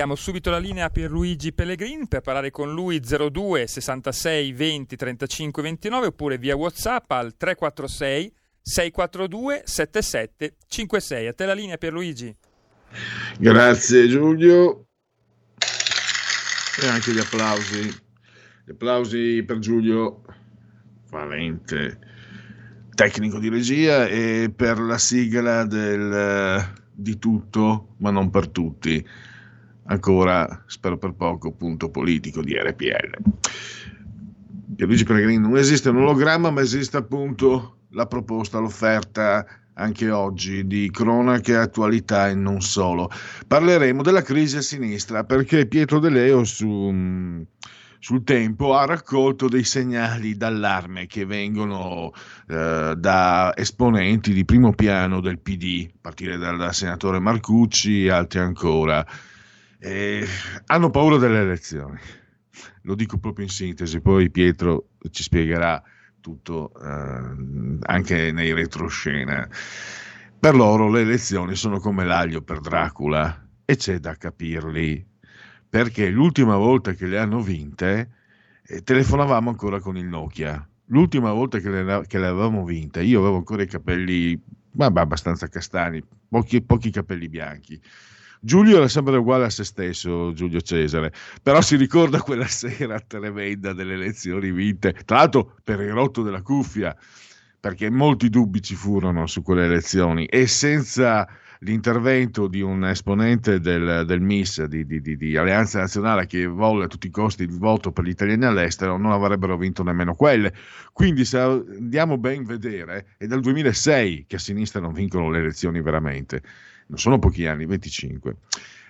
Diamo subito la linea a Pierluigi Pellegrin per parlare con lui 02 66 20 35 29 oppure via Whatsapp al 346 642 77 56. A te la linea Pierluigi. Grazie Giulio. E anche gli applausi. Gli applausi per Giulio Valente, tecnico di regia e per la sigla del di tutto, ma non per tutti. Ancora, spero per poco, punto politico di RPL. Pierluigi Pellegrini non esiste un ologramma, ma esiste appunto la proposta, l'offerta anche oggi di cronache, attualità e non solo. Parleremo della crisi a sinistra perché Pietro De Leo su sul tempo ha raccolto dei segnali d'allarme che vengono eh, da esponenti di primo piano del PD, a partire dal, dal senatore Marcucci e altri ancora. Eh, hanno paura delle elezioni. Lo dico proprio in sintesi, poi Pietro ci spiegherà tutto eh, anche nei retroscena. Per loro le elezioni sono come l'aglio per Dracula e c'è da capirli perché l'ultima volta che le hanno vinte eh, telefonavamo ancora con il Nokia. L'ultima volta che le, che le, avevamo vinte, io avevo ancora i capelli vabbè, abbastanza castani, pochi, pochi capelli bianchi. Giulio era sempre uguale a se stesso, Giulio Cesare, però si ricorda quella sera tremenda delle elezioni vinte, tra l'altro per il rotto della cuffia, perché molti dubbi ci furono su quelle elezioni e senza l'intervento di un esponente del, del MIS, di, di, di, di, Alleanza Nazionale, che volle a tutti i costi il voto per gli italiani all'estero, non avrebbero vinto nemmeno quelle. Quindi se andiamo ben vedere, è dal 2006 che a sinistra non vincono le elezioni veramente. Non sono pochi anni, 25.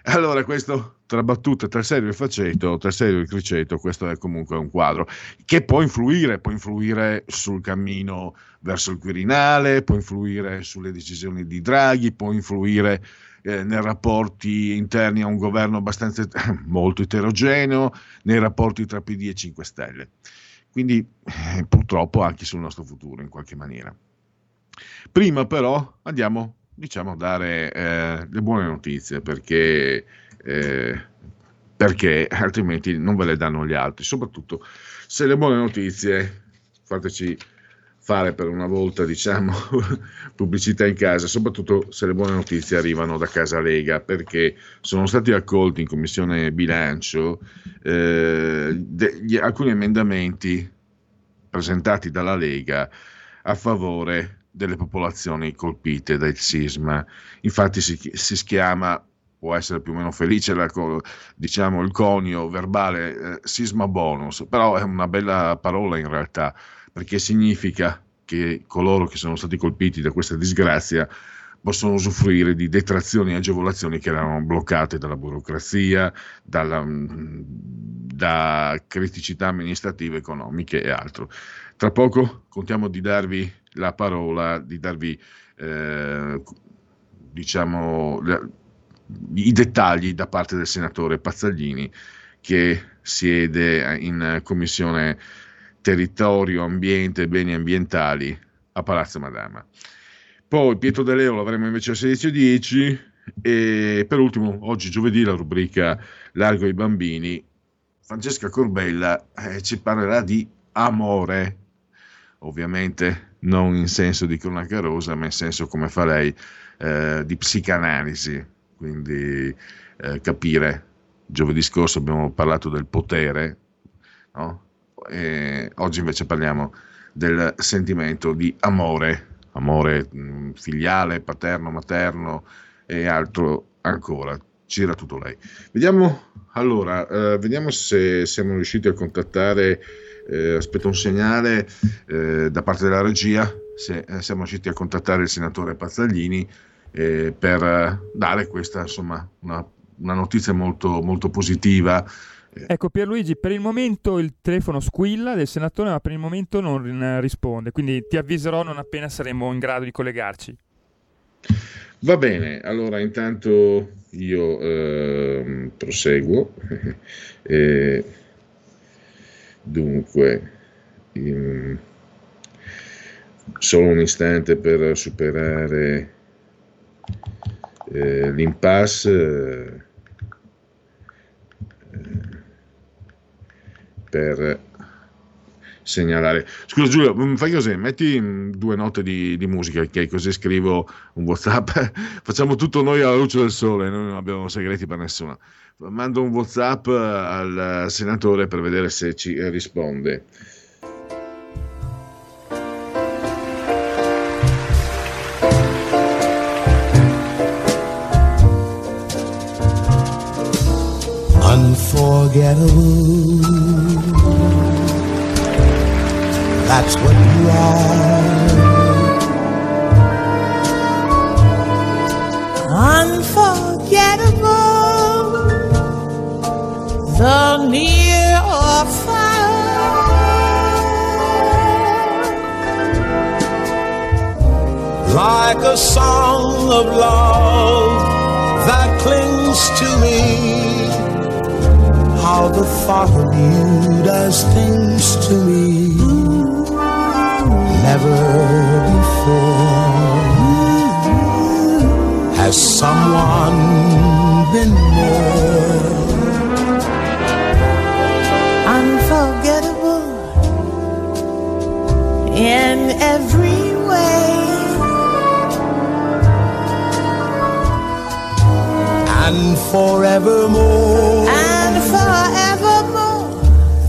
Allora, questo tra battute, tra serio e faceto, tra serio e criceto, questo è comunque un quadro che può influire, può influire sul cammino verso il Quirinale, può influire sulle decisioni di Draghi, può influire eh, nei rapporti interni a un governo abbastanza molto eterogeneo, nei rapporti tra PD e 5 Stelle. Quindi eh, purtroppo anche sul nostro futuro in qualche maniera. Prima però andiamo diciamo, dare eh, le buone notizie perché, eh, perché altrimenti non ve le danno gli altri, soprattutto se le buone notizie, fateci fare per una volta diciamo pubblicità in casa, soprattutto se le buone notizie arrivano da casa Lega, perché sono stati accolti in commissione bilancio eh, degli, alcuni emendamenti presentati dalla Lega a favore delle popolazioni colpite dal sisma. Infatti si, si chiama, può essere più o meno felice la, diciamo, il conio verbale eh, sisma bonus, però è una bella parola in realtà, perché significa che coloro che sono stati colpiti da questa disgrazia possono usufruire di detrazioni e agevolazioni che erano bloccate dalla burocrazia, dalla, da criticità amministrative, economiche e altro. Tra poco contiamo di darvi la parola, di darvi eh, diciamo, i dettagli da parte del senatore Pazzaglini che siede in commissione territorio, ambiente e beni ambientali a Palazzo Madama. Poi Pietro De Leo l'avremo invece alle 16.10 e per ultimo oggi giovedì la rubrica Largo ai bambini. Francesca Corbella eh, ci parlerà di amore. Ovviamente non in senso di cronaca rosa ma in senso come fa lei eh, di psicanalisi. Quindi eh, capire. Giovedì scorso abbiamo parlato del potere no? oggi invece parliamo del sentimento di amore amore mh, filiale, paterno, materno e altro ancora. C'era tutto lei. Vediamo allora, eh, vediamo se siamo riusciti a contattare. Eh, aspetto un segnale eh, da parte della regia. Se eh, siamo riusciti a contattare il senatore Pazzaglini eh, per dare questa insomma una, una notizia molto, molto positiva Ecco Pierluigi, per il momento il telefono squilla del senatore, ma per il momento non risponde, quindi ti avviserò non appena saremo in grado di collegarci. Va bene, allora intanto io eh, proseguo. eh, dunque, in, solo un istante per superare eh, l'impasse. Per segnalare. Scusa Giulio, mm, fai così, metti mm, due note di, di musica, ok? Così scrivo un WhatsApp. Facciamo tutto noi alla luce del sole, noi non abbiamo segreti per nessuno. Mando un WhatsApp al senatore per vedere se ci risponde. Unforgettable. That's what you are. Unforgettable. The near or far. Like a song of love that clings to me how the thought of you does things to me never before has someone been more unforgettable in every way and forevermore And forevermore.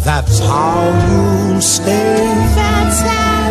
that's how you'll stay. That's how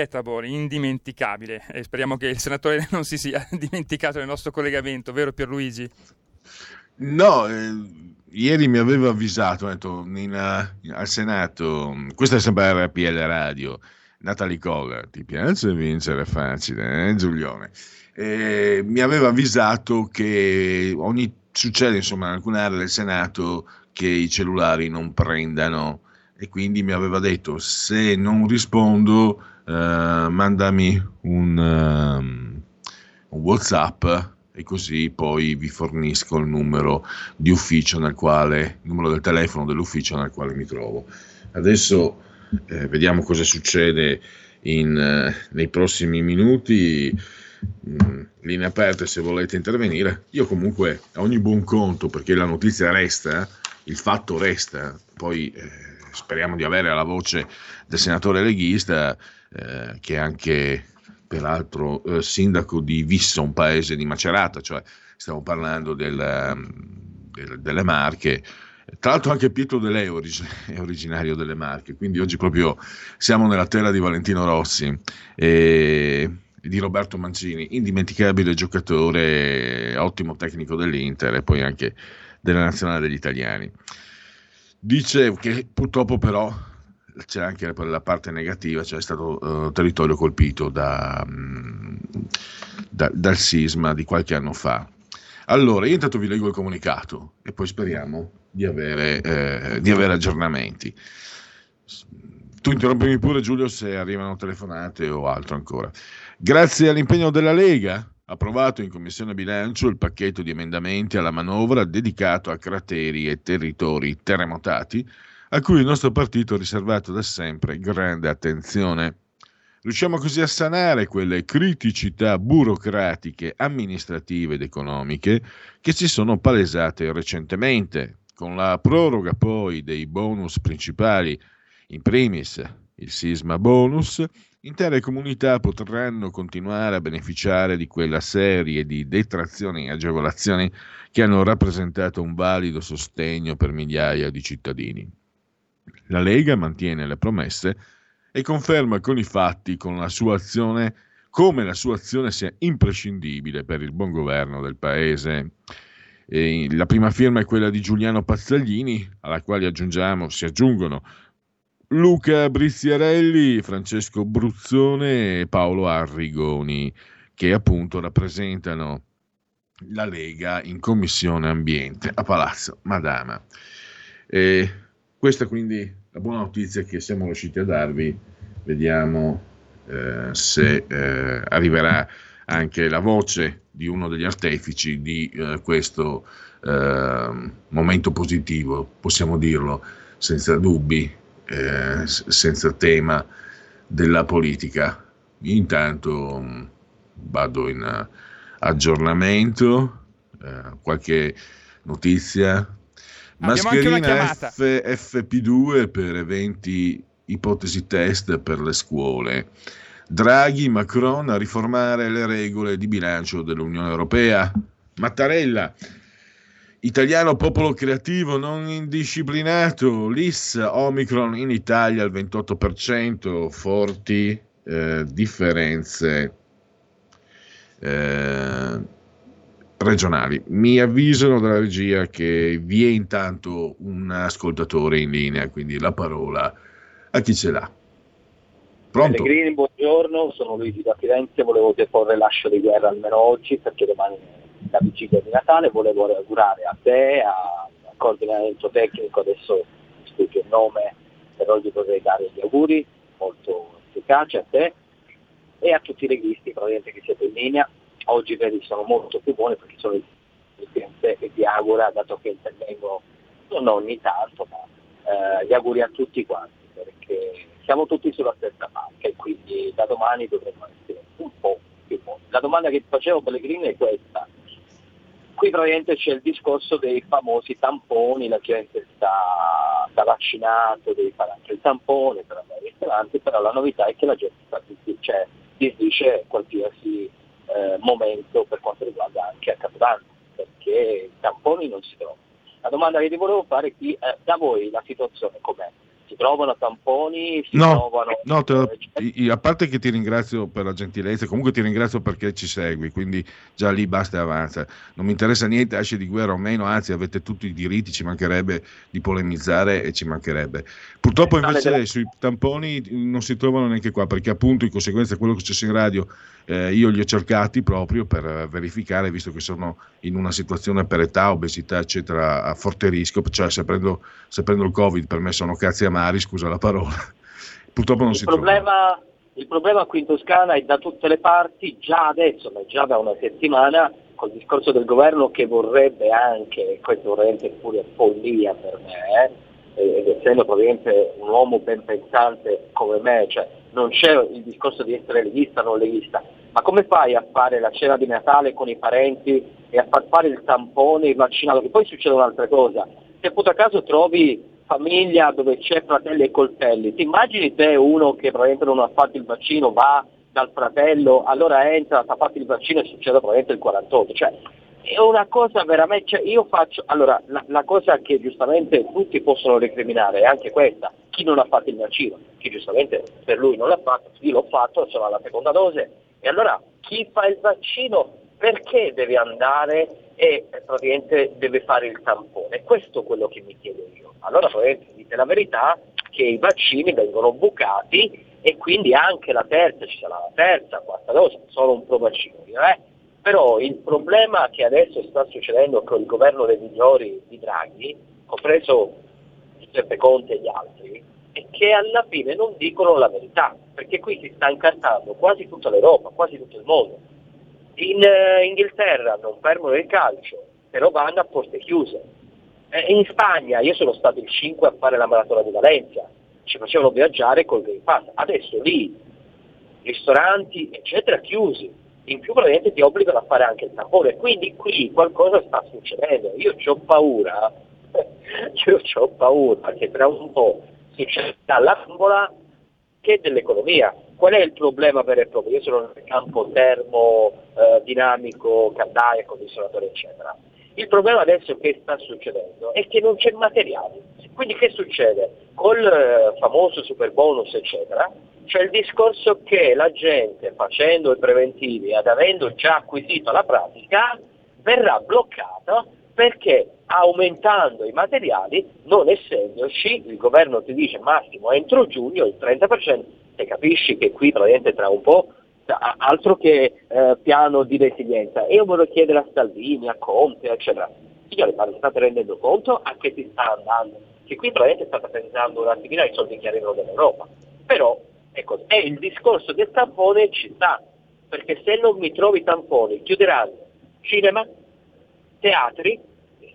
Unforgettable, indimenticabile. E speriamo che il senatore non si sia dimenticato del nostro collegamento, vero Pierluigi? No, eh, ieri mi aveva avvisato, detto, in, uh, al Senato, questa è sempre RPL Radio, Natalie Cole, ti piace vincere facile, eh, Giulione? Eh, mi aveva avvisato che ogni, succede insomma in alcune aree del Senato che i cellulari non prendano e quindi mi aveva detto se non rispondo uh, mandami un, um, un, whatsapp e così poi vi fornisco il numero di ufficio nel quale il numero del telefono dell'ufficio nel quale mi trovo. Adesso eh, vediamo cosa succede in, uh, nei prossimi minuti. Mm, linee aperte se volete intervenire. Io comunque a ogni buon conto perché la notizia resta il fatto resta poi eh, speriamo di avere la voce del senatore leghista, eh, che è anche peraltro eh, sindaco di Vissa, un paese di Macerata, cioè stiamo parlando del, ehm, del, delle Marche. Tra l'altro anche Pietro De Leo è originario delle Marche, quindi oggi proprio siamo nella terra di Valentino Rossi e di Roberto Mancini, indimenticabile giocatore, ottimo tecnico dell'Inter e poi anche della nazionale degli italiani. Dice che purtroppo però c'è anche la parte negativa, cioè è stato uh, territorio colpito da, um, da, dal sisma di qualche anno fa. Allora, io intanto vi leggo il comunicato e poi speriamo di avere, eh, di avere aggiornamenti. Tu interrompimi pure Giulio se arrivano telefonate o altro ancora. Grazie all'impegno della Lega, approvato in Commissione Bilancio il pacchetto di emendamenti alla manovra dedicato a crateri e territori terremotati, a cui il nostro partito ha riservato da sempre grande attenzione. Riusciamo così a sanare quelle criticità burocratiche, amministrative ed economiche che si sono palesate recentemente, con la proroga poi dei bonus principali, in primis il sisma bonus, intere comunità potranno continuare a beneficiare di quella serie di detrazioni e agevolazioni che hanno rappresentato un valido sostegno per migliaia di cittadini. La Lega mantiene le promesse e conferma con i fatti con la sua azione, come la sua azione sia imprescindibile per il buon governo del Paese. E la prima firma è quella di Giuliano Pazzaglini, alla quale aggiungiamo, si aggiungono Luca Briziarelli, Francesco Bruzzone e Paolo Arrigoni, che appunto rappresentano la Lega in Commissione Ambiente a Palazzo Madama. E questa quindi la buona notizia che siamo riusciti a darvi, vediamo eh, se eh, arriverà anche la voce di uno degli artefici di eh, questo eh, momento positivo, possiamo dirlo senza dubbi, eh, senza tema della politica. Intanto mm, vado in uh, aggiornamento, uh, qualche notizia. Mascherina F, FP2 per eventi ipotesi test per le scuole. Draghi, Macron a riformare le regole di bilancio dell'Unione Europea. Mattarella, Italiano popolo creativo non indisciplinato, l'IS Omicron in Italia al 28%, forti eh, differenze eh, regionali. Mi avvisano dalla regia che vi è intanto un ascoltatore in linea, quindi la parola a chi ce l'ha. Pronto? Pellegrini, buongiorno, sono Luigi da Firenze, volevo deporre l'ascio di guerra almeno oggi perché domani la vigilia di Natale, volevo augurare a te, al coordinamento tecnico, adesso sfugge il nome, però gli vorrei dare gli auguri, molto efficace a te e a tutti i leghisti probabilmente che siete in linea. Oggi vedi sono molto più buoni perché sono il Presidente e ti augura, dato che intervengo non ogni tanto, ma eh, gli auguri a tutti quanti, perché siamo tutti sulla stessa banca e quindi da domani dovremmo essere un po' più buoni. La domanda che facevo Pellegrini è questa, qui probabilmente c'è il discorso dei famosi tamponi, la gente sta, sta vaccinato, devi fare anche il tampone per andare ai ristoranti, però la novità è che la gente sta, cioè, disdice qualsiasi eh, momento per quanto riguarda anche a Capodanno, perché i tamponi non si trovano. La domanda che ti volevo fare è qui, eh, da voi la situazione com'è? Si trovano tamponi, si no, trovano... No, te, a parte che ti ringrazio per la gentilezza, comunque ti ringrazio perché ci segui, quindi già lì basta e avanza. Non mi interessa niente, asce di guerra o meno, anzi avete tutti i diritti, ci mancherebbe di polemizzare e ci mancherebbe. Purtroppo invece della... sui tamponi non si trovano neanche qua, perché appunto in conseguenza di quello che c'è in radio, eh, io li ho cercati proprio per verificare, visto che sono in una situazione per età, obesità, eccetera, a forte rischio, cioè se prendo, se prendo il Covid per me sono cazzi a mari, scusa la parola. Purtroppo non il si problema, trova. Il problema qui in Toscana è da tutte le parti, già adesso, ma già da una settimana, col discorso del governo che vorrebbe anche, questo veramente pure follia per me, eh, ed essendo probabilmente un uomo ben pensante come me, cioè non c'è il discorso di essere leghista o non leghista, ma come fai a fare la cena di Natale con i parenti e a far fare il tampone, il vaccinato, che poi succede un'altra cosa, se appunto a caso trovi famiglia dove c'è fratelli e coltelli, ti immagini te uno che probabilmente non ha fatto il vaccino, va dal fratello, allora entra, ha fatto il vaccino e succede probabilmente il 48, cioè è una cosa veramente, cioè io faccio, allora la, la, cosa che giustamente tutti possono recriminare è anche questa, chi non ha fatto il vaccino, chi giustamente per lui non l'ha fatto, io l'ho fatto, sono alla seconda dose, e allora chi fa il vaccino perché deve andare e praticamente deve fare il tampone? Questo è quello che mi chiedo io. Allora probabilmente dite la verità che i vaccini vengono bucati e quindi anche la terza, ci sarà la terza, quarta dose, solo un pro vaccino. Eh? Però il problema che adesso sta succedendo con il governo dei migliori di Draghi, compreso Giuseppe Conte e gli altri, è che alla fine non dicono la verità, perché qui si sta incartando quasi tutta l'Europa, quasi tutto il mondo. In uh, Inghilterra non fermano il calcio, però vanno a porte chiuse. Eh, in Spagna, io sono stato il 5 a fare la maratona di Valencia, ci facevano viaggiare col Green Pass, adesso lì ristoranti eccetera chiusi, in più praticamente ti obbligano a fare anche il tampone, quindi qui qualcosa sta succedendo, io ho paura, io ho paura che tra un po' succeda la bambola che dell'economia. Qual è il problema vero e proprio? Io sono nel campo termo, eh, dinamico, caldaia, condizionatore, eccetera. Il problema adesso che sta succedendo è che non c'è materiale. Quindi che succede? Col eh, famoso super bonus, eccetera, c'è il discorso che la gente facendo i preventivi ed avendo già acquisito la pratica verrà bloccata perché aumentando i materiali, non essendoci, il governo ti dice massimo entro giugno il 30%, e capisci che qui praticamente tra un po' altro che eh, piano di resilienza. E io voglio chiedere a Salvini, a Conte, eccetera, signore, ma vi state rendendo conto a che si sta andando? Che qui probabilmente state pensando un attimino ai soldi che arrivano dall'Europa. Però ecco, è il discorso del tampone ci sta, perché se non mi trovi tamponi chiuderanno cinema, teatri,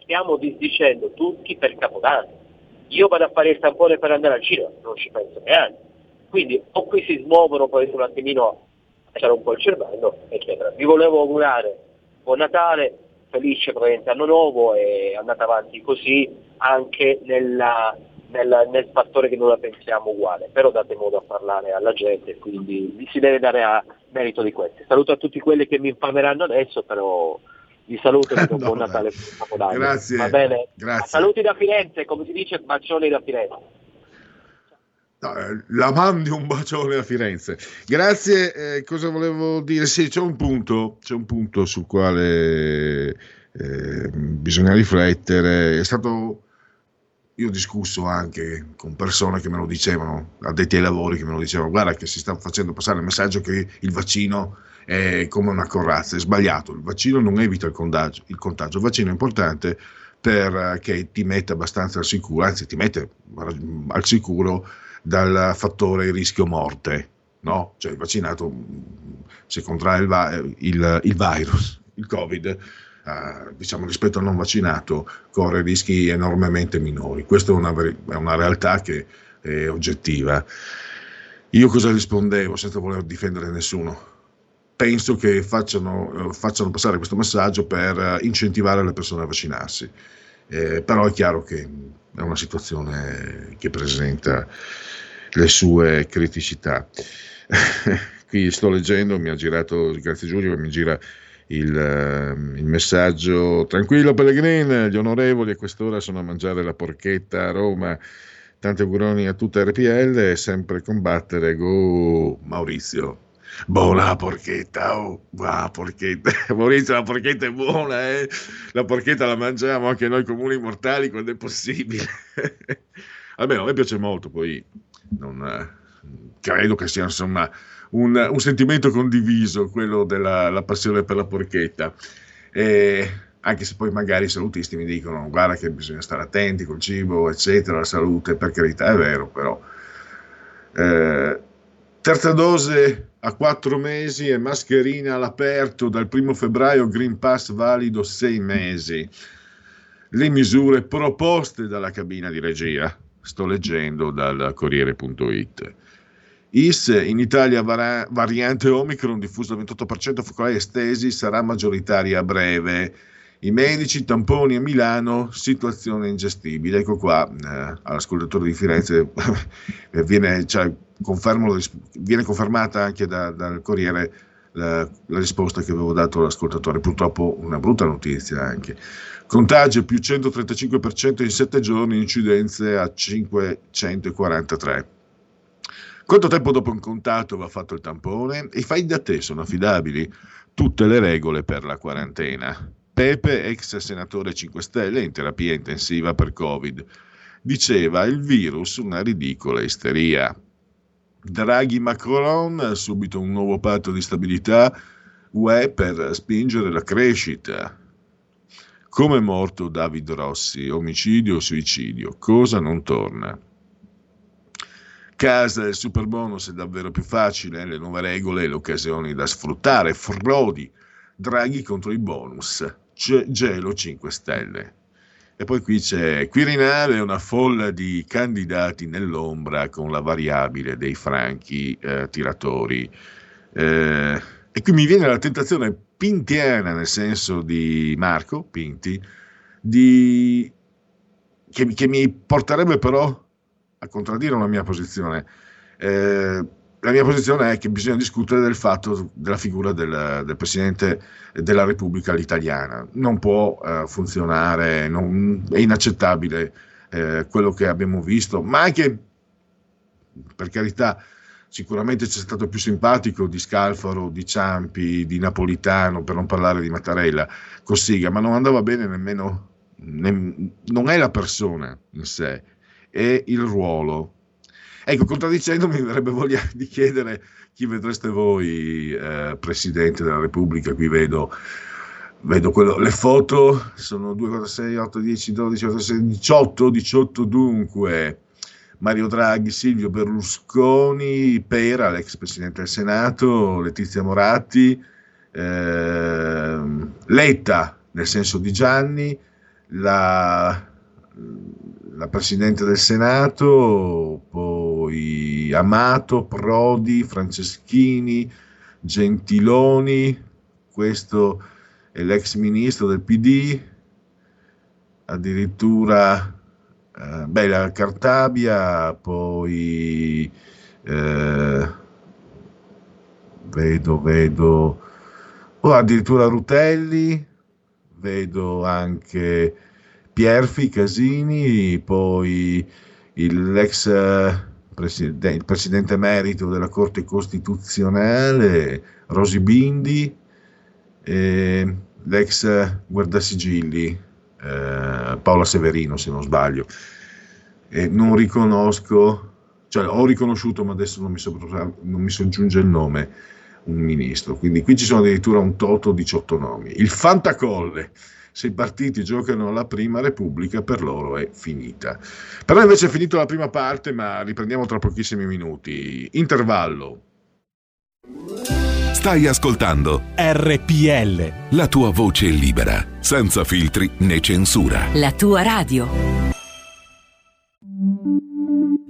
stiamo disdicendo tutti per Capodanno. Io vado a fare il tampone per andare al cinema, non ci penso neanche. Quindi o qui si smuovono poi un attimino a lasciare un po' il cervello, eccetera. Vi volevo augurare buon Natale, felice presente anno nuovo e andate avanti così anche nella, nel, nel, fattore che non la pensiamo uguale, però date modo a parlare alla gente, quindi vi si deve dare a merito di questo. Saluto a tutti quelli che mi infameranno adesso, però vi saluto e no, buon Natale. Grazie. Va bene? Grazie. Saluti da Firenze, come si dice, bacioni da Firenze. Eh, la mandi un bacione a Firenze. Grazie, eh, cosa volevo dire? Sì, c'è un punto, c'è un punto sul quale eh, bisogna riflettere. È stato io ho discusso anche con persone che me lo dicevano, addetti ai lavori che me lo dicevano, guarda che si sta facendo passare il messaggio che il vaccino è come una corazza, è sbagliato, il vaccino non evita il contagio, il, contagio. il vaccino è importante perché ti mette abbastanza al sicuro, anzi ti mette al sicuro dal fattore rischio morte, no? Cioè il vaccinato se contrae il, il, il virus, il covid, Uh, diciamo, rispetto al non vaccinato corre rischi enormemente minori. Questa è una, è una, realtà che è oggettiva. Io cosa rispondevo senza voler difendere nessuno? penso che facciano, facciano, passare questo messaggio per incentivare le persone a vaccinarsi. Eh, però è chiaro che è una situazione che presenta le sue criticità. Qui sto leggendo, mi ha girato, grazie Giulio, mi gira il, uh, il, messaggio tranquillo Pellegrin, gli onorevoli a quest'ora sono a mangiare la porchetta a Roma Tanti auguroni a tutta RPL sempre combattere. Go Maurizio. Buona la porchetta, oh, la porchetta. Maurizio, la porchetta è buona, eh? La porchetta la mangiamo anche noi comuni mortali quando è possibile. Almeno a me piace molto, poi non, eh, credo che sia insomma un, un, sentimento condiviso, quello della passione per la porchetta. E anche se poi magari i salutisti mi dicono guarda che bisogna stare attenti col cibo, eccetera, la salute, per carità è vero, però... Eh, terza dose a quattro mesi e mascherina all'aperto dal primo febbraio, Green Pass valido sei mesi. Le misure proposte dalla cabina di regia, sto leggendo dal Corriere.it. IS in Italia var- variante Omicron diffusa al 28%, focolai estesi, sarà maggioritaria a breve. I medici, tamponi a Milano, situazione ingestibile. Ecco qua, eh, all'ascoltatore di Firenze viene, cioè, viene, confermata anche da, dal Corriere la, la, risposta che avevo dato all'ascoltatore. Purtroppo una brutta notizia anche. Contagio più 135% in 7 giorni, incidenze a 543. Quanto tempo dopo un contatto va fatto il tampone? I fai da te sono affidabili? Tutte le regole per la quarantena. Pepe, ex senatore 5 Stelle in terapia intensiva per Covid, diceva il virus una ridicola isteria. Draghi Macron, subito un nuovo patto di stabilità UE per spingere la crescita. Come è morto David Rossi, omicidio o suicidio? Cosa non torna? Casa, il super bonus è davvero più facile, le nuove regole e le occasioni da sfruttare, frodi, Draghi contro i bonus, Gelo 5 Stelle. E poi qui c'è Quirinale, una folla di candidati nell'ombra con la variabile dei franchi eh, tiratori. Eh, e qui mi viene la tentazione pintiana, nel senso di Marco Pinti, di, che, che mi porterebbe però a contraddire una mia posizione. Eh, la mia posizione è che bisogna discutere del fatto della figura del, del Presidente della Repubblica italiana. Non può eh, funzionare, non, è inaccettabile eh, quello che abbiamo visto, ma anche, per carità, sicuramente c'è stato più simpatico di Scalfaro, di Ciampi, di Napolitano, per non parlare di Mattarella, Cossiga, ma non andava bene nemmeno, ne, non è la persona in sé, e il ruolo. Ecco, contraddicendo mi verrebbe voglia di chiedere chi vedreste voi eh, Presidente della Repubblica, qui vedo, vedo quello, le foto, sono 2, 4, 6, 8, 10, 12, 8, 6, 18, 18 dunque, Mario Draghi, Silvio Berlusconi, Pera, l'ex Presidente del Senato, Letizia Moratti, eh, Letta, nel senso di Gianni, la la Presidente del Senato, poi Amato, Prodi, Franceschini, Gentiloni, questo è l'ex ministro del PD, addirittura eh, beh, la Cartabia, poi eh, vedo, vedo, oh, addirittura Rutelli, vedo anche Pierfi Casini, poi l'ex presidente, il presidente emerito della Corte Costituzionale, Rosi Bindi, e l'ex guardasigilli, eh, Paola Severino se non sbaglio. E non riconosco, cioè ho riconosciuto ma adesso non mi, non mi soggiunge il nome, un ministro. Quindi qui ci sono addirittura un toto 18 nomi. Il Fantacolle se i partiti giocano la prima repubblica per loro è finita. Però invece è finita la prima parte, ma riprendiamo tra pochissimi minuti. Intervallo. Stai ascoltando RPL. La tua voce libera, senza filtri né censura. La tua radio.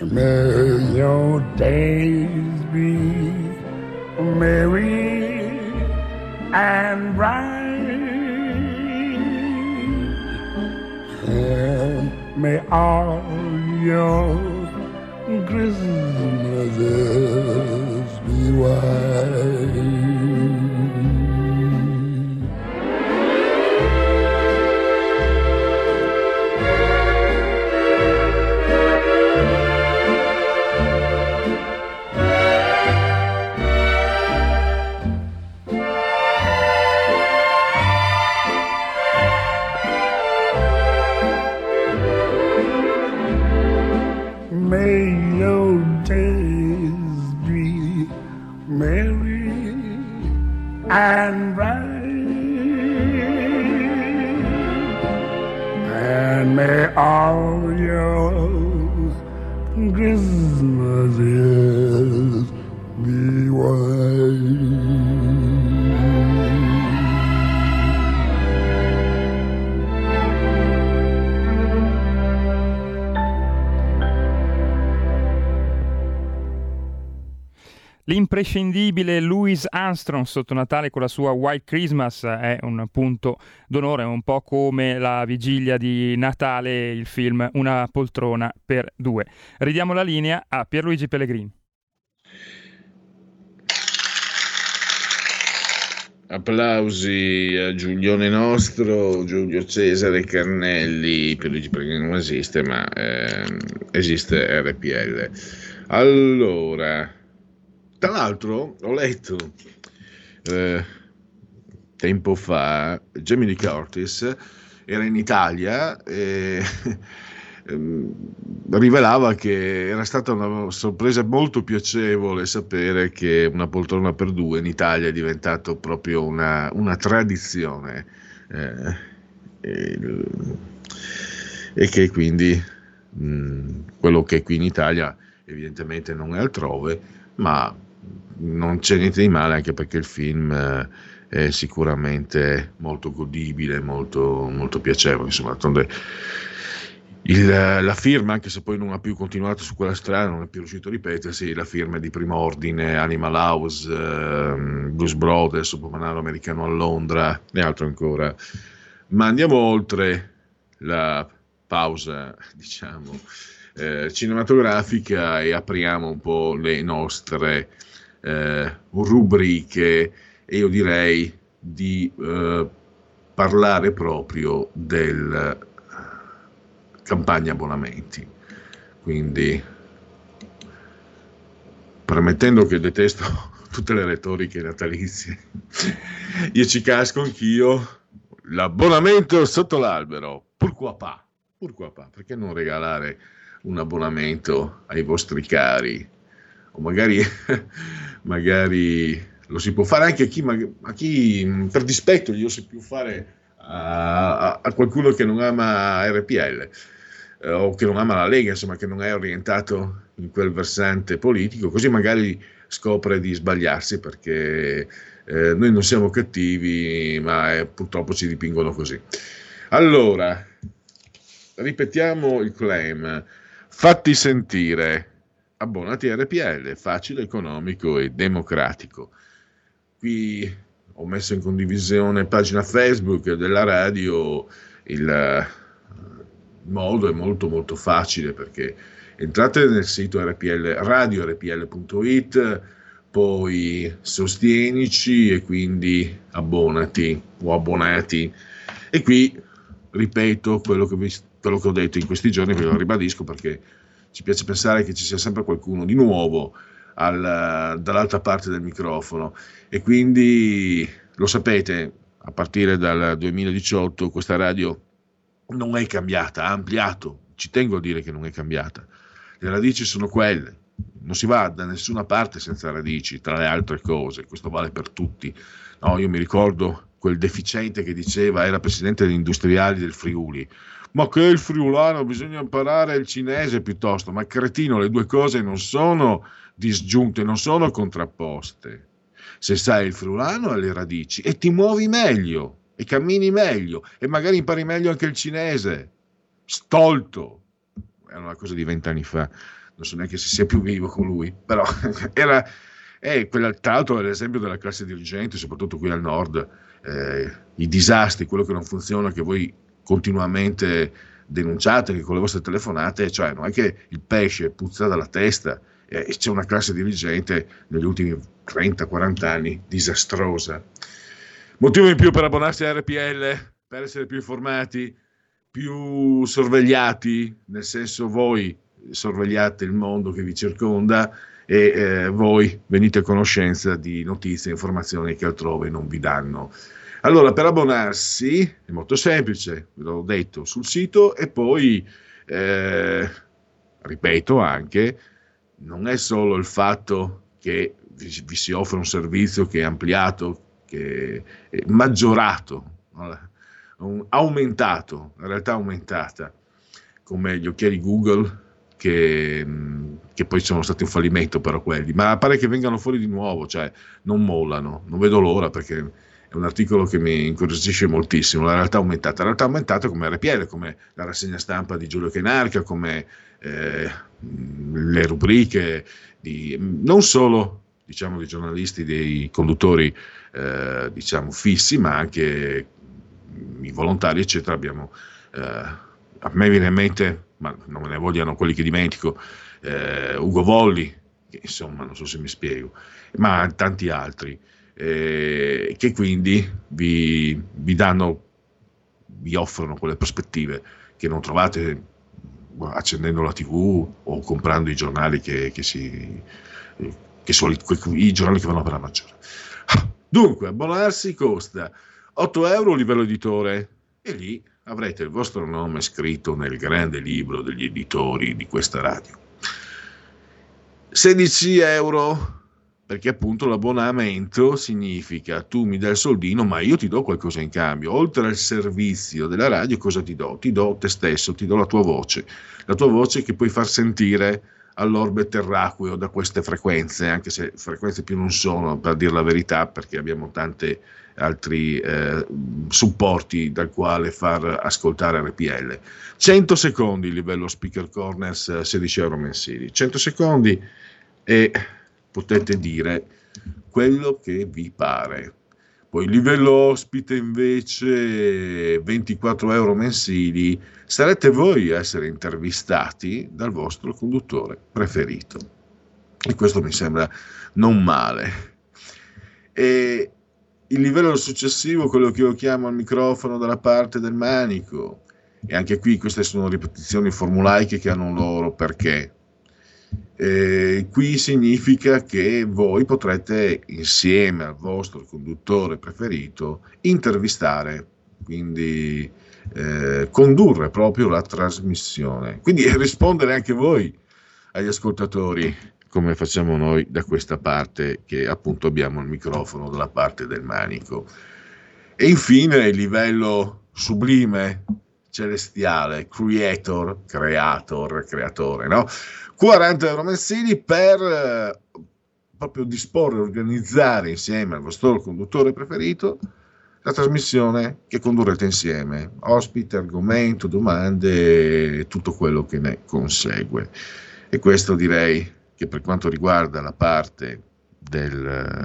May your days be merry and bright, and may all your Christmases L'imprescindibile Louis Armstrong sotto Natale con la sua White Christmas è un punto d'onore, un po' come la vigilia di Natale, il film Una poltrona per due. Ridiamo la linea a Pierluigi Pellegrini. Applausi a Giulione Nostro, Giulio Cesare Carnelli, Pierluigi Pellegrini non esiste, ma eh, esiste RPL. Allora, tra l'altro ho letto eh, tempo fa Lee Curtis era in Italia e ehm, rivelava che era stata una sorpresa molto piacevole sapere che una poltrona per due in Italia è diventato proprio una, una tradizione eh, e, e, che quindi mh, quello che è qui in Italia evidentemente non è altrove ma non c'è niente di male anche perché il film eh, è sicuramente molto godibile, molto, molto piacevole. Insomma, il, la firma, anche se poi non ha più continuato su quella strada, non è più riuscito a ripetersi, la firma è di primo ordine, Animal House, eh, Blues Brothers, Supermanaro americano a Londra e altro ancora. Ma andiamo oltre la pausa, diciamo, eh, cinematografica e apriamo un po' le nostre eh, rubriche e io direi di eh, parlare proprio del campagna abbonamenti. Quindi, permettendo che detesto tutte le retoriche natalizie, io ci casco anch'io. L'abbonamento sotto l'albero? Pourquoi pas? Perché non regalare un abbonamento ai vostri cari? O magari magari lo si può fare anche a chi, a chi per dispetto glielo si può fare a, a qualcuno che non ama RPL eh, o che non ama la Lega, insomma, che non è orientato in quel versante politico, così magari scopre di sbagliarsi perché eh, noi non siamo cattivi, ma eh, purtroppo ci dipingono così. Allora, ripetiamo il claim. Fatti sentire, abbonati a RPL, facile, economico e democratico. Qui ho messo in condivisione pagina Facebook della radio, il modo è molto molto facile perché entrate nel sito RPL, radiorpl.it, poi sostienici e quindi abbonati o abbonati. E qui ripeto quello che, vi, quello che ho detto in questi giorni, ve lo ribadisco perché ci piace pensare che ci sia sempre qualcuno di nuovo al, dall'altra parte del microfono. E quindi lo sapete, a partire dal 2018 questa radio non è cambiata, ha ampliato, ci tengo a dire che non è cambiata, le radici sono quelle, non si va da nessuna parte senza radici, tra le altre cose, questo vale per tutti. No, io mi ricordo quel deficiente che diceva, era presidente degli industriali del Friuli, ma che il friulano bisogna imparare il cinese piuttosto, ma cretino, le due cose non sono disgiunte, non sono contrapposte. Se sai il friulano hai le radici e ti muovi meglio e cammini meglio e magari impari meglio anche il cinese. Stolto. Era una cosa di vent'anni fa, non so neanche se sia più vivo con lui, però era, tra l'altro è l'esempio della classe dirigente, soprattutto qui al nord, eh, i disastri, quello che non funziona, che voi continuamente denunciate, che con le vostre telefonate, cioè non è che il pesce puzza dalla testa, eh, c'è una classe dirigente negli ultimi 30-40 anni disastrosa. Motivo in più per abbonarsi a RPL, per essere più informati, più sorvegliati, nel senso voi sorvegliate il mondo che vi circonda e eh, voi venite a conoscenza di notizie e informazioni che altrove non vi danno. Allora, per abbonarsi è molto semplice, ve l'ho detto sul sito e poi, eh, ripeto anche, non è solo il fatto che vi, vi, si offre un servizio che è ampliato, che è maggiorato, aumentato, in realtà aumentata, come gli occhiali Google, che, che, poi sono stati un fallimento però quelli, ma pare che vengano fuori di nuovo, cioè non mollano, non vedo l'ora perché un articolo che mi incuriosisce moltissimo, la realtà aumentata, la realtà aumentata come RPL, come la rassegna stampa di Giulio Chenarca, come eh, le rubriche di, non solo diciamo, dei giornalisti, dei conduttori eh, diciamo, fissi, ma anche i volontari, eccetera. Abbiamo, eh, a me viene in mente, ma non me ne vogliano quelli che dimentico, eh, Ugo Volli, che insomma non so se mi spiego, ma tanti altri, eh, che quindi vi, vi danno, vi offrono quelle prospettive che non trovate accendendo la tv o comprando i giornali che, che si, che sono i, giornali che vanno per la maggiore. Dunque, abbonarsi costa 8 euro livello editore e lì avrete il vostro nome scritto nel grande libro degli editori di questa radio. 16 euro perché appunto l'abbonamento significa tu mi dai il soldino ma io ti do qualcosa in cambio. Oltre al servizio della radio cosa ti do? ti do te stesso, ti do la tua voce. La tua voce che puoi far sentire all'orbe terraqueo da queste frequenze anche se frequenze più non sono per dire la verità perché abbiamo tanti altri eh, supporti dal quale far ascoltare RPL 100 secondi livello speaker corners 16 euro mensili. 100 secondi e potete dire quello che vi pare. Poi il livello ospite invece 24 euro mensili, sarete voi a essere intervistati dal vostro conduttore preferito. E questo mi sembra non male. E il livello successivo, quello che io chiamo al microfono dalla parte del manico, e anche qui queste sono ripetizioni formulaiche che hanno loro perché. Eh, qui significa che voi potrete insieme al vostro conduttore preferito intervistare, quindi eh, condurre proprio la trasmissione, quindi rispondere anche voi agli ascoltatori come facciamo noi da questa parte che appunto abbiamo il microfono dalla parte del manico. E infine il livello sublime, celestiale, creator, creator, creatore, no? 40 euro mensili per eh, proprio disporre, organizzare insieme al vostro conduttore preferito la trasmissione che condurrete insieme, ospite, argomento, domande, tutto quello che ne consegue. E questo direi che per quanto riguarda la parte del,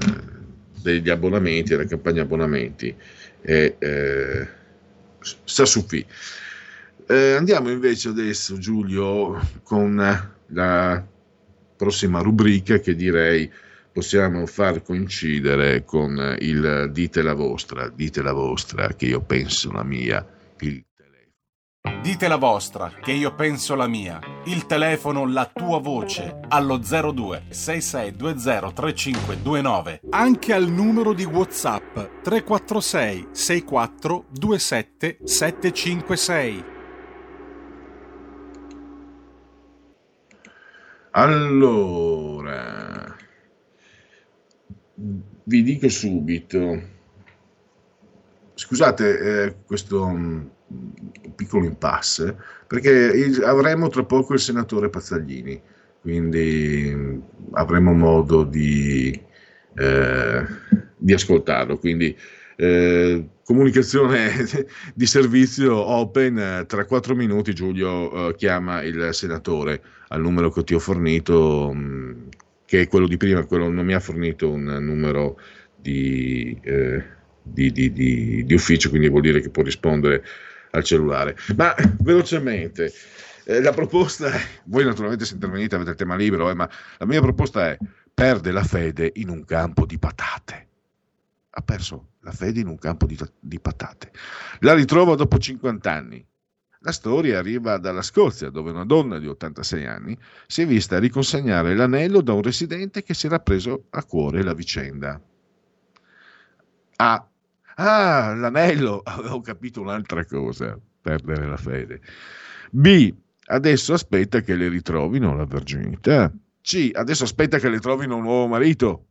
degli abbonamenti, della campagna abbonamenti, è, eh, qui. Eh, andiamo invece adesso, Giulio, con la prossima rubrica che direi possiamo far coincidere con il dite la vostra, dite la vostra, che io penso la mia, il telefono. Dite la vostra, che io penso la mia, il telefono, la tua voce, allo 02 6620 3529, anche al numero di WhatsApp 346 64 27 756. Allora, vi dico subito, scusate eh, questo um, piccolo impasse, perché il, avremo tra poco il senatore Pazzaglini, quindi um, avremo modo di, eh, di ascoltarlo. Quindi eh, comunicazione di servizio open, tra quattro minuti Giulio eh, chiama il senatore al numero che ti ho fornito. Mm, che è quello di prima, quello non mi ha fornito un numero di, eh, di, di, di, ufficio, quindi vuol dire che può rispondere al cellulare. Ma velocemente, eh, la proposta, è, voi naturalmente se intervenite avete il tema libero, eh, ma la mia proposta è perde la fede in un campo di patate. Ha perso la fede in un campo di, di patate. La ritrova dopo 50 anni la storia arriva dalla Scozia, dove una donna di 86 anni si è vista riconsegnare l'anello da un residente che si era preso a cuore la vicenda. Ah, ah l'anello, avevo capito un'altra cosa, perdere la fede. B, adesso aspetta che le ritrovino la verginità. C, adesso aspetta che le trovino un nuovo marito.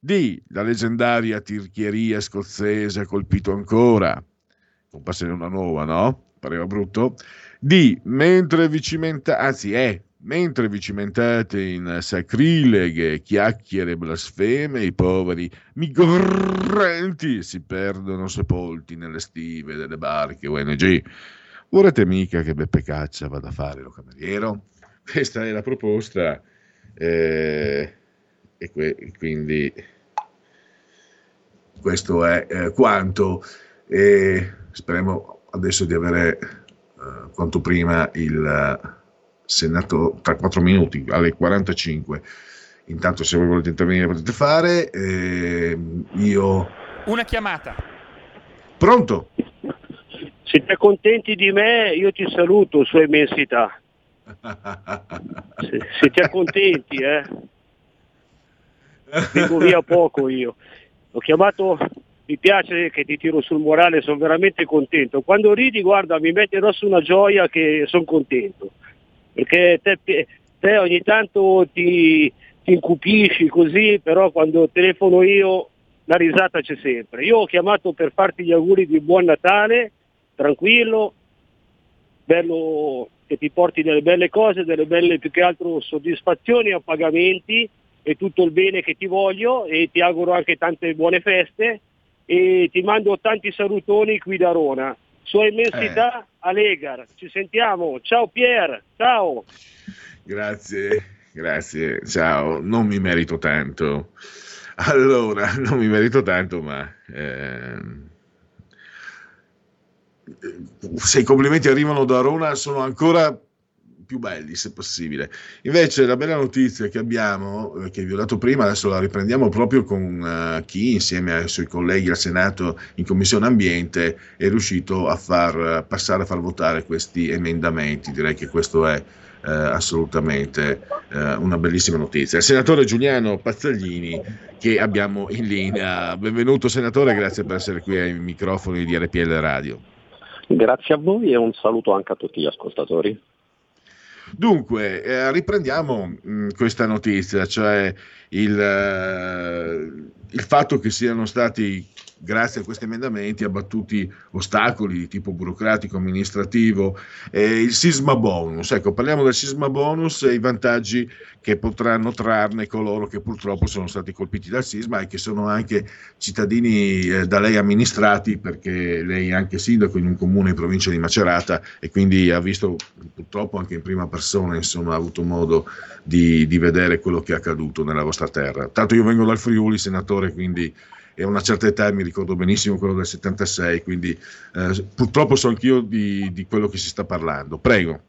D, la leggendaria tirchieria scozzese ha colpito ancora. Non passare una nuova, no? Pareva brutto, di mentre vi cimentate, anzi è, mentre vi cimentate in sacrileghe chiacchiere blasfeme, i poveri migranti si perdono sepolti nelle stive delle barche ONG. Vorrete mica che Beppe Caccia vada a fare lo cameriero? Questa è la proposta eh, e que- quindi questo è eh, quanto. E speriamo adesso di avere eh, quanto prima il eh, Senato tra 4 minuti alle 45. Intanto se voi volete intervenire potete fare. Eh, io... Una chiamata. Pronto? Siete contenti di me? Io ti saluto, sua immensità. siete contenti, eh? Vengo via poco io. Ho chiamato mi piace che ti tiro sul morale, sono veramente contento. Quando ridi, guarda, mi mette addosso una gioia che sono contento, perché te, te ogni tanto ti, ti, incupisci così, però quando telefono io la risata c'è sempre. Io ho chiamato per farti gli auguri di buon Natale, tranquillo, bello che ti porti delle belle cose, delle belle più che altro soddisfazioni a pagamenti e tutto il bene che ti voglio e ti auguro anche tante buone feste e ti mando tanti salutoni qui da Rona. Sua immensità, eh. Alegar. Ci sentiamo. Ciao Pier, ciao. Grazie, grazie. Ciao, non mi merito tanto. Allora, non mi merito tanto, ma... Eh, se i complimenti arrivano da Rona sono ancora più belli se possibile. Invece la bella notizia che abbiamo, eh, che vi ho dato prima, adesso la riprendiamo proprio con uh, chi insieme ai suoi colleghi al Senato in Commissione Ambiente è riuscito a far passare, a far votare questi emendamenti. Direi che questo è uh, assolutamente uh, una bellissima notizia. Il senatore Giuliano Pazzaglini che abbiamo in linea. Benvenuto senatore, grazie per essere qui ai microfoni di RPL Radio. Grazie a voi e un saluto anche a tutti gli ascoltatori. Dunque, eh, riprendiamo mh, mm, questa notizia, cioè il, eh, il fatto che siano stati grazie a questi emendamenti abbattuti ostacoli di tipo burocratico, amministrativo, eh, il sisma bonus. Ecco, parliamo del sisma bonus e i vantaggi che potranno trarne coloro che purtroppo sono stati colpiti dal sisma e che sono anche cittadini eh, da lei amministrati, perché lei è anche sindaco in un comune in provincia di Macerata e quindi ha visto purtroppo anche in prima persona, insomma, ha avuto modo di, di vedere quello che è accaduto nella vostra terra. Tanto io vengo dal Friuli, senatore, quindi a una certa età mi ricordo benissimo quello del 76, quindi eh, purtroppo so anch'io di, di quello che si sta parlando. Prego.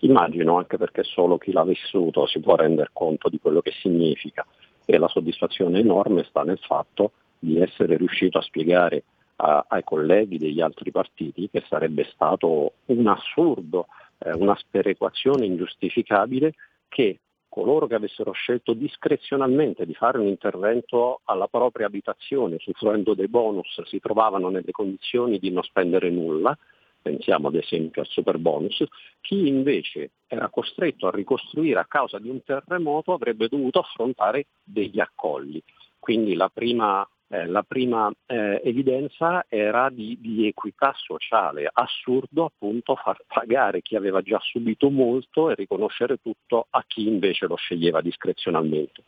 Immagino, anche perché solo chi l'ha vissuto si può rendere conto di quello che significa e la soddisfazione enorme sta nel fatto di essere riuscito a spiegare a, ai colleghi degli altri partiti che sarebbe stato un assurdo, eh, una sperequazione ingiustificabile che coloro che avessero scelto discrezionalmente di fare un intervento alla propria abitazione, usufruendo dei bonus, si trovavano nelle condizioni di non spendere nulla, pensiamo ad esempio al super bonus, chi invece era costretto a ricostruire a causa di un terremoto avrebbe dovuto affrontare degli accolli. Quindi la prima eh, la prima eh, evidenza era di, di, equità sociale, assurdo appunto far pagare chi aveva già subito molto e riconoscere tutto a chi invece lo sceglieva discrezionalmente.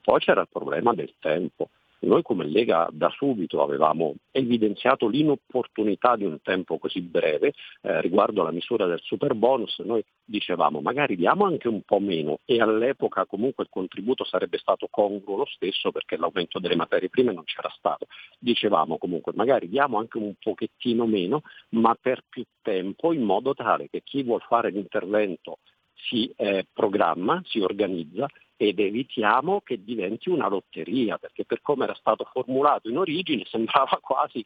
Poi c'era il problema del tempo. Noi come Lega da subito avevamo evidenziato l'inopportunità di un tempo così breve eh, riguardo alla misura del super bonus, noi dicevamo magari diamo anche un po' meno e all'epoca comunque il contributo sarebbe stato congruo lo stesso perché l'aumento delle materie prime non c'era stato. Dicevamo comunque magari diamo anche un pochettino meno ma per più tempo in modo tale che chi vuol fare l'intervento si eh, programma, si organizza ed evitiamo che diventi una lotteria, perché per come era stato formulato in origine sembrava quasi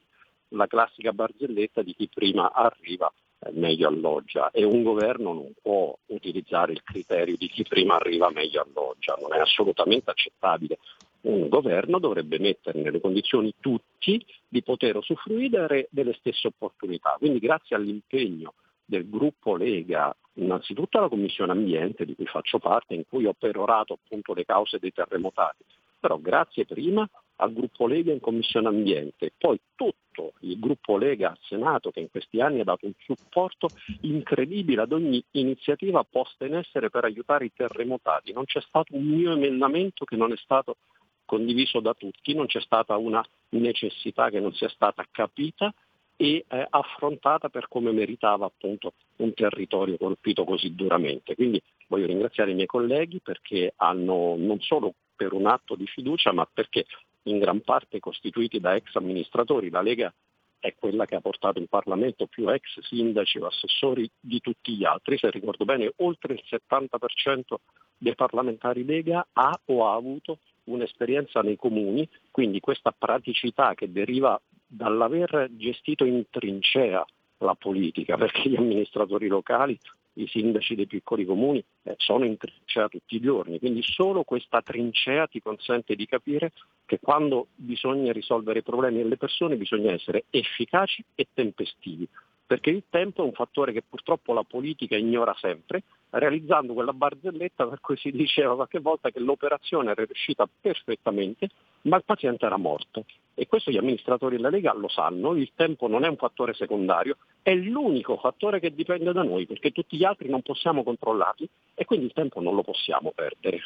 la classica barzelletta di chi prima arriva eh, meglio alloggia e un governo non può utilizzare il criterio di chi prima arriva meglio alloggia, non è assolutamente accettabile. Un governo dovrebbe mettere nelle condizioni tutti di poter usufruire delle stesse opportunità. Quindi grazie all'impegno del gruppo Lega innanzitutto alla Commissione Ambiente di cui faccio parte, in cui ho perorato appunto le cause dei terremotati, però grazie prima al gruppo Lega in Commissione Ambiente, poi tutto il gruppo Lega al Senato che in questi anni ha dato un supporto incredibile ad ogni iniziativa posta in essere per aiutare i terremotati. Non c'è stato un mio emendamento che non è stato condiviso da tutti, non c'è stata una necessità che non sia stata capita e eh, affrontata per come meritava appunto un territorio colpito così duramente. Quindi voglio ringraziare i miei colleghi perché hanno non solo per un atto di fiducia, ma perché in gran parte costituiti da ex amministratori, la Lega è quella che ha portato in Parlamento più ex sindaci o assessori di tutti gli altri, se ricordo bene oltre il 70% dei parlamentari Lega ha o ha avuto un'esperienza nei comuni, quindi questa praticità che deriva dall'aver gestito in trincea la politica, perché gli amministratori locali, i sindaci dei piccoli comuni eh, sono in trincea tutti i giorni, quindi solo questa trincea ti consente di capire che quando bisogna risolvere i problemi delle persone bisogna essere efficaci e tempestivi perché il tempo è un fattore che purtroppo la politica ignora sempre, realizzando quella barzelletta per cui si diceva qualche volta che l'operazione era riuscita perfettamente, ma il paziente era morto. E questo gli amministratori della Lega lo sanno, il tempo non è un fattore secondario, è l'unico fattore che dipende da noi, perché tutti gli altri non possiamo controllarli e quindi il tempo non lo possiamo perdere.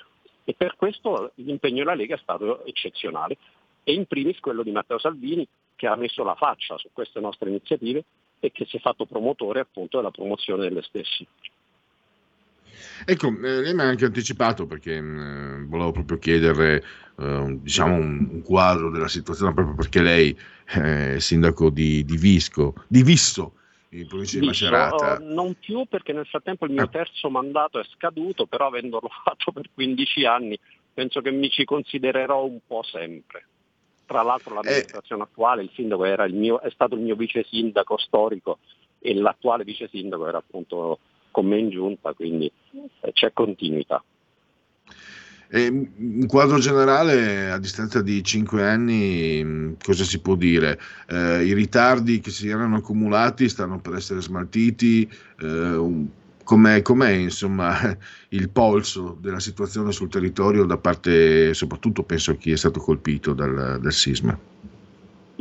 E per questo l'impegno della Lega è stato eccezionale e in primis quello di Matteo Salvini che ha messo la faccia su queste nostre iniziative e che si è fatto promotore appunto della promozione delle stesse. Ecco, eh, lei mi ha anche anticipato perché eh, volevo proprio chiedere eh, diciamo un, un, quadro della situazione proprio perché lei è sindaco di, di Visco, di Visso, in provincia di Macerata. Uh, non più perché nel frattempo il mio ah. terzo mandato è scaduto, però avendolo fatto per 15 anni penso che mi ci considererò un po' sempre. Tra l'altro l'amministrazione eh, attuale, il sindaco era il mio, è stato il mio vice sindaco storico e l'attuale vice sindaco era appunto con me in giunta, quindi eh, c'è continuità. E in quadro generale, a distanza di cinque anni, cosa si può dire? Eh, I ritardi che si erano accumulati stanno per essere smaltiti, eh, com'è, com'è insomma, il polso della situazione sul territorio da parte, soprattutto penso a chi è stato colpito dal, dal sisma?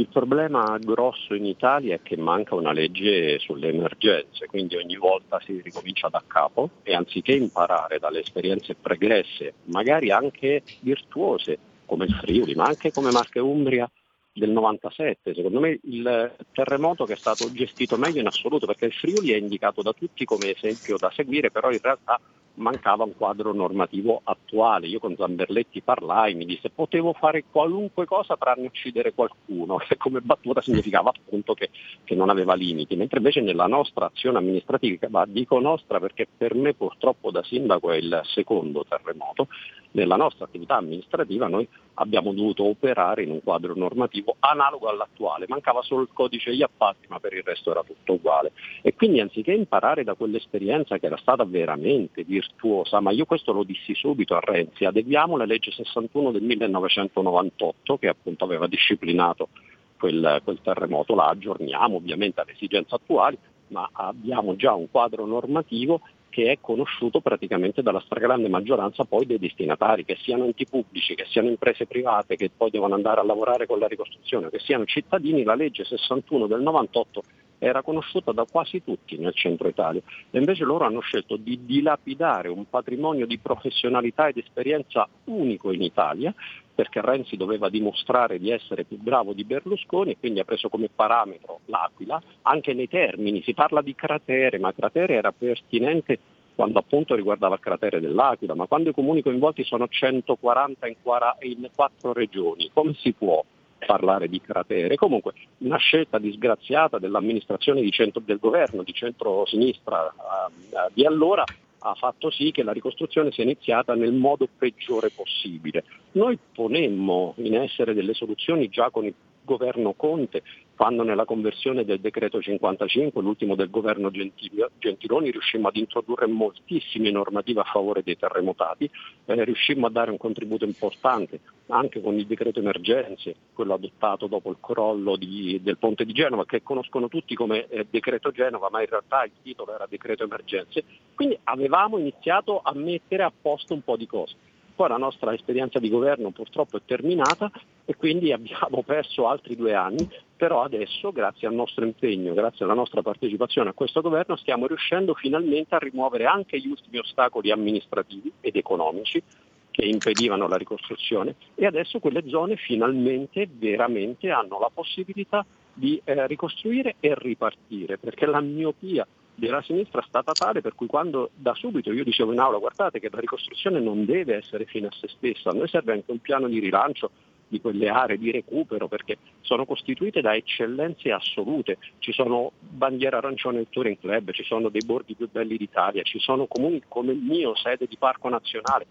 Il problema grosso in Italia è che manca una legge sulle emergenze, quindi ogni volta si ricomincia da capo e anziché imparare dalle esperienze pregresse, magari anche virtuose come il Friuli, ma anche come Marche Umbria del 97, secondo me il terremoto che è stato gestito meglio in assoluto perché il Friuli è indicato da tutti come esempio da seguire, però in realtà mancava un quadro normativo attuale. Io con Zamberletti parlai, mi disse potevo fare qualunque cosa tranne uccidere qualcuno, e come battuta significava appunto che, che, non aveva limiti, mentre invece nella nostra azione amministrativa, ma dico nostra perché per me purtroppo da sindaco è il secondo terremoto, nella nostra attività amministrativa noi abbiamo dovuto operare in un quadro normativo analogo all'attuale, mancava solo il codice gli appalti, ma per il resto era tutto uguale. E quindi anziché imparare da quell'esperienza che era stata veramente virtuosa, ma io questo lo dissi subito a Renzi, adeguiamo la legge 61 del 1998 che appunto aveva disciplinato quel, quel terremoto, la aggiorniamo ovviamente alle esigenze attuali, ma abbiamo già un quadro normativo che è conosciuto praticamente dalla stragrande maggioranza poi dei destinatari, che siano enti pubblici, che siano imprese private che poi devono andare a lavorare con la ricostruzione, che siano cittadini, la legge 61 del 98 era conosciuta da quasi tutti nel centro Italia. E invece loro hanno scelto di dilapidare un patrimonio di professionalità ed esperienza unico in Italia perché Renzi doveva dimostrare di essere più bravo di Berlusconi e quindi ha preso come parametro l'Aquila, anche nei termini, si parla di cratere, ma cratere era pertinente quando appunto riguardava il cratere dell'Aquila, ma quando i comuni coinvolti sono 140 in, in quattro regioni, come si può parlare di cratere. Comunque una scelta disgraziata dell'amministrazione di centro, del governo di centro-sinistra uh, di allora ha fatto sì che la ricostruzione sia iniziata nel modo peggiore possibile. Noi ponemmo in essere delle soluzioni già con il governo Conte, quando nella conversione del decreto 55, l'ultimo del governo Gentiloni, riuscimmo ad introdurre moltissime normative a favore dei terremotati, eh, riuscimmo a dare un contributo importante anche con il decreto emergenze, quello adottato dopo il crollo di, del ponte di Genova, che conoscono tutti come eh, decreto Genova, ma in realtà il titolo era decreto emergenze. Quindi avevamo iniziato a mettere a posto un po' di cose. Poi la nostra esperienza di governo purtroppo è terminata e quindi abbiamo perso altri due anni, però adesso grazie al nostro impegno, grazie alla nostra partecipazione a questo governo stiamo riuscendo finalmente a rimuovere anche gli ultimi ostacoli amministrativi ed economici che impedivano la ricostruzione. E adesso quelle zone finalmente veramente hanno la possibilità di eh, ricostruire e ripartire, perché la miopia della sinistra è stata tale per cui quando da subito io dicevo in aula guardate che la ricostruzione non deve essere fine a se stessa, a noi serve anche un piano di rilancio di quelle aree di recupero perché sono costituite da eccellenze assolute, ci sono bandiera arancione del Touring Club, ci sono dei borghi più belli d'Italia, ci sono comuni come il mio, sede di Parco Nazionale,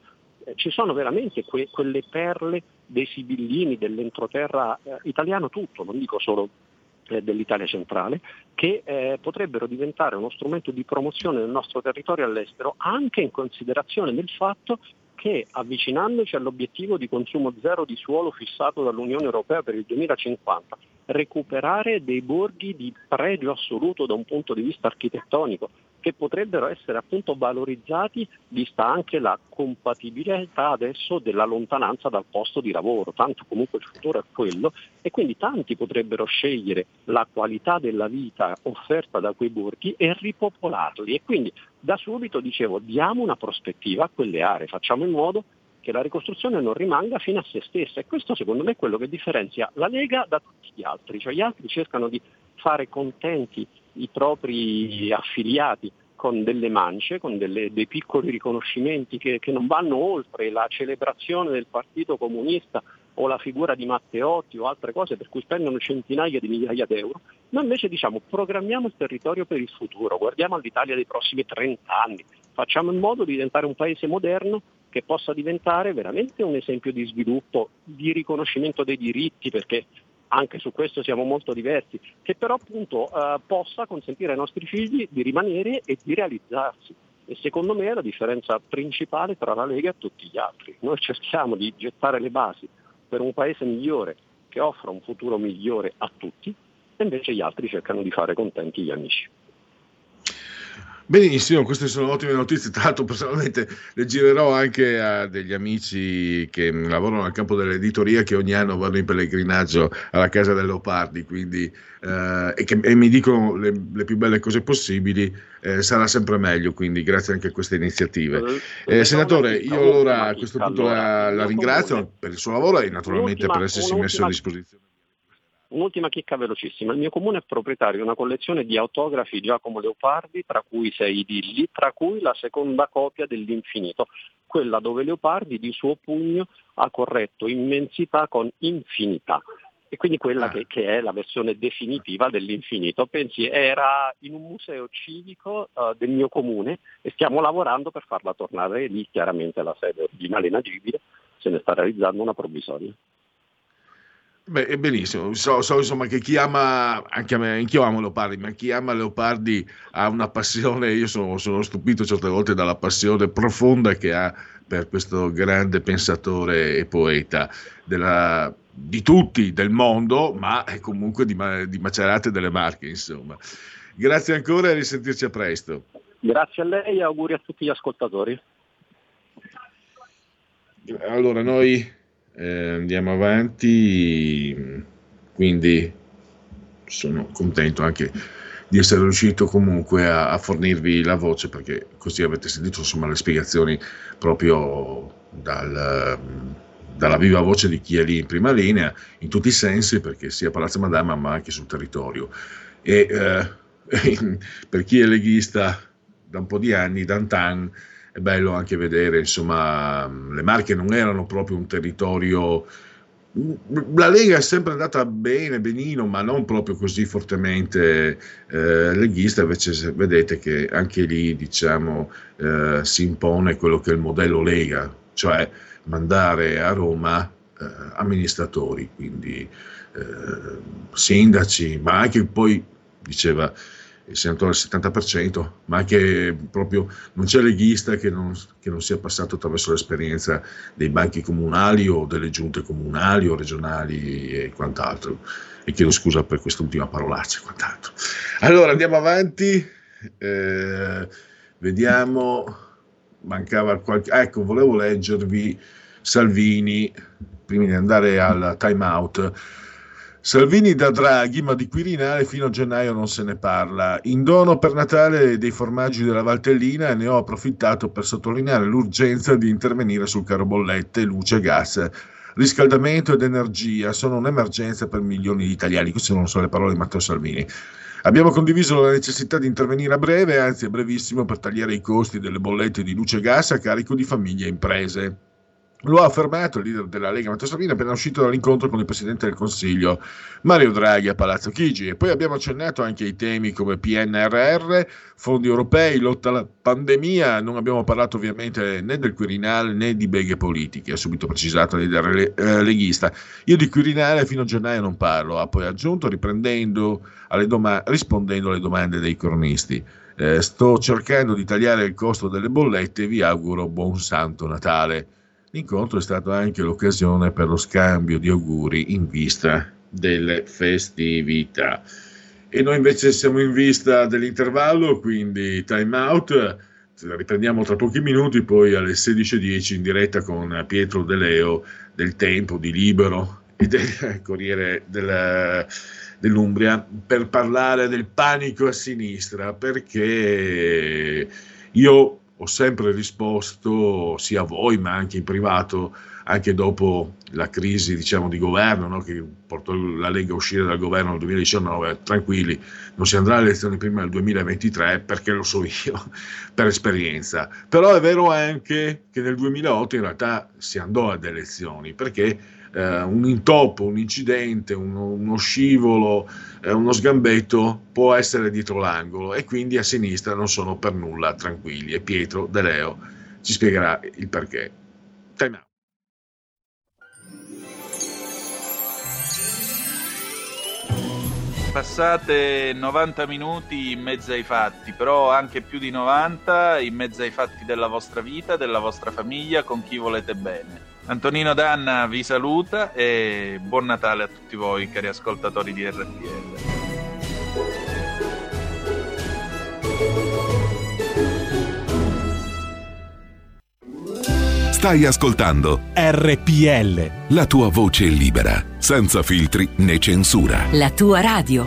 eh, ci sono veramente que- quelle perle dei sibillini, dell'entroterra eh, italiano tutto, non dico solo dell'Italia centrale, che eh, potrebbero diventare uno strumento di promozione del nostro territorio all'estero, anche in considerazione del fatto che avvicinandoci all'obiettivo di consumo zero di suolo fissato dall'Unione Europea per il 2050, recuperare dei borghi di pregio assoluto da un punto di vista architettonico, che potrebbero essere appunto valorizzati vista anche la compatibilità adesso della lontananza dal posto di lavoro, tanto comunque il futuro è quello e quindi tanti potrebbero scegliere la qualità della vita offerta da quei borghi e ripopolarli. E quindi da subito dicevo diamo una prospettiva a quelle aree, facciamo in modo che la ricostruzione non rimanga fino a se stessa e questo secondo me è quello che differenzia la Lega da tutti gli altri, cioè gli altri cercano di fare contenti i propri affiliati con delle mance, con delle, dei piccoli riconoscimenti che, che, non vanno oltre la celebrazione del Partito Comunista o la figura di Matteotti o altre cose per cui spendono centinaia di migliaia d'euro, ma invece diciamo programmiamo il territorio per il futuro, guardiamo all'Italia dei prossimi 30 anni, facciamo in modo di diventare un paese moderno che possa diventare veramente un esempio di sviluppo, di riconoscimento dei diritti, perché anche su questo siamo molto diversi, che però appunto eh, possa consentire ai nostri figli di rimanere e di realizzarsi. E secondo me è la differenza principale tra la Lega e tutti gli altri. Noi cerchiamo di gettare le basi per un paese migliore che offra un futuro migliore a tutti e invece gli altri cercano di fare contenti gli amici. Benissimo, queste sono ottime notizie. Tra l'altro, personalmente le girerò anche a degli amici che lavorano al campo dell'editoria che ogni anno vanno in pellegrinaggio alla casa del Leopardi quindi, eh, e che e mi dicono le, le, più belle cose possibili. Eh, sarà sempre meglio, quindi grazie anche a queste iniziative. Eh, senatore, io allora a questo punto la, la ringrazio per il suo lavoro e naturalmente per essersi messo a disposizione. Un'ultima chicca velocissima. Il mio comune è proprietario di una collezione di autografi Giacomo Leopardi, tra cui sei idilli, tra cui la seconda copia dell'infinito, quella dove Leopardi di suo pugno ha corretto immensità con infinità. E quindi quella ah. che, che, è la versione definitiva dell'infinito. Pensi, era in un museo civico uh, del mio comune e stiamo lavorando per farla tornare lì, chiaramente la sede originale inagibile, se ne sta realizzando una provvisoria. Beh, benissimo. So, so, insomma che chi ama, anche a me, anch'io amo Leopardi, ma chi ama Leopardi ha una passione, io sono, sono stupito certe volte dalla passione profonda che ha per questo grande pensatore e poeta della, di tutti, del mondo, ma comunque di, di Macerate delle Marche, insomma. Grazie ancora e risentirci a presto. Grazie a lei e auguri a tutti gli ascoltatori. Allora, noi eh, andiamo avanti, quindi sono contento anche di essere riuscito comunque a, a, fornirvi la voce perché così avete sentito insomma le spiegazioni proprio dal, dalla viva voce di chi è lì in prima linea in tutti i sensi perché sia Palazzo Madama ma anche sul territorio. E eh, per chi è leghista da un po' di anni, Dantan è bello anche vedere, insomma, le Marche non erano proprio un territorio... La Lega è sempre andata bene, benino, ma non proprio così fortemente eh, leghista, invece vedete che anche lì diciamo, eh, si impone quello che è il modello Lega, cioè mandare a Roma eh, amministratori, quindi eh, sindaci, ma anche poi, diceva il senatore al 70%, ma anche proprio non c'è leghista che non, che non, sia passato attraverso l'esperienza dei banchi comunali o delle giunte comunali o regionali e quant'altro. E chiedo scusa per quest'ultima parolaccia e quant'altro. Allora andiamo avanti, eh, vediamo, mancava qualche... ecco, volevo leggervi Salvini, prima di andare al time out Salvini da Draghi, ma di Quirinale fino a gennaio non se ne parla. In dono per Natale dei formaggi della Valtellina ne ho approfittato per sottolineare l'urgenza di intervenire sul caro bollette, luce gas. Riscaldamento ed energia sono un'emergenza per milioni di italiani. Queste non sono le parole di Matteo Salvini. Abbiamo condiviso la necessità di intervenire a breve, anzi a brevissimo, per tagliare i costi delle bollette di luce e gas a carico di famiglie e imprese. Lo ha affermato il leader della Lega Matteo Salvini appena uscito dall'incontro con il Presidente del Consiglio Mario Draghi a Palazzo Chigi e poi abbiamo accennato anche ai temi come PNRR, fondi europei, lotta alla pandemia, non abbiamo parlato ovviamente né del Quirinale né di beghe politiche, ha subito precisato il leader eh, leghista. Io di Quirinale fino a gennaio non parlo, ha poi aggiunto riprendendo alle doma- rispondendo alle domande dei cronisti. Eh, sto cercando di tagliare il costo delle bollette e vi auguro buon santo Natale. L'incontro è stato anche l'occasione per lo scambio di auguri in vista delle festività. E noi invece siamo in vista dell'intervallo, quindi time out. Riprendiamo tra pochi minuti, poi alle 16.10 in diretta con Pietro De Leo del Tempo, di Libero e del Corriere della, dell'Umbria per parlare del panico a sinistra, perché io ho sempre risposto sia a voi ma anche in privato, anche dopo la crisi diciamo, di governo no, che portò la Lega a uscire dal governo nel 2019, tranquilli, non si andrà alle elezioni prima del 2023 perché lo so io, per esperienza. Però è vero anche che nel 2008 in realtà si andò ad elezioni perché eh, un intoppo, un incidente, uno, uno scivolo, eh, uno sgambetto può essere dietro l'angolo e quindi a sinistra non sono per nulla tranquilli e Pietro De Leo ci spiegherà il perché. Time out. Passate 90 minuti in mezzo ai fatti, però anche più di 90 in mezzo ai fatti della vostra vita, della vostra famiglia, con chi volete bene. Antonino Danna vi saluta e buon Natale a tutti voi cari ascoltatori di RPL. Stai ascoltando RPL. La tua voce libera, senza filtri né censura. La tua radio.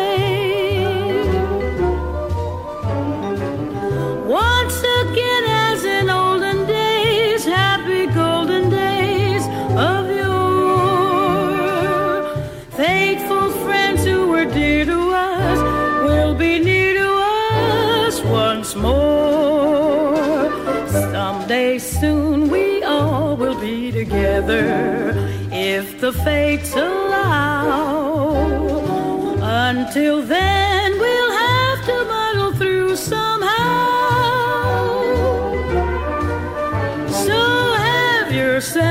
The fates allow. Until then, we'll have to muddle through somehow. So have yourself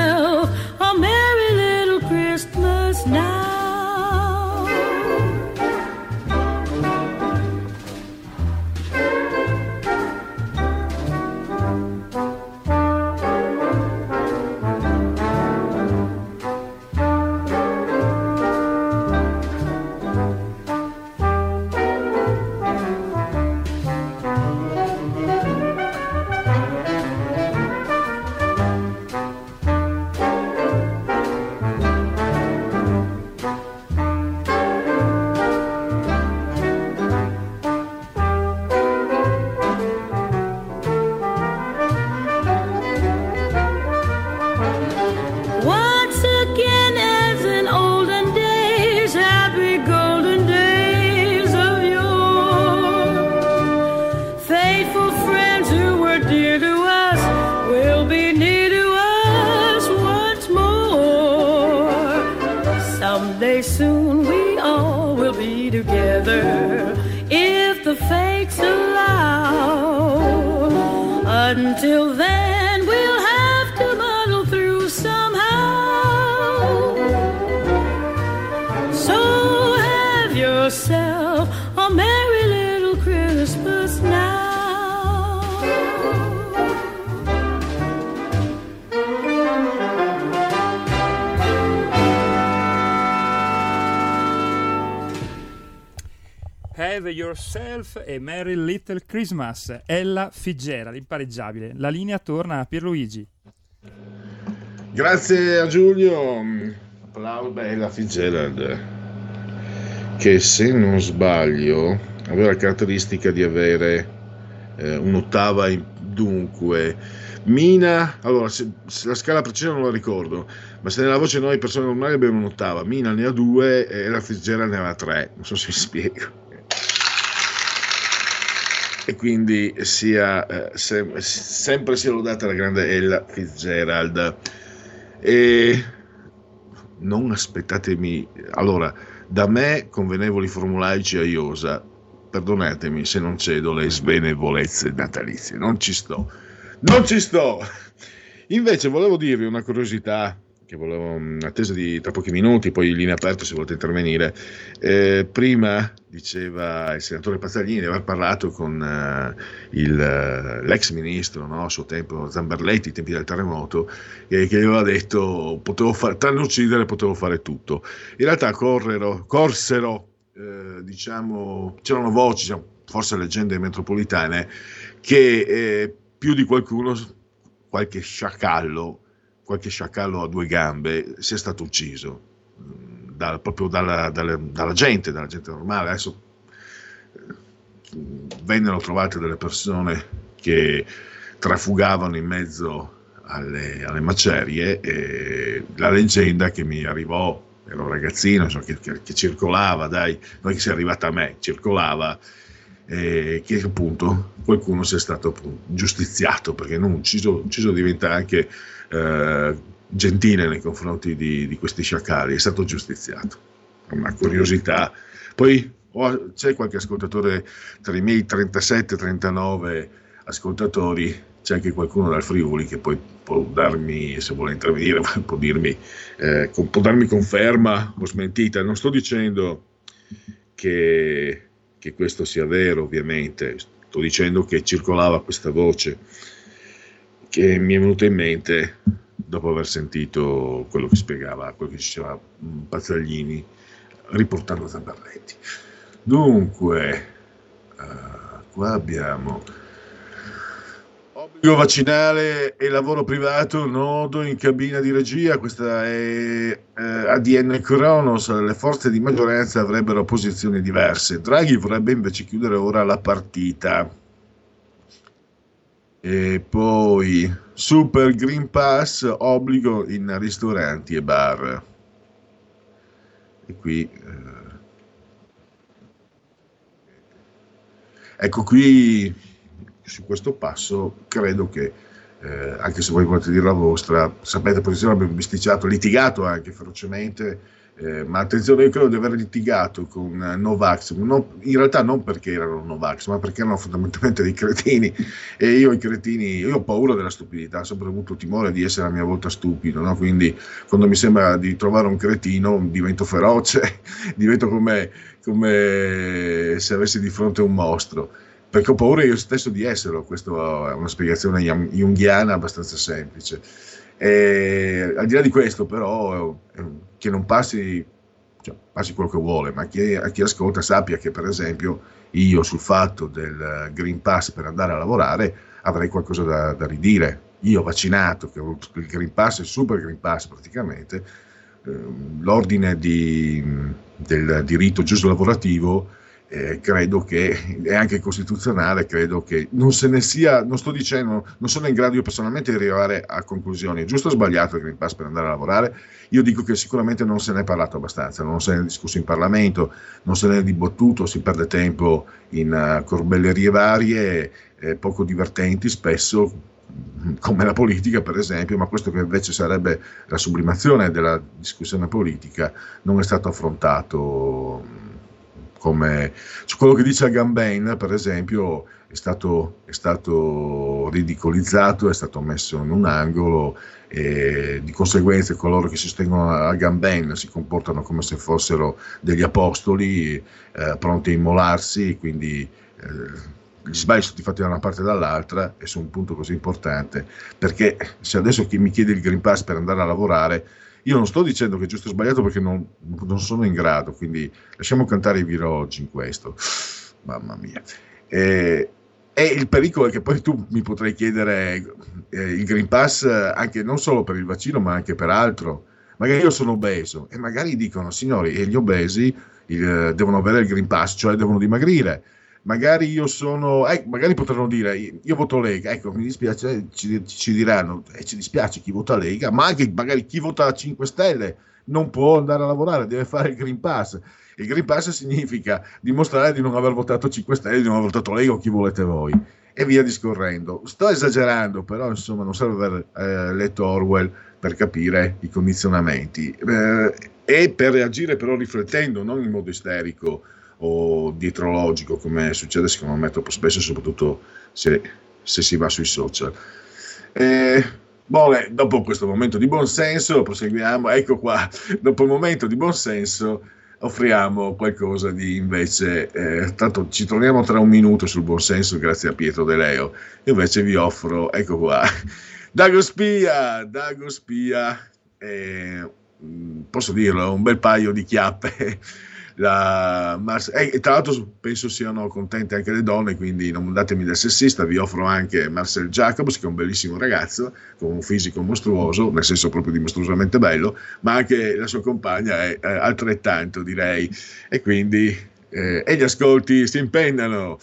Have Yourself a Merry Little Christmas. Ella Figgera, l'impareggiabile. La linea torna a Pierluigi. Grazie a Giulio. Applauso, bella Fitzgerald, che se non sbaglio aveva la caratteristica di avere eh, un'ottava in dunque. Mina, allora se, se la scala precisa non la ricordo, ma se nella voce noi persone normali abbiamo un'ottava, Mina ne ha due e la Fitzgerald ne aveva tre, non so se mi spiego. E quindi sia eh, sem- sempre sia lodata la grande Ella Fitzgerald. E non aspettatemi, allora, da me convenevoli formulaici a Iosa, perdonatemi se non cedo le svenevolezze natalizie, non ci sto, non ci sto. Invece volevo dirvi una curiosità che volevo, in attesa di tra pochi minuti, poi linea aperta se volete intervenire. Eh, prima diceva il senatore Pazzaglini di aver parlato con eh, il, eh, l'ex ministro, no, a suo tempo Zamberletti, ai tempi del terremoto, eh, che aveva detto potevo fare, tranne uccidere potevo fare tutto. In realtà correro, corsero, eh, diciamo, c'erano voci, forse leggende metropolitane, che eh, più di qualcuno, qualche sciacallo, qualche sciacallo a due gambe sia stato ucciso da, proprio dalla, dalla, dalla, gente, dalla gente normale. Adesso vennero trovate delle persone che trafugavano in mezzo alle, alle macerie e la leggenda che mi arrivò, ero ragazzino so, che, che, che, circolava, dai, non è che sia arrivata a me, circolava, eh, che appunto qualcuno sia stato giustiziato perché non ucciso, ucciso diventa anche eh, gentile nei confronti di, di, questi sciacalli, è stato giustiziato. una curiosità. Poi oh, c'è qualche ascoltatore tra i miei 37-39 ascoltatori, c'è anche qualcuno dal Friuli che poi può darmi, se vuole intervenire, può, dirmi, eh, può darmi conferma o smentita. Non sto dicendo che, che questo sia vero, ovviamente, sto dicendo che circolava questa voce che mi è venuta in mente dopo aver sentito quello che spiegava, quello che diceva Pazzaglini riportando Zamberletti. Dunque, uh, qua abbiamo obbligo vaccinale e lavoro privato, nodo in cabina di regia, questa è uh, eh, ADN Cronos, le forze di maggioranza avrebbero posizioni diverse, Draghi vorrebbe invece chiudere ora la partita. E poi Super Green Pass, obbligo in ristoranti e bar. E qui... Eh, ecco qui, su questo passo, credo che, eh, anche se voi volete dire la vostra, sapete, posizione abbiamo bisticciato, litigato anche ferocemente eh, ma attenzione, io credo di aver litigato con Novax, non, in realtà non perché erano Novax, ma perché erano fondamentalmente dei cretini e io i cretini, io ho paura della stupidità, ho sempre avuto timore di essere a mia volta stupido, no? quindi quando mi sembra di trovare un cretino divento feroce, divento come, come se avessi di fronte un mostro perché ho paura io stesso di esserlo, questa è una spiegazione junghiana abbastanza semplice. E, al di là di questo, però, che non passi, cioè, passi quello che vuole, ma chi, a chi ascolta sappia che, per esempio, io sul fatto del Green Pass per andare a lavorare avrei qualcosa da, da ridire. Io vaccinato, che ho il Green Pass, il Super Green Pass praticamente, ehm, l'ordine di, del diritto giusto lavorativo eh, credo che è anche costituzionale, credo che non se ne sia, non sto dicendo, non sono in grado io personalmente di arrivare a conclusioni, giusto o sbagliato il Green Pass per andare a lavorare, io dico che sicuramente non se ne è parlato abbastanza, non se ne è discusso in Parlamento, non se ne è dibattuto, si perde tempo in uh, corbellerie varie, eh, poco divertenti spesso, come la politica per esempio, ma questo che invece sarebbe la sublimazione della discussione politica non è stato affrontato come su quello che dice Agamben, per esempio, è stato, è stato, ridicolizzato, è stato messo in un angolo e di conseguenza coloro che sostengono Agamben si comportano come se fossero degli apostoli eh, pronti a immolarsi, quindi eh, gli sbagli sono fatti da una parte e dall'altra e su un punto così importante, perché se adesso chi mi chiede il Green Pass per andare a lavorare io non sto dicendo che è giusto o sbagliato perché non, non sono in grado, quindi lasciamo cantare i viroggi in questo. Mamma mia. Eh, e il pericolo è che poi tu mi potrai chiedere eh, il Green Pass anche non solo per il vaccino, ma anche per altro. Magari io sono obeso e magari dicono, signori, gli obesi il, devono avere il Green Pass, cioè devono dimagrire magari io sono, eh, magari potranno dire io voto Lega, ecco mi dispiace, ci, ci diranno, eh, ci dispiace chi vota Lega, ma anche magari chi vota 5 Stelle non può andare a lavorare, deve fare il Green Pass. Il Green Pass significa dimostrare di non aver votato 5 Stelle, di non aver votato Lega o chi volete voi. E via discorrendo. Sto esagerando, però insomma non serve aver eh, letto Orwell per capire i condizionamenti. Eh, e per reagire però riflettendo, non in modo isterico, o dietrologico come succede secondo me troppo spesso soprattutto se, se si va sui social. Eh, boh, dopo questo momento di buonsenso proseguiamo. Ecco qua. Dopo il momento di buonsenso offriamo qualcosa di invece eh, tanto ci torniamo tra un minuto sul buonsenso grazie a Pietro De Leo. Invece vi offro ecco qua Dago Spia Dago Spia eh, posso dirlo un bel paio di chiappe la, Mars- e tra l'altro penso siano contente anche le donne, quindi non datemi del sessista, vi offro anche Marcel Jacobs, che è un bellissimo ragazzo, con un fisico mostruoso, nel senso proprio di mostruosamente bello, ma anche la sua compagna è, è altrettanto, direi, e quindi eh, e gli ascolti si impennano.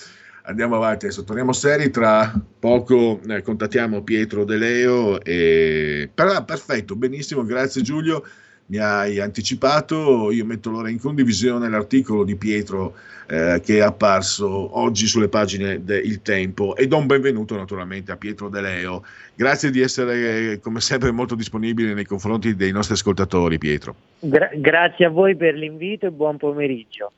Andiamo avanti, adesso torniamo seri, tra poco eh, contattiamo Pietro De Leo e... perfetto, benissimo, grazie Giulio mi hai anticipato, io metto allora in condivisione l'articolo di Pietro eh, che è apparso oggi sulle pagine del Tempo e do un benvenuto naturalmente a Pietro De Leo. Grazie di essere come sempre molto disponibile nei confronti dei nostri ascoltatori Pietro. Gra- grazie a voi per l'invito e buon pomeriggio.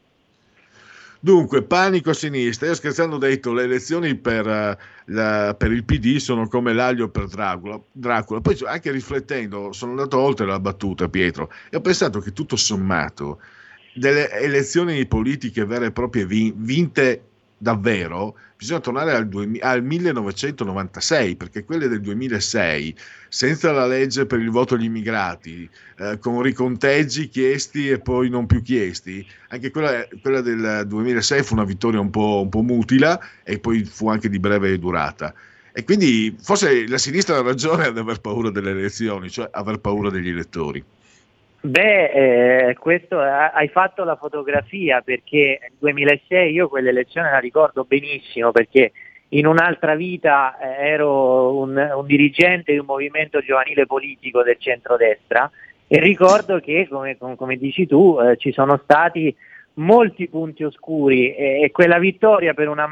Dunque, panico a sinistra. Io scherzando ho detto le elezioni per, uh, la, per, il PD sono come l'aglio per Dracula. Dracula. Poi anche riflettendo, sono andato oltre la battuta, Pietro, e ho pensato che tutto sommato delle elezioni politiche vere e proprie vinte davvero, bisogna tornare al, 2000, al, 1996, perché quelle del 2006, senza la legge per il voto agli immigrati, eh, con riconteggi chiesti e poi non più chiesti, anche quella, quella del 2006 fu una vittoria un po', un po' mutila e poi fu anche di breve durata. E quindi forse la sinistra ha ragione ad aver paura delle elezioni, cioè aver paura degli elettori. Beh, eh, questo, eh, hai fatto la fotografia perché nel 2006 io quell'elezione la ricordo benissimo perché in un'altra vita eh, ero un, un, dirigente di un movimento giovanile politico del centrodestra e ricordo che, come, come dici tu, eh, ci sono stati molti punti oscuri e, e quella vittoria per una,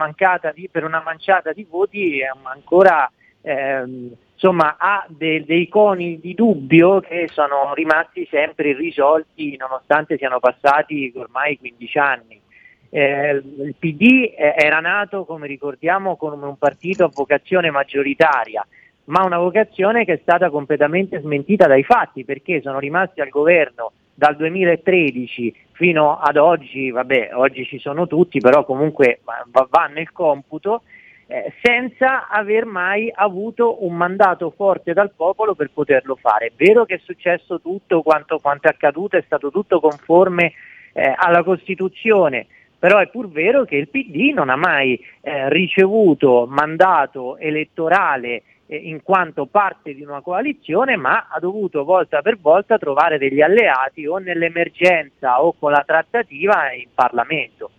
di, per una, manciata di voti è ancora... Ehm, insomma, ha de- dei coni di dubbio che sono rimasti sempre irrisolti nonostante siano passati ormai 15 anni. Eh, il PD eh, era nato, come ricordiamo, come un partito a vocazione maggioritaria, ma una vocazione che è stata completamente smentita dai fatti perché sono rimasti al governo dal 2013 fino ad oggi, vabbè, oggi ci sono tutti, però comunque va, va nel computo eh, senza aver mai avuto un mandato forte dal popolo per poterlo fare. È vero che è successo tutto quanto, quanto è accaduto, è stato tutto conforme eh, alla Costituzione, però è pur vero che il PD non ha mai eh, ricevuto mandato elettorale eh, in quanto parte di una coalizione, ma ha dovuto volta per volta trovare degli alleati o nell'emergenza o con la trattativa in Parlamento.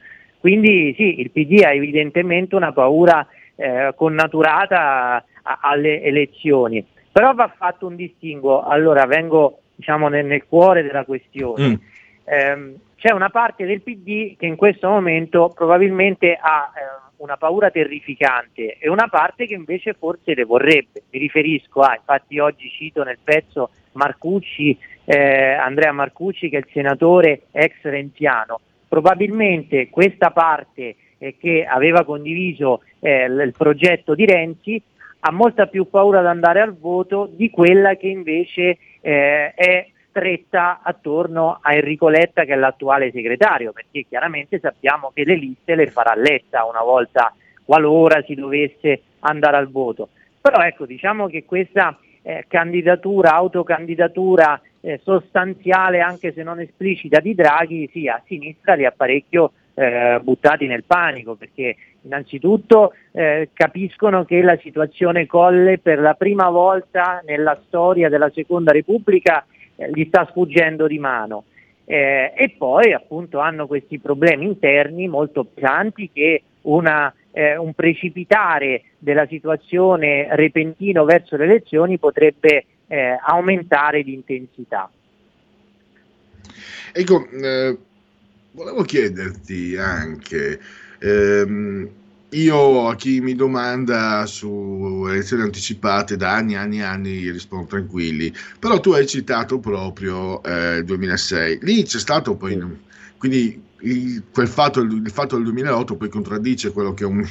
Quindi sì, il PD ha evidentemente una paura eh, connaturata a, alle elezioni. Però va fatto un distinguo, allora vengo diciamo, nel, nel cuore della questione. Mm. Eh, c'è una parte del PD che in questo momento probabilmente ha eh, una paura terrificante e una parte che invece forse le vorrebbe. Mi riferisco a, infatti oggi cito nel pezzo Marcucci, eh, Andrea Marcucci che è il senatore ex renziano. Probabilmente questa parte eh, che aveva condiviso eh, il progetto di Renzi ha molta più paura ad andare al voto di quella che invece eh, è stretta attorno a Enrico Letta che è l'attuale segretario, perché chiaramente sappiamo che le liste le farà Letta una volta qualora si dovesse andare al voto. Però ecco, diciamo che questa eh, candidatura, autocandidatura eh, sostanziale, anche se non esplicita, di Draghi, sì, a sinistra li ha parecchio eh, buttati nel panico perché innanzitutto eh, capiscono che la situazione Colle per la prima volta nella storia della Seconda Repubblica eh, gli sta sfuggendo di mano. Eh, e poi appunto hanno questi problemi interni molto pesanti che una, eh, un precipitare della situazione repentino verso le elezioni potrebbe eh, aumentare di intensità. Ecco, eh, Volevo chiederti anche, ehm, io a chi mi domanda su elezioni anticipate da anni e anni e anni rispondo tranquilli, però tu hai citato proprio eh, il 2006, lì c'è stato poi, quindi il, fatto, il fatto del 2008 poi contraddice quello che è un,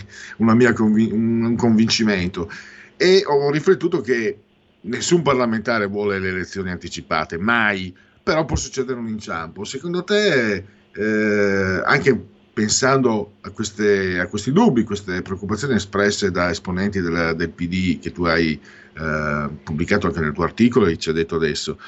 convin- un convincimento e ho riflettuto che nessun parlamentare vuole le elezioni anticipate, mai, però può succedere un inciampo. Secondo te eh, anche pensando a, queste, a, questi dubbi, queste preoccupazioni espresse da esponenti del, del PD che tu hai eh, pubblicato anche nel tuo articolo e ci hai detto adesso,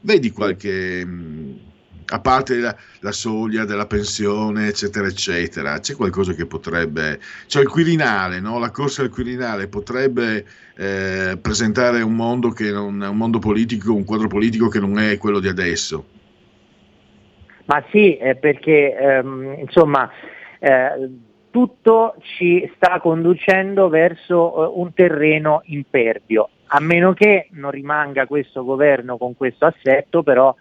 vedi qualche, mh, a parte la, la, soglia della pensione, eccetera, eccetera, c'è qualcosa che potrebbe, cioè il Quirinale, no? la corsa al Quirinale potrebbe eh, presentare un mondo, che non, un mondo politico, un quadro politico che non è quello di adesso. Ma sì, eh, perché ehm, insomma eh, tutto ci sta conducendo verso eh, un terreno impervio, a meno che non rimanga questo governo con questo assetto, però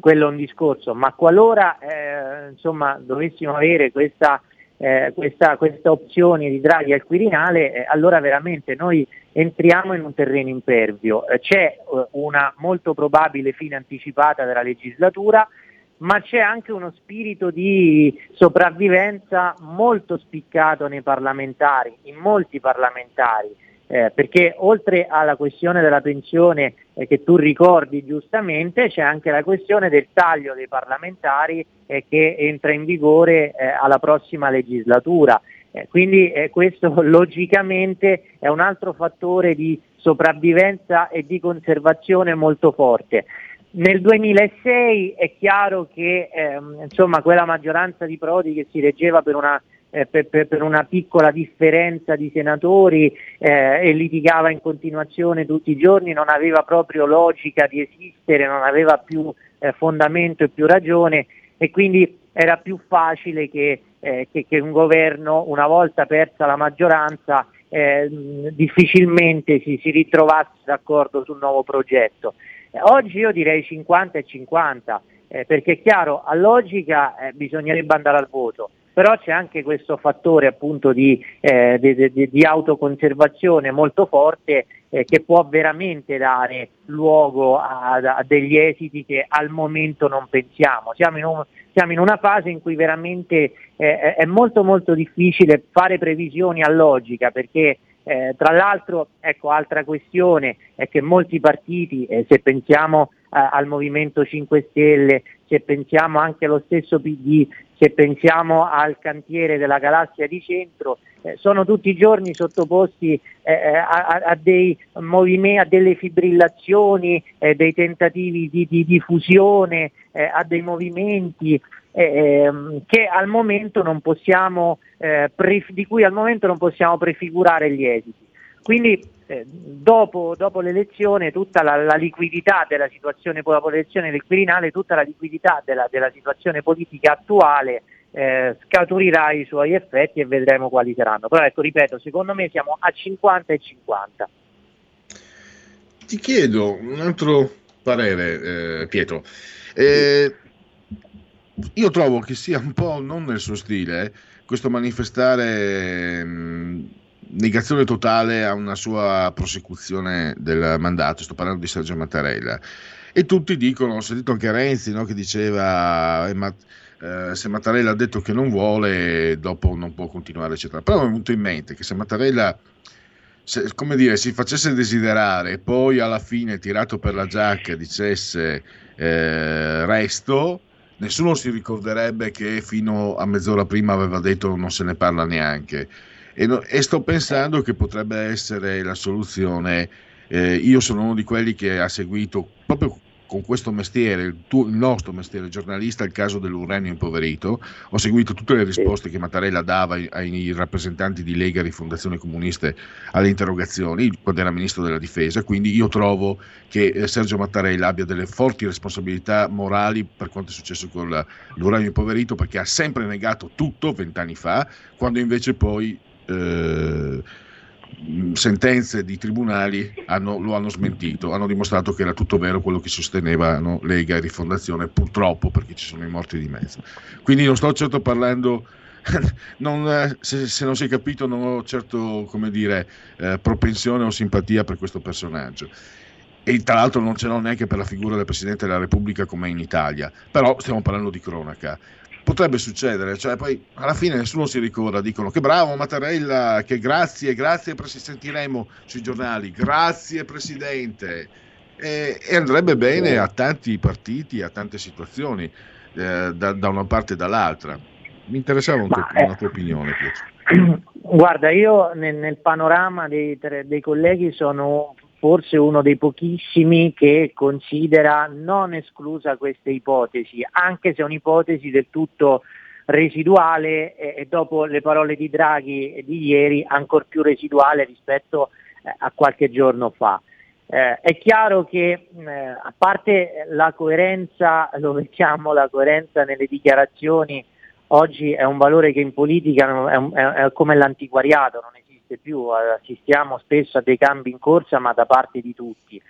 quello è un discorso, ma qualora eh, insomma, dovessimo avere questa, eh, questa, questa, opzione di Draghi al Quirinale, eh, allora veramente noi entriamo in un terreno impervio. Eh, c'è eh, una molto probabile fine anticipata della legislatura, ma c'è anche uno spirito di sopravvivenza molto spiccato nei parlamentari, in molti parlamentari eh, perché oltre alla questione della pensione eh, che tu ricordi giustamente c'è anche la questione del taglio dei parlamentari eh, che entra in vigore eh, alla prossima legislatura. Eh, quindi eh, questo logicamente è un altro fattore di sopravvivenza e di conservazione molto forte. Nel 2006 è chiaro che ehm, insomma, quella maggioranza di Prodi che si reggeva per una eh, per, per, una piccola differenza di senatori eh, e litigava in continuazione tutti i giorni, non aveva proprio logica di esistere, non aveva più eh, fondamento e più ragione e quindi era più facile che, eh, che, che un governo, una volta persa la maggioranza, eh, difficilmente si, si ritrovasse d'accordo sul nuovo progetto. oggi io direi 50 e 50, eh, perché è chiaro, a logica bisognerebbe andare al voto però c'è anche questo fattore appunto di, eh, di, di, di autoconservazione molto forte eh, che può veramente dare luogo a, a, degli esiti che al momento non pensiamo. Siamo in, un, siamo in una fase in cui veramente eh, è molto molto difficile fare previsioni a logica perché eh, tra l'altro, ecco, altra questione è che molti partiti, eh, se pensiamo eh, al Movimento 5 Stelle, se pensiamo anche allo stesso PD, se pensiamo al cantiere della galassia di centro, eh, sono tutti i giorni sottoposti eh, eh a, a, dei movimenti, a delle fibrillazioni, eh, dei tentativi di, di, di fusione, eh, a dei movimenti ehm, al possiamo, eh, pre, di cui al momento non possiamo prefigurare gli esiti. Quindi eh, dopo, dopo, l'elezione tutta la, la, liquidità della situazione, dopo l'elezione del Quirinale, tutta la liquidità della, della situazione politica attuale eh, scaturirà i suoi effetti e vedremo quali saranno. Però ecco, ripeto, secondo me siamo a 50 e 50. Ti chiedo un altro parere, eh, Pietro. Eh, io trovo che sia un po' non nel suo stile questo manifestare mh, mm, negazione totale a una sua prosecuzione del mandato, sto parlando di Sergio Mattarella. E tutti dicono, ho sentito anche Renzi no, che diceva eh, ma, eh, se Mattarella ha detto che non vuole, dopo non può continuare, eccetera. Però mi è venuto in mente che se Mattarella se, come dire, si facesse desiderare e poi alla fine tirato per la giacca dicesse eh, resto, nessuno si ricorderebbe che fino a mezz'ora prima aveva detto non se ne parla neanche e, no, e sto pensando che potrebbe essere la soluzione. Eh, io sono uno di quelli che ha seguito proprio con questo mestiere, il, tuo, il, nostro mestiere giornalista, il caso dell'uranio impoverito. Ho seguito tutte le risposte che Mattarella dava ai, ai rappresentanti di Lega e di Fondazione Comuniste alle interrogazioni quando era ministro della difesa. Quindi io trovo che eh, Sergio Mattarella abbia delle forti responsabilità morali per quanto è successo con l'uranio impoverito, perché ha sempre negato tutto vent'anni fa, quando invece poi eh, sentenze di tribunali hanno, lo hanno smentito, hanno dimostrato che era tutto vero quello che sostenevano Lega e Rifondazione, purtroppo perché ci sono i morti di mezzo. Quindi non sto certo parlando, non, se, se, non si è capito, non ho certo dire, eh, propensione o simpatia per questo personaggio. E tra l'altro non ce l'ho neanche per la figura del Presidente della Repubblica come in Italia, però stiamo parlando di cronaca potrebbe succedere, cioè poi alla fine nessuno si ricorda, dicono che bravo Mattarella, che grazie, grazie, sentiremo sui giornali, grazie Presidente, e, e andrebbe bene a tanti partiti, a tante situazioni, eh, da, da, una parte e dall'altra. Mi interessava un Ma, una tua opinione, Pietro. Guarda, io nel, nel panorama dei, dei colleghi sono forse uno dei pochissimi che considera non esclusa questa ipotesi, anche se è un'ipotesi del tutto residuale e, dopo le parole di Draghi di ieri ancora più residuale rispetto eh, a qualche giorno fa. Eh, è chiaro che eh, a parte la coerenza, lo vediamo, la coerenza nelle dichiarazioni oggi è un valore che in politica è, un, è, è come l'antiquariato, non esiste più, assistiamo spesso a dei cambi in corsa ma da parte di tutti.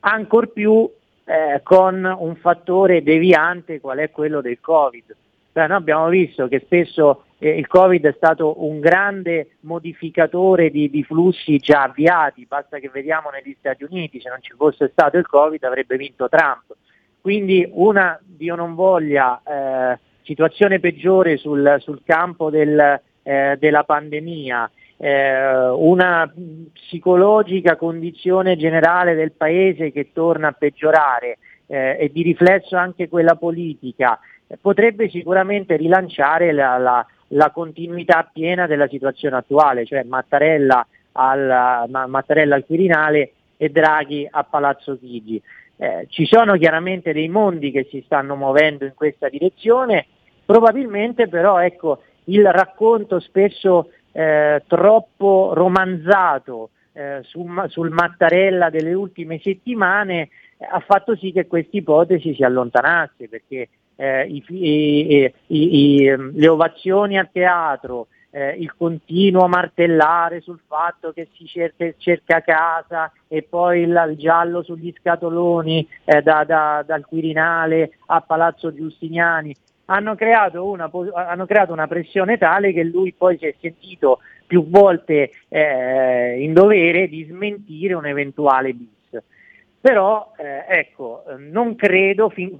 Ancor più eh, con un fattore deviante qual è quello del Covid. Cioè, noi abbiamo visto che spesso eh, il Covid è stato un grande modificatore di, di, flussi già avviati, basta che vediamo negli Stati Uniti, se non ci fosse stato il Covid avrebbe vinto Trump. Quindi una, Dio non voglia, eh, situazione peggiore sul, sul campo del, eh, della pandemia, eh, una psicologica condizione generale del Paese che torna a peggiorare eh, e di riflesso anche quella politica, potrebbe sicuramente rilanciare la, la, la, continuità piena della situazione attuale, cioè Mattarella al, Mattarella al Quirinale e Draghi a Palazzo Chigi. Eh, ci sono chiaramente dei mondi che si stanno muovendo in questa direzione, probabilmente però ecco, il racconto spesso eh, troppo romanzato eh, su, sul Mattarella delle ultime settimane eh, ha fatto sì che questa ipotesi si allontanasse perché eh, i, i, i, ehm, le ovazioni al teatro, eh, il continuo martellare sul fatto che si cerca, cerca casa e poi il, il, giallo sugli scatoloni eh, da, da, dal Quirinale a Palazzo Giustiniani hanno creato, una, hanno creato una pressione tale che lui poi si è sentito più volte eh, in dovere di smentire un eventuale bis. Però eh, ecco, non credo, fin,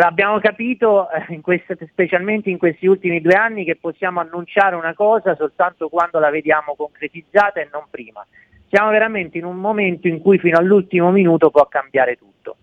abbiamo capito eh, in queste, specialmente in questi ultimi due anni che possiamo annunciare una cosa soltanto quando la vediamo concretizzata e non prima. Siamo veramente in un momento in cui fino all'ultimo minuto può cambiare tutto.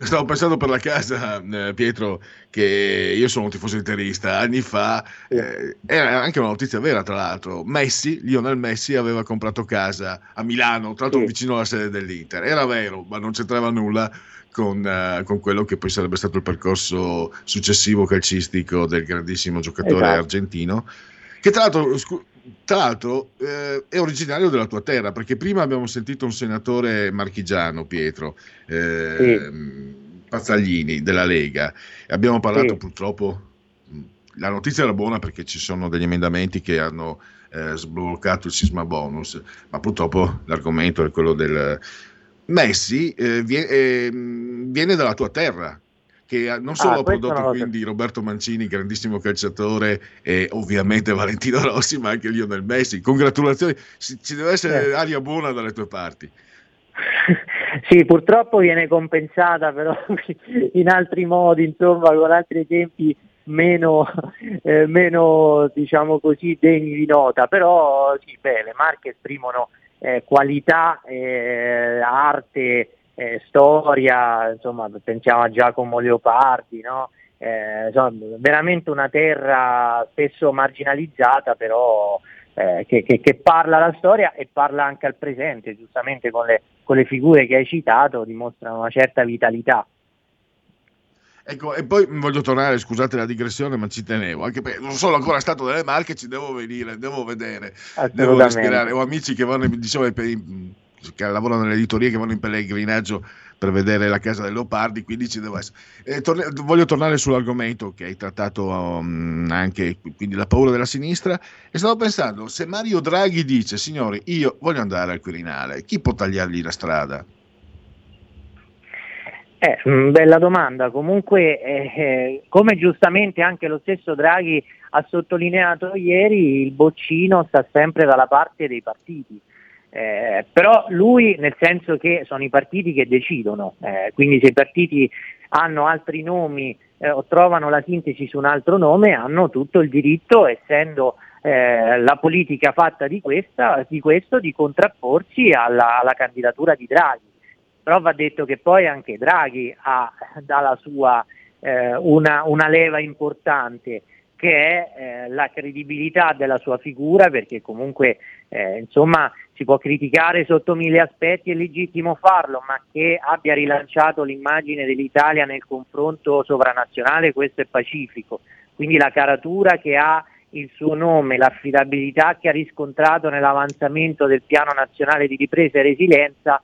Stavo pensando per la casa, eh, Pietro, che io sono un tifoso interista. Anni fa, eh, era anche una notizia vera, tra l'altro. Messi, Lionel Messi, aveva comprato casa a Milano, tra l'altro sì. vicino alla sede dell'Inter. Era vero, ma non c'entrava nulla con, uh, con, quello che poi sarebbe stato il percorso successivo calcistico del grandissimo giocatore esatto. argentino. Che tra l'altro, scu- tra l'altro eh, è originario della tua terra, perché prima abbiamo sentito un senatore marchigiano, Pietro, eh, sì. Pazzaglini della Lega, e abbiamo parlato sì. purtroppo, la notizia era buona perché ci sono degli emendamenti che hanno eh, sbloccato il sisma bonus, ma purtroppo l'argomento è quello del Messi, eh, viene, ehm, viene dalla tua terra, che non solo ah, ha prodotto quindi Roberto Mancini, grandissimo calciatore, e ovviamente Valentino Rossi, ma anche Lionel Messi. Congratulazioni, ci deve essere eh. aria buona dalle tue parti. Sì, purtroppo viene compensata però in altri modi, insomma, con altri esempi meno, eh, meno diciamo così, degni di nota, però sì, beh, le marche esprimono eh, qualità, eh, arte, eh, storia, insomma pensiamo a Giacomo Leopardi, no? Eh, insomma, veramente una terra spesso marginalizzata però eh, che, che, che, parla la storia e parla anche al presente, giustamente con le, con le figure che hai citato dimostrano una certa vitalità. Ecco, e poi voglio tornare, scusate la digressione, ma ci tenevo, anche perché non sono ancora stato delle Marche, ci devo venire, devo vedere, devo respirare. Ho amici che vanno, diciamo, che lavorano nell'editoria, che vanno in pellegrinaggio per vedere la casa dei leopardi, quindi ci devo essere. Eh, torne, voglio tornare sull'argomento che hai trattato um, anche, quindi la paura della sinistra, e stavo pensando, se Mario Draghi dice, signori, io voglio andare al Quirinale, chi può tagliargli la strada? Eh, mm, bella domanda, comunque eh, eh, come giustamente anche lo stesso Draghi ha sottolineato ieri, il boccino sta sempre dalla parte dei partiti. Eh, però lui nel senso che sono i partiti che decidono, eh, quindi se i partiti hanno altri nomi eh, o trovano la sintesi su un altro nome hanno tutto il diritto, essendo eh, la politica fatta di, questa, di, questo, di contrapporsi alla, alla, candidatura di Draghi. Però va detto che poi anche Draghi ha dalla sua eh, una, una leva importante che è eh, la credibilità della sua figura, perché comunque eh, insomma si può criticare sotto mille aspetti, è legittimo farlo, ma che abbia rilanciato l'immagine dell'Italia nel confronto sovranazionale, questo è pacifico. Quindi la caratura che ha il suo nome, l'affidabilità che ha riscontrato nell'avanzamento del piano nazionale di ripresa e resilienza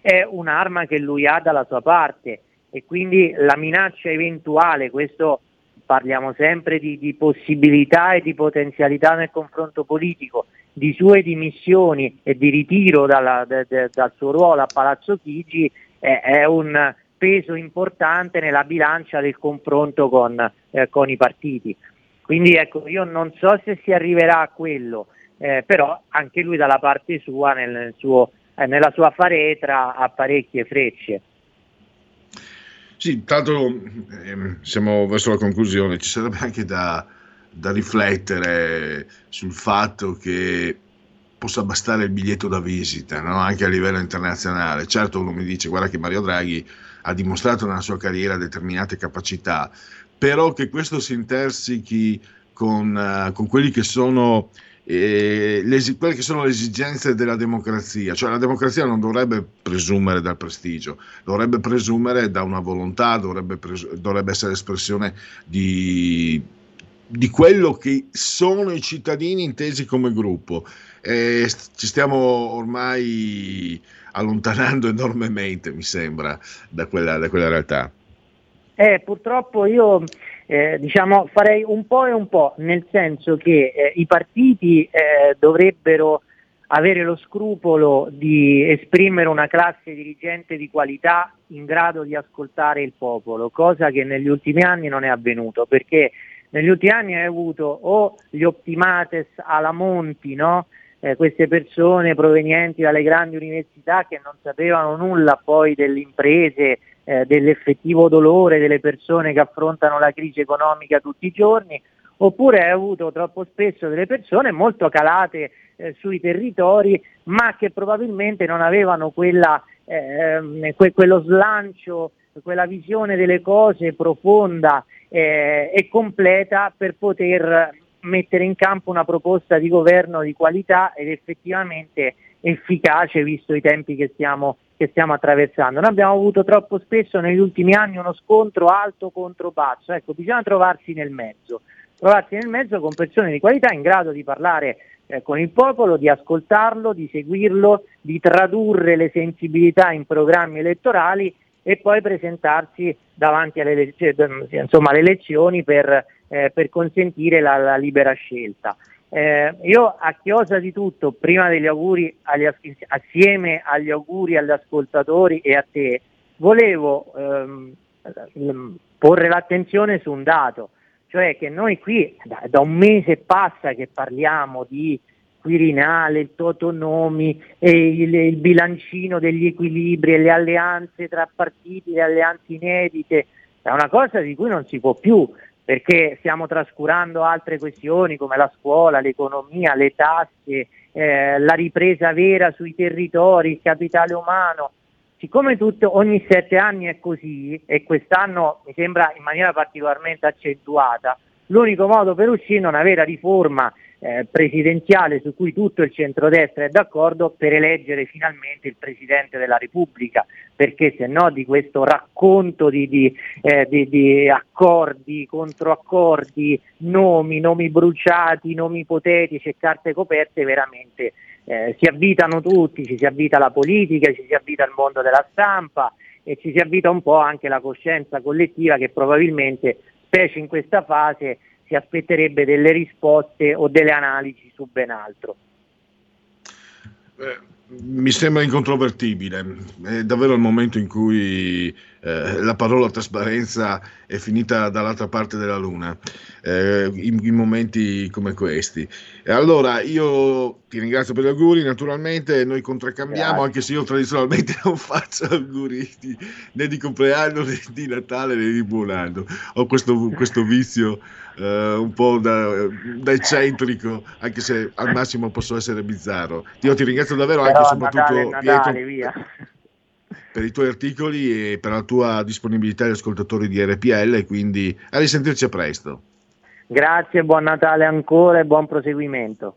è un'arma che lui ha dalla sua parte e quindi la minaccia eventuale, questo parliamo sempre di, di possibilità e di potenzialità nel confronto politico, di sue dimissioni e di ritiro dalla, de, de, dal suo ruolo a Palazzo Chigi è, è un peso importante nella bilancia del confronto con, eh, con i partiti. Quindi ecco, io non so se si arriverà a quello, eh, però anche lui dalla parte sua, nel, suo, eh, nella sua faretra, ha parecchie frecce. Sì, tanto ehm, siamo verso la conclusione, ci sarebbe anche da, da riflettere sul fatto che possa bastare il biglietto da visita, no? anche a livello internazionale. Certo uno mi dice, guarda che Mario Draghi ha dimostrato nella sua carriera determinate capacità, però che questo si intersichi con, uh, con quelli che sono eh, le, quelle che sono le esigenze della democrazia, cioè la democrazia non dovrebbe presumere dal prestigio, dovrebbe presumere da una volontà, dovrebbe, pres- dovrebbe essere espressione di, di, quello che sono i cittadini intesi come gruppo. E ci stiamo ormai allontanando enormemente, mi sembra, da quella, da quella realtà. Eh, purtroppo io eh, diciamo, farei un po' e un po', nel senso che eh, i partiti eh, dovrebbero avere lo scrupolo di esprimere una classe dirigente di qualità in grado di ascoltare il popolo, cosa che negli ultimi anni non è avvenuto, perché negli ultimi anni hai avuto o gli optimates alla Monti, no? eh, queste persone provenienti dalle grandi università che non sapevano nulla poi delle imprese, eh, dell'effettivo dolore delle persone che affrontano la crisi economica tutti i giorni, oppure hai avuto troppo spesso delle persone molto calate eh, sui territori, ma che probabilmente non avevano quella, eh, que- quello slancio, quella visione delle cose profonda eh, e completa per poter mettere in campo una proposta di governo di qualità ed effettivamente efficace visto i tempi che stiamo, che stiamo attraversando. Noi abbiamo avuto troppo spesso negli ultimi anni uno scontro alto contro basso, ecco, bisogna trovarsi nel mezzo, trovarsi nel mezzo con persone di qualità in grado di parlare eh, con il popolo, di ascoltarlo, di seguirlo, di tradurre le sensibilità in programmi elettorali e poi presentarsi davanti alle, insomma, alle elezioni per eh, per consentire la, la libera scelta. Eh, io a chiosa di tutto, prima degli auguri, agli, assieme agli auguri agli ascoltatori e a te, volevo ehm, porre l'attenzione su un dato, cioè che noi qui da, da un mese passa che parliamo di Quirinale, il Totonomi, il, il bilancino degli equilibri le alleanze tra partiti, le alleanze inedite, è una cosa di cui non si può più perché stiamo trascurando altre questioni come la scuola, l'economia, le tasse, eh, la ripresa vera sui territori, il capitale umano. Siccome tutto, ogni sette anni è così e quest'anno mi sembra in maniera particolarmente accentuata, l'unico modo per uscire è una vera riforma eh, presidenziale su cui tutto il centrodestra è d'accordo per eleggere finalmente il Presidente della Repubblica, perché se no di questo racconto di, di, eh, di, di accordi, controaccordi, nomi, nomi bruciati, nomi ipotetici e carte coperte veramente eh, si avvitano tutti, ci si avvita la politica, ci si avvita il mondo della stampa e ci si avvita un po' anche la coscienza collettiva che probabilmente, specie in questa fase, si aspetterebbe delle risposte o delle analisi su ben altro. Eh, mi sembra incontrovertibile, è davvero il momento in cui eh, la parola trasparenza è finita dall'altra parte della luna, eh, in, in, momenti come questi. E allora io ti ringrazio per gli auguri, naturalmente noi contraccambiamo, Grazie. anche se io tradizionalmente non faccio auguri di, né di compleanno né di Natale né di buon anno, ho questo, questo vizio Uh, un po' da, da, eccentrico, anche se al massimo posso essere bizzarro. Io ti ringrazio davvero anche e soprattutto Natale, Pietro, per i tuoi articoli e per la tua disponibilità agli ascoltatori di RPL quindi a risentirci a presto. Grazie, buon Natale ancora e buon proseguimento.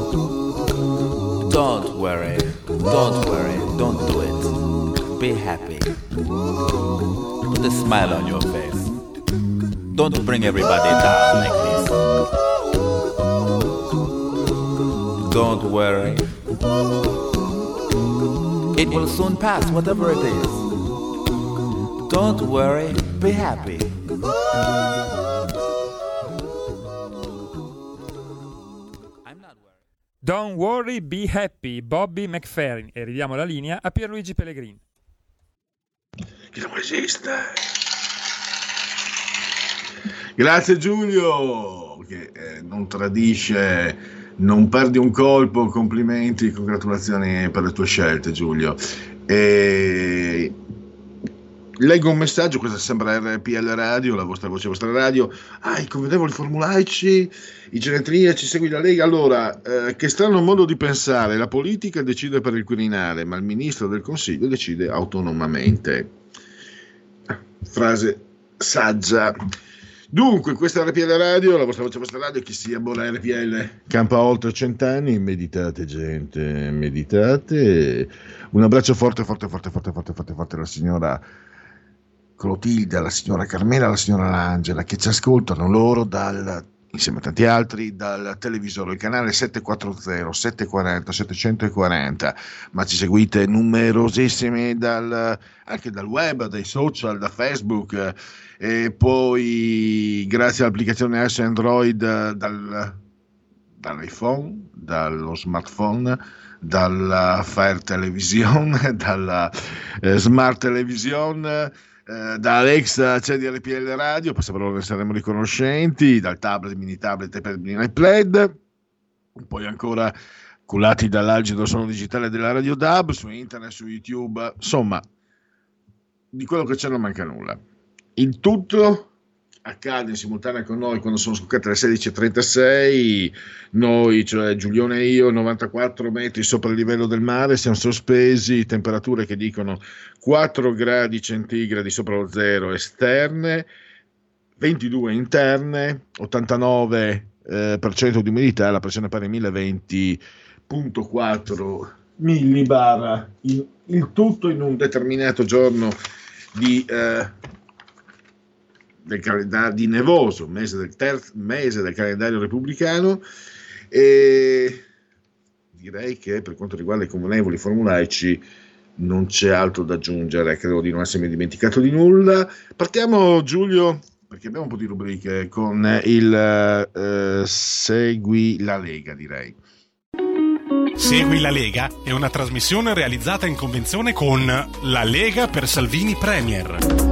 Smile on your face. Don't bring everybody down like this. Don't worry. It will soon pass, whatever it is. Don't worry, be happy. Don't worry, be happy, Bobby McFerrin. E ridiamo la linea a Pierluigi Pellegrini. Che non esiste. Grazie Giulio, che eh, non tradisce, non perdi un colpo, complimenti, congratulazioni per le tue scelte Giulio. E leggo un messaggio, questa sembra RPL Radio, la vostra voce, la vostra radio. Ah, i convenevoli formulaici, i genetriaci, segui la Lega. Allora, eh, che strano modo di pensare, la politica decide per il Quirinale, ma il ministro del Consiglio decide autonomamente. Frase saggia. Dunque, questa è RPL Radio, la vostra voce, vostra radio, chi sia buona RPL. Campa oltre cent'anni, meditate gente, meditate. Un abbraccio forte, forte, forte, forte, forte, forte, forte alla signora Clotilde, alla signora Carmela, alla signora Angela, che ci ascoltano loro dal, insieme a tanti altri dal televisore, il canale 740, 740, 740, ma ci seguite numerosissimi dal, anche dal web, dai social, da Facebook. E poi grazie all'applicazione S Android dal, dall'iPhone, dallo smartphone, dalla Fire Television, dalla eh, Smart Television eh, da Alexa accendi RPL Radio, per saperlo ne saremo riconoscenti, dal tablet, mini tablet e per mini iPad, poi ancora cullati dall'algido suono digitale della Radio DAB, su internet, su YouTube, insomma, di quello che c'è non manca nulla. Il tutto accade in simultanea con noi quando sono scoccate le 16.36, noi, cioè Giulione e io, 94 metri sopra il livello del mare, siamo sospesi, temperature che dicono 4 gradi centigradi sopra lo zero esterne, 22 interne, 89% eh, di umidità, la pressione pari a 1020.4 millibar, il, il tutto in un determinato giorno di... Eh, calendario di Nevoso, mese del terzo mese del calendario repubblicano e direi che per quanto riguarda i comunevoli formulaici non c'è altro da aggiungere, credo di non essermi dimenticato di nulla. Partiamo Giulio, perché abbiamo un po' di rubriche, con il eh, Segui la Lega direi. Segui la Lega è una trasmissione realizzata in convenzione con La Lega per Salvini Premier.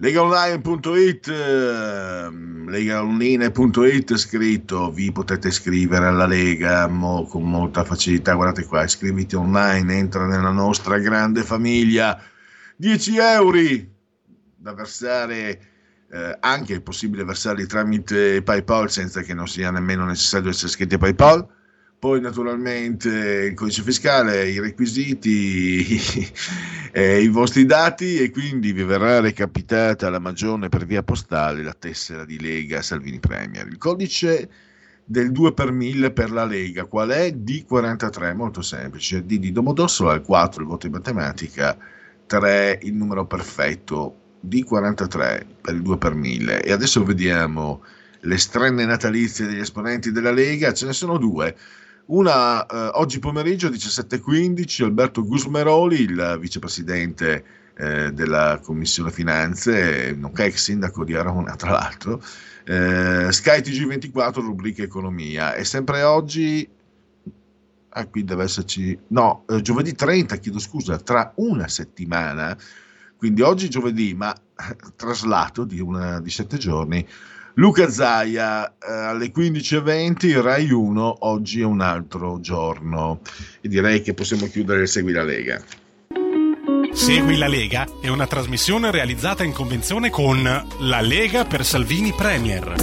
legaonline.it ehm, legaonline.it scritto vi potete iscrivere alla Lega mo, con molta facilità. Guardate qua iscriviti online entra nella nostra grande famiglia. 10 euro da versare eh, anche è possibile versarli tramite PayPal senza che non sia nemmeno necessario essere iscritti a PayPal poi naturalmente il codice fiscale, i requisiti, eh, i vostri dati e quindi vi verrà recapitata la magione per via postale la tessera di Lega Salvini Premier. Il codice del 2 per 1000 per la Lega, qual è? D43, molto semplice, D di Domodossola al 4 il voto in matematica, 3 il numero perfetto, D43 per il 2 per 1000 e adesso vediamo le strenne natalizie degli esponenti della Lega, ce ne sono due. Una eh, oggi pomeriggio 17.15 Alberto Gusmeroli, il vicepresidente eh, della Commissione Finanze, nonché ex sindaco di Arona tra l'altro, eh, Sky TG24 rubrica Economia. E sempre oggi, ah qui deve esserci, no, eh, giovedì 30, chiedo scusa, tra una settimana, quindi oggi giovedì, ma traslato di, una, di sette giorni, Luca Zaia eh, alle 15.20, Rai 1, oggi è un altro giorno. E direi che possiamo chiudere il Segui la Lega. Segui la Lega è una trasmissione realizzata in convenzione con La Lega per Salvini Premier.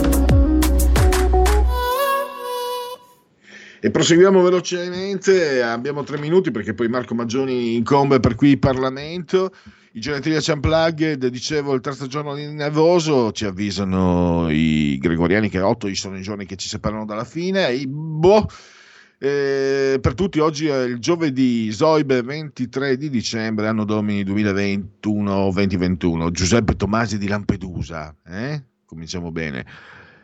E proseguiamo velocemente, abbiamo tre minuti perché poi Marco Maggioni incombe per qui il Parlamento. I Genetriaci Unplugged, dicevo, il terzo giorno di Nevoso, ci avvisano i gregoriani che 8 sono i giorni che ci separano dalla fine. E boh, eh, per tutti oggi è il giovedì, Zoibe 23 di dicembre, anno domini 2021-2021. Giuseppe Tomasi di Lampedusa, eh? cominciamo bene.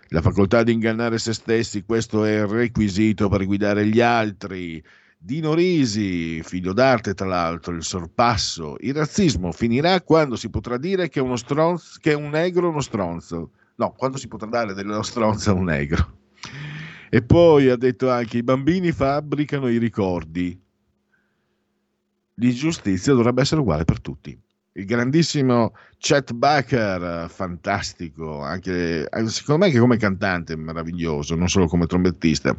La facoltà di ingannare se stessi, questo è il requisito per guidare gli altri. Dino Risi, figlio d'arte tra l'altro, il sorpasso, il razzismo finirà quando si potrà dire che, uno stronzo, che un negro è uno stronzo. no, quando si potrà dare dello stronzo a un negro. E poi ha detto anche i bambini fabbricano i ricordi. L'ingiustizia dovrebbe essere uguale per tutti. Il grandissimo Chet Baker, fantastico, anche, secondo me anche come cantante meraviglioso, non solo come trombettista.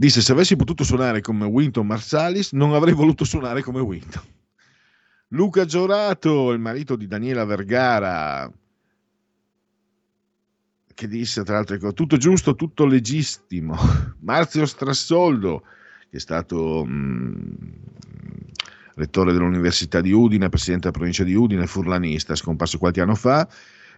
Disse se avessi potuto suonare come Winton Marsalis non avrei voluto suonare come Winton. Luca Giorato, il marito di Daniela Vergara, che disse tra l'altro ecco, tutto giusto, tutto legittimo. Marzio Strassoldo, che è stato mh, rettore dell'Università di Udine, presidente della provincia di Udine, furlanista, scomparso qualche anno fa.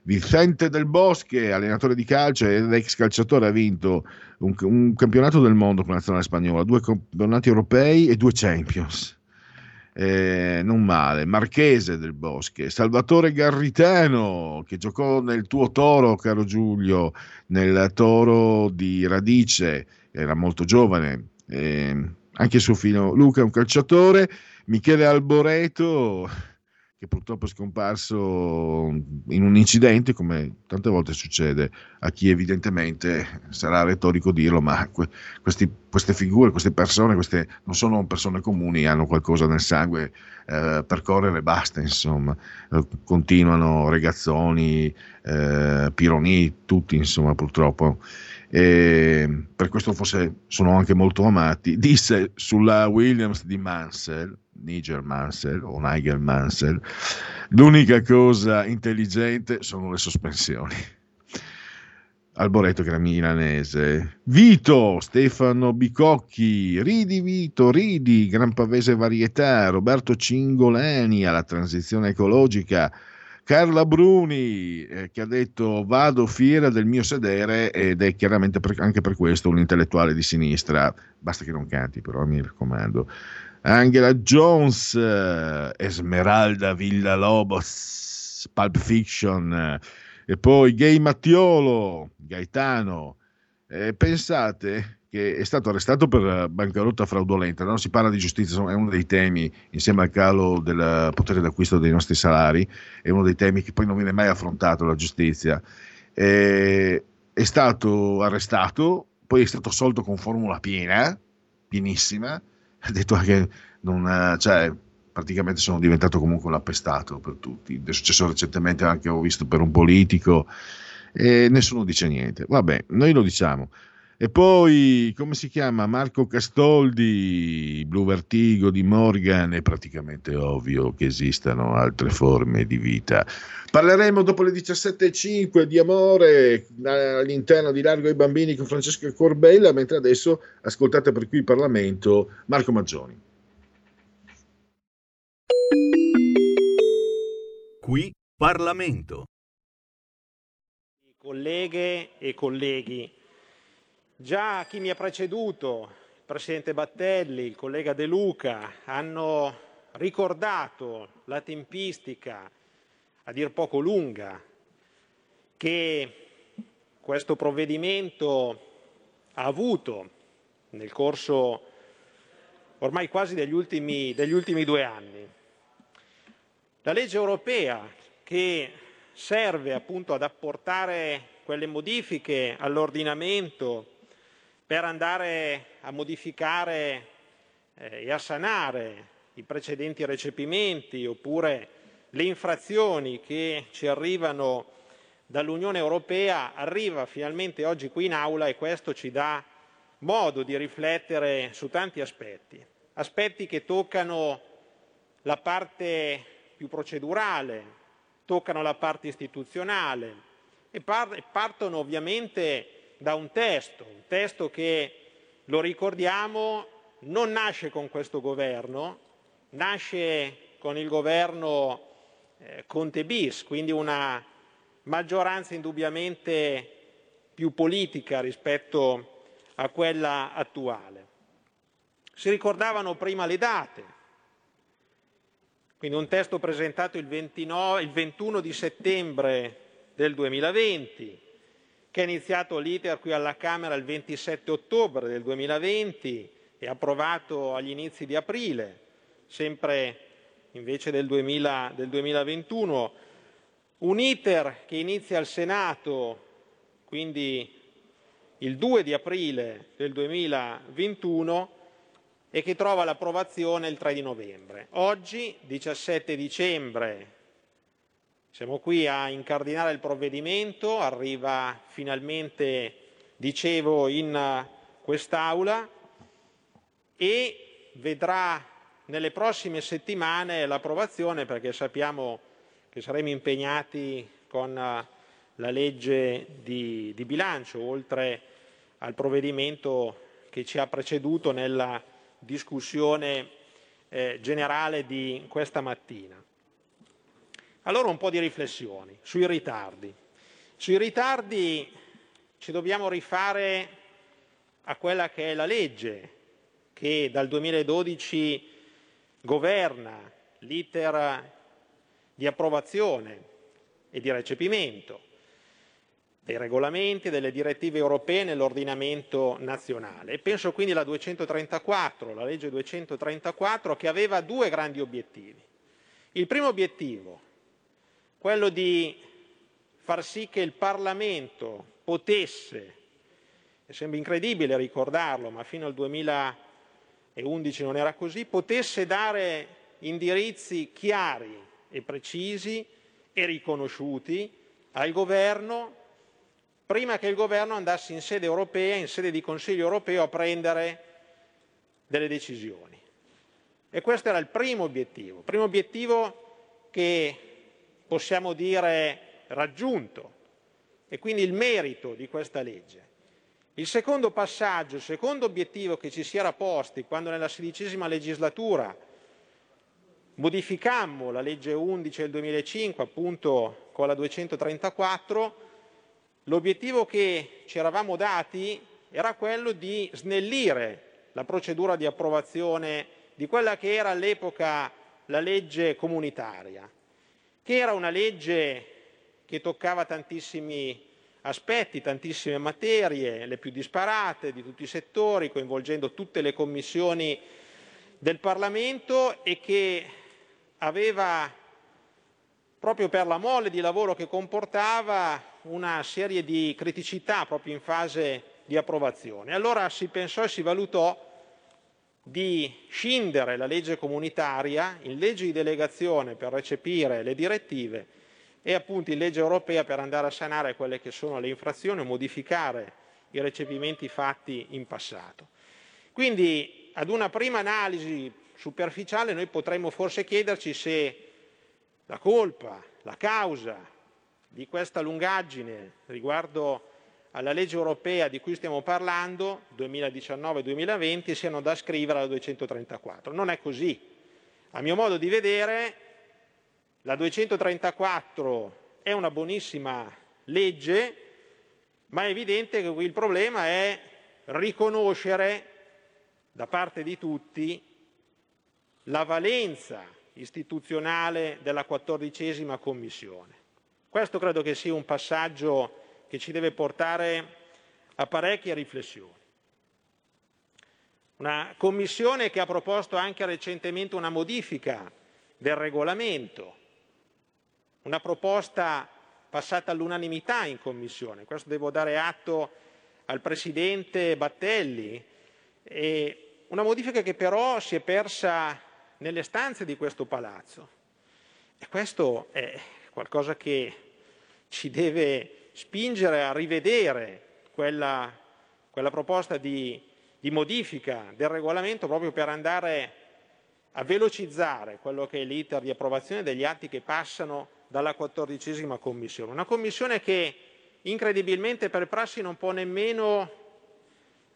Vicente Del Bosque, allenatore di calcio ed ex calciatore, ha vinto un, un campionato del mondo con la nazionale spagnola, due campionati europei e due Champions. Eh, non male, Marchese del Bosche, Salvatore Garritano che giocò nel tuo toro, caro Giulio, nel toro di Radice, era molto giovane, eh, anche suo figlio Luca è un calciatore, Michele Alboreto che purtroppo è scomparso in un incidente, come tante volte succede a chi evidentemente sarà retorico dirlo, ma que- questi, queste figure, queste persone, queste non sono persone comuni, hanno qualcosa nel sangue eh, per correre, basta, insomma, eh, continuano regazzoni, eh, pironi, tutti, insomma, purtroppo. E per questo forse sono anche molto amati. Disse sulla Williams di Mansell, Nigel Mansell o Nigel Mansell, l'unica cosa intelligente sono le sospensioni. Alboreto che era milanese, Vito, Stefano Bicocchi, ridi Vito, ridi, Gran Pavese Varietà, Roberto Cingolani alla transizione ecologica, Carla Bruni eh, che ha detto vado fiera del mio sedere ed è chiaramente per, anche per questo un intellettuale di sinistra, basta che non canti però mi raccomando. Angela Jones, eh, Esmeralda Villalobos, Pulp Fiction, eh, e poi Gay Mattiolo, Gaetano. Eh, pensate che è stato arrestato per bancarotta fraudolenta, non si parla di giustizia, è uno dei temi, insieme al calo del potere d'acquisto dei nostri salari, è uno dei temi che poi non viene mai affrontato la giustizia. Eh, è stato arrestato, poi è stato assolto con formula piena, pienissima, ha detto che non, cioè, praticamente sono diventato comunque un appestato per tutti. È successo recentemente anche, ho visto, per un politico e nessuno dice niente. Vabbè, noi lo diciamo. E poi, come si chiama? Marco Castoldi, Blue Vertigo di Morgan, è praticamente ovvio che esistano altre forme di vita. Parleremo dopo le 17.05 di amore all'interno di Largo ai Bambini con Francesca Corbella, mentre adesso ascoltate per qui il Parlamento Marco Maggioni. Qui Parlamento. Colleghe e colleghi, Già chi mi ha preceduto, il Presidente Battelli, il collega De Luca, hanno ricordato la tempistica, a dir poco lunga, che questo provvedimento ha avuto nel corso ormai quasi degli ultimi, degli ultimi due anni. La legge europea che serve appunto ad apportare quelle modifiche all'ordinamento per andare a modificare eh, e a sanare i precedenti recepimenti oppure le infrazioni che ci arrivano dall'Unione Europea arriva finalmente oggi qui in aula e questo ci dà modo di riflettere su tanti aspetti, aspetti che toccano la parte più procedurale, toccano la parte istituzionale e partono ovviamente da un testo, un testo che, lo ricordiamo, non nasce con questo governo, nasce con il governo eh, Conte bis, quindi una maggioranza indubbiamente più politica rispetto a quella attuale. Si ricordavano prima le date, quindi un testo presentato il, 29, il 21 di settembre del 2020, che è iniziato l'iter qui alla Camera il 27 ottobre del 2020 e approvato agli inizi di aprile, sempre invece del, 2000, del 2021, Un iter che inizia al Senato, quindi il 2 di aprile del 2021 e che trova l'approvazione il 3 di novembre. Oggi, 17 dicembre, siamo qui a incardinare il provvedimento, arriva finalmente, dicevo, in quest'Aula e vedrà nelle prossime settimane l'approvazione perché sappiamo che saremo impegnati con la legge di, di bilancio, oltre al provvedimento che ci ha preceduto nella discussione eh, generale di questa mattina. Allora un po' di riflessioni sui ritardi. Sui ritardi ci dobbiamo rifare a quella che è la legge che dal 2012 governa l'iter di approvazione e di recepimento dei regolamenti e delle direttive europee nell'ordinamento nazionale. Penso quindi alla 234, la legge 234, che aveva due grandi obiettivi. Il primo obiettivo, quello di far sì che il Parlamento potesse, e sembra incredibile ricordarlo, ma fino al 2011 non era così, potesse dare indirizzi chiari e precisi e riconosciuti al governo prima che il governo andasse in sede europea, in sede di Consiglio europeo, a prendere delle decisioni. E questo era il primo obiettivo, primo obiettivo che possiamo dire raggiunto e quindi il merito di questa legge. Il secondo passaggio, il secondo obiettivo che ci si era posti quando nella sedicesima legislatura modificammo la legge 11 del 2005 appunto con la 234 L'obiettivo che ci eravamo dati era quello di snellire la procedura di approvazione di quella che era all'epoca la legge comunitaria, che era una legge che toccava tantissimi aspetti, tantissime materie, le più disparate di tutti i settori, coinvolgendo tutte le commissioni del Parlamento e che aveva, proprio per la mole di lavoro che comportava, una serie di criticità proprio in fase di approvazione. Allora si pensò e si valutò di scindere la legge comunitaria in legge di delegazione per recepire le direttive e appunto in legge europea per andare a sanare quelle che sono le infrazioni o modificare i recepimenti fatti in passato. Quindi ad una prima analisi superficiale noi potremmo forse chiederci se la colpa, la causa di questa lungaggine riguardo alla legge europea di cui stiamo parlando, 2019-2020, siano da scrivere alla 234. Non è così. A mio modo di vedere, la 234 è una buonissima legge, ma è evidente che qui il problema è riconoscere da parte di tutti la valenza istituzionale della quattordicesima Commissione. Questo credo che sia un passaggio che ci deve portare a parecchie riflessioni. Una commissione che ha proposto anche recentemente una modifica del regolamento, una proposta passata all'unanimità in commissione. Questo devo dare atto al Presidente Battelli. E una modifica che però si è persa nelle stanze di questo palazzo. E questo è qualcosa che ci deve spingere a rivedere quella, quella proposta di, di modifica del regolamento proprio per andare a velocizzare quello che è l'iter di approvazione degli atti che passano dalla quattordicesima commissione. Una commissione che incredibilmente per prassi non può nemmeno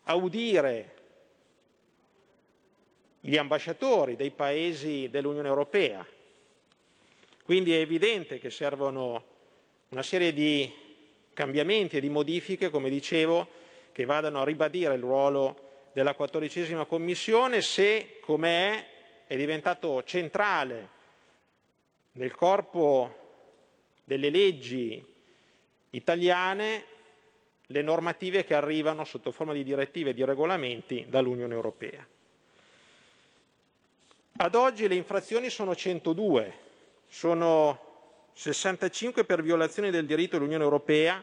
audire gli ambasciatori dei paesi dell'Unione Europea, quindi è evidente che servono una serie di cambiamenti e di modifiche, come dicevo, che vadano a ribadire il ruolo della quattordicesima Commissione se, come è, è diventato centrale nel corpo delle leggi italiane le normative che arrivano sotto forma di direttive e di regolamenti dall'Unione Europea. Ad oggi le infrazioni sono 102, sono 65 per violazione del diritto dell'Unione Europea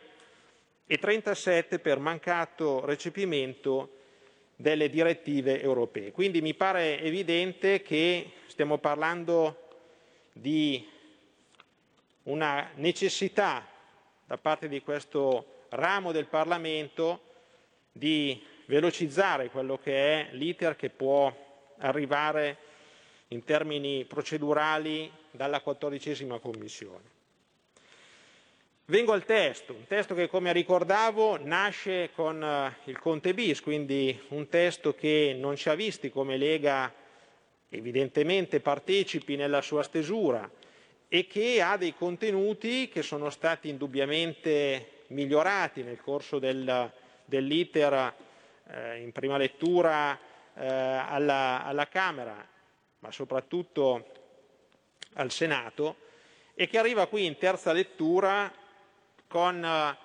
e 37 per mancato recepimento delle direttive europee. Quindi mi pare evidente che stiamo parlando di una necessità da parte di questo ramo del Parlamento di velocizzare quello che è l'iter che può arrivare in termini procedurali dalla quattordicesima Commissione. Vengo al testo, un testo che come ricordavo nasce con eh, il Conte bis, quindi un testo che non ci ha visti come Lega evidentemente partecipi nella sua stesura e che ha dei contenuti che sono stati indubbiamente migliorati nel corso del, dell'iter eh, in prima lettura eh, alla, alla Camera, ma soprattutto al Senato, e che arriva qui in terza lettura con eh,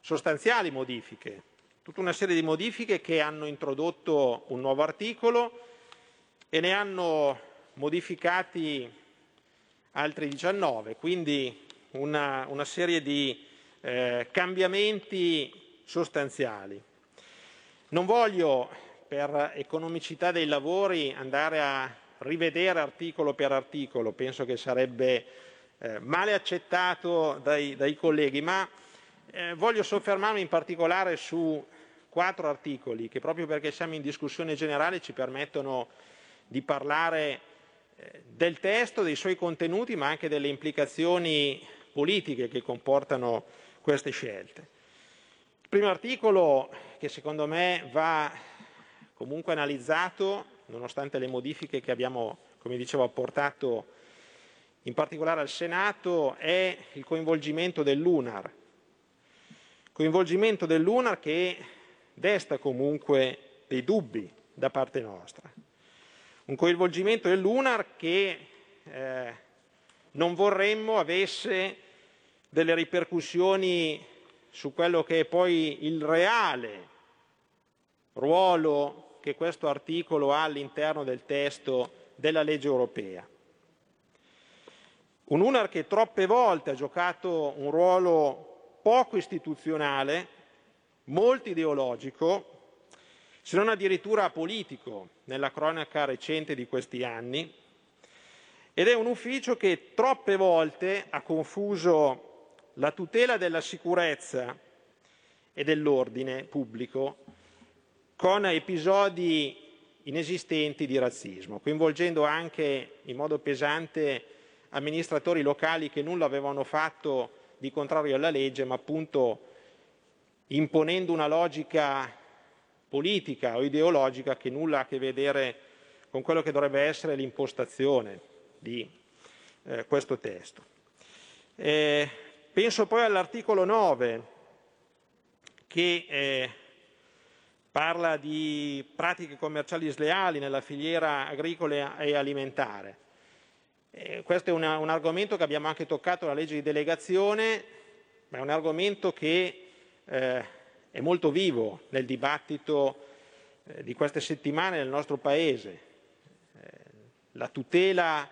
sostanziali modifiche, tutta una serie di modifiche che hanno introdotto un nuovo articolo e ne hanno modificati altri 19, quindi una, una serie di eh, cambiamenti sostanziali. Non voglio, per economicità dei lavori, andare a rivedere articolo per articolo, penso che sarebbe eh, male accettato dai, dai colleghi, ma eh, voglio soffermarmi in particolare su quattro articoli che proprio perché siamo in discussione generale ci permettono di parlare eh, del testo, dei suoi contenuti, ma anche delle implicazioni politiche che comportano queste scelte. Il primo articolo che secondo me va comunque analizzato, nonostante le modifiche che abbiamo, come dicevo, apportato in particolare al Senato, è il coinvolgimento dell'UNAR. Coinvolgimento dell'UNAR che desta comunque dei dubbi da parte nostra. Un coinvolgimento dell'UNAR che eh, non vorremmo avesse delle ripercussioni su quello che è poi il reale ruolo che questo articolo ha all'interno del testo della legge europea. Un UNAR che troppe volte ha giocato un ruolo poco istituzionale, molto ideologico, se non addirittura politico nella cronaca recente di questi anni, ed è un ufficio che troppe volte ha confuso la tutela della sicurezza e dell'ordine pubblico con episodi inesistenti di razzismo, coinvolgendo anche in modo pesante amministratori locali che nulla avevano fatto di contrario alla legge, ma appunto imponendo una logica politica o ideologica che nulla ha a che vedere con quello che dovrebbe essere l'impostazione di eh, questo testo. Eh, penso poi all'articolo 9 che eh, parla di pratiche commerciali sleali nella filiera agricola e alimentare. Eh, questo è una, un argomento che abbiamo anche toccato nella legge di delegazione, ma è un argomento che eh, è molto vivo nel dibattito eh, di queste settimane nel nostro Paese. Eh, la tutela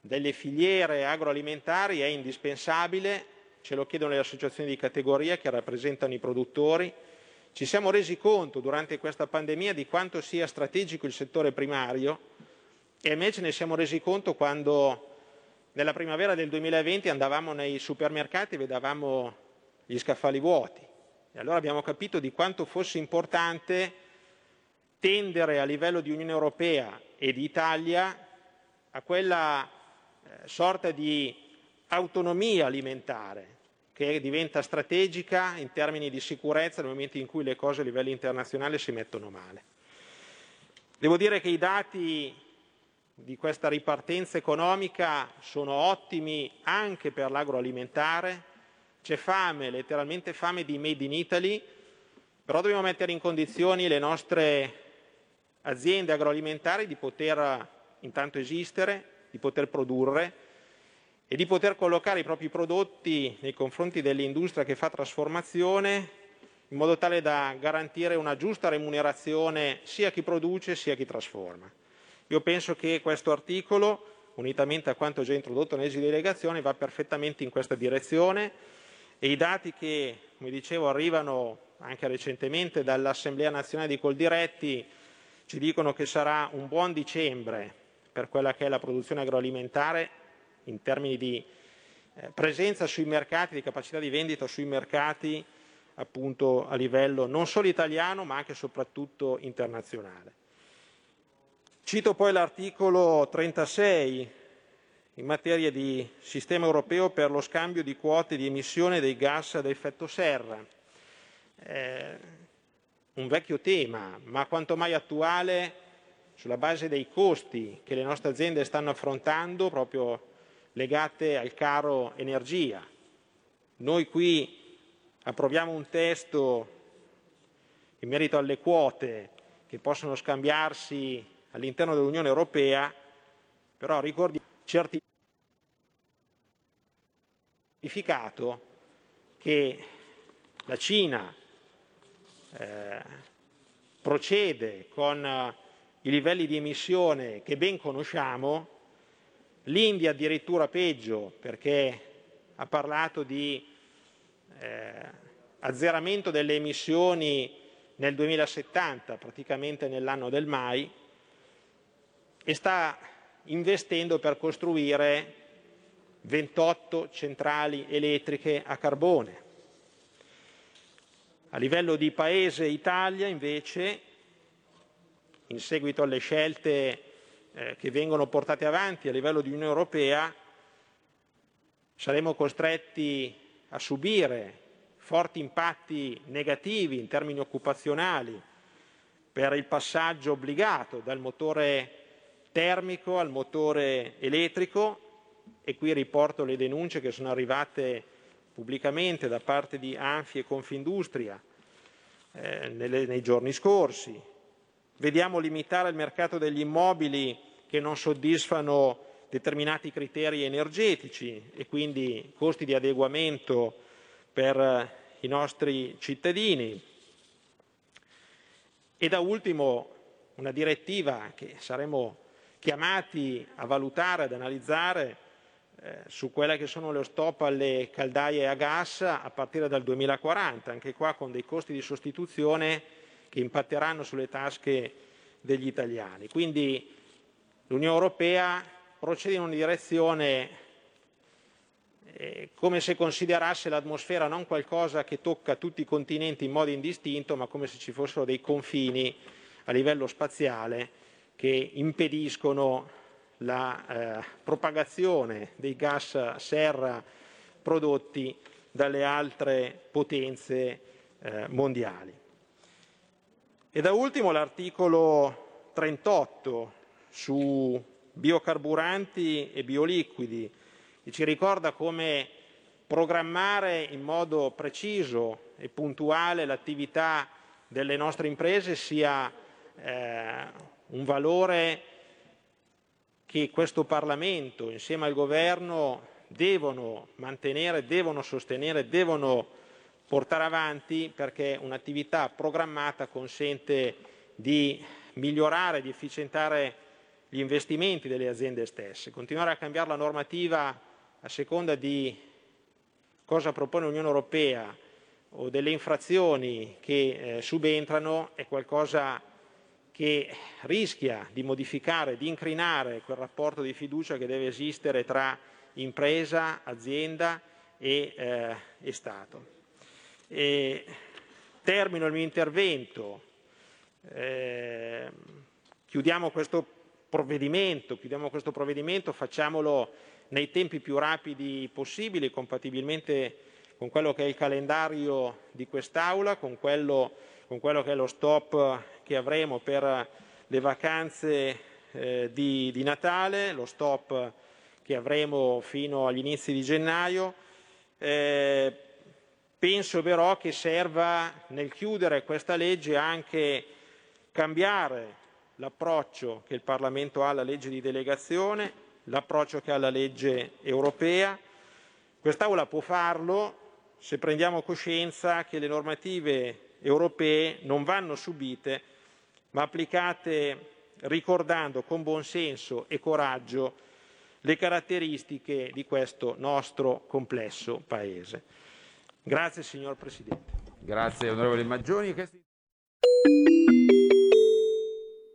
delle filiere agroalimentari è indispensabile, ce lo chiedono le associazioni di categoria che rappresentano i produttori. Ci siamo resi conto durante questa pandemia di quanto sia strategico il settore primario e invece ne siamo resi conto quando nella primavera del 2020 andavamo nei supermercati e vedevamo gli scaffali vuoti. E allora abbiamo capito di quanto fosse importante tendere a livello di Unione Europea e di Italia a quella eh, sorta di autonomia alimentare che diventa strategica in termini di sicurezza nel momento in cui le cose a livello internazionale si mettono male. Devo dire che i dati di questa ripartenza economica sono ottimi anche per l'agroalimentare, c'è fame, letteralmente fame di Made in Italy, però dobbiamo mettere in condizioni le nostre aziende agroalimentari di poter intanto esistere, di poter produrre e di poter collocare i propri prodotti nei confronti dell'industria che fa trasformazione in modo tale da garantire una giusta remunerazione sia a chi produce sia a chi trasforma. Io penso che questo articolo, unitamente a quanto già introdotto nelle leggi di delegazione, va perfettamente in questa direzione e i dati che, come dicevo, arrivano anche recentemente dall'Assemblea nazionale di Coldiretti ci dicono che sarà un buon dicembre per quella che è la produzione agroalimentare in termini di eh, presenza sui mercati, di capacità di vendita sui mercati appunto a livello non solo italiano ma anche e soprattutto internazionale. Cito poi l'articolo 36 in materia di sistema europeo per lo scambio di quote di emissione dei gas ad effetto serra. Eh, un vecchio tema, ma quanto mai attuale sulla base dei costi che le nostre aziende stanno affrontando proprio legate al caro energia. Noi qui approviamo un testo in merito alle quote che possono scambiarsi all'interno dell'Unione Europea, però ricordiamo certificato che la Cina eh, procede con i livelli di emissione che ben conosciamo, l'India addirittura peggio perché ha parlato di eh, azzeramento delle emissioni nel 2070, praticamente nell'anno del mai, e sta investendo per costruire 28 centrali elettriche a carbone. A livello di Paese Italia, invece, in seguito alle scelte eh, che vengono portate avanti a livello di Unione Europea, saremo costretti a subire forti impatti negativi in termini occupazionali per il passaggio obbligato dal motore termico al motore elettrico e qui riporto le denunce che sono arrivate pubblicamente da parte di Anfi e Confindustria eh, nelle, nei giorni scorsi. Vediamo limitare il mercato degli immobili che non soddisfano determinati criteri energetici e quindi costi di adeguamento per i nostri cittadini. E da ultimo una direttiva che saremo chiamati a valutare, ad analizzare eh, su quelle che sono le stop alle caldaie a gas a partire dal 2040, anche qua con dei costi di sostituzione che impatteranno sulle tasche degli italiani. Quindi l'Unione Europea procede in una direzione eh, come se considerasse l'atmosfera non qualcosa che tocca tutti i continenti in modo indistinto, ma come se ci fossero dei confini a livello spaziale che impediscono la eh, propagazione dei gas serra prodotti dalle altre potenze eh, mondiali. E da ultimo l'articolo 38 su biocarburanti e bioliquidi, che ci ricorda come programmare in modo preciso e puntuale l'attività delle nostre imprese sia eh, un valore che questo Parlamento insieme al Governo devono mantenere, devono sostenere, devono portare avanti perché un'attività programmata consente di migliorare, di efficientare gli investimenti delle aziende stesse. Continuare a cambiare la normativa a seconda di cosa propone l'Unione Europea o delle infrazioni che eh, subentrano è qualcosa che rischia di modificare, di incrinare quel rapporto di fiducia che deve esistere tra impresa, azienda e, eh, e Stato. E termino il mio intervento, eh, chiudiamo questo provvedimento, chiudiamo questo provvedimento, facciamolo nei tempi più rapidi possibili, compatibilmente con quello che è il calendario di quest'Aula, con quello, con quello che è lo stop che avremo per le vacanze eh, di, di, Natale, lo stop che avremo fino agli inizi di gennaio. Eh, penso però che serva nel chiudere questa legge anche cambiare l'approccio che il Parlamento ha alla legge di delegazione, l'approccio che ha alla legge europea. Quest'Aula può farlo se prendiamo coscienza che le normative europee non vanno subite ma applicate ricordando con buon senso e coraggio le caratteristiche di questo nostro complesso Paese. Grazie signor Presidente. Grazie onorevole Maggioni.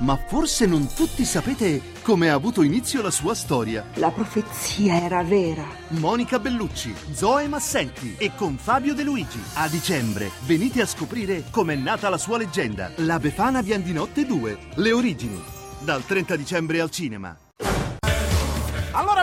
ma forse non tutti sapete come ha avuto inizio la sua storia. La profezia era vera. Monica Bellucci, Zoe Massenti e con Fabio De Luigi. A dicembre venite a scoprire com'è nata la sua leggenda. La Befana Biandinotte 2, le origini. Dal 30 dicembre al cinema.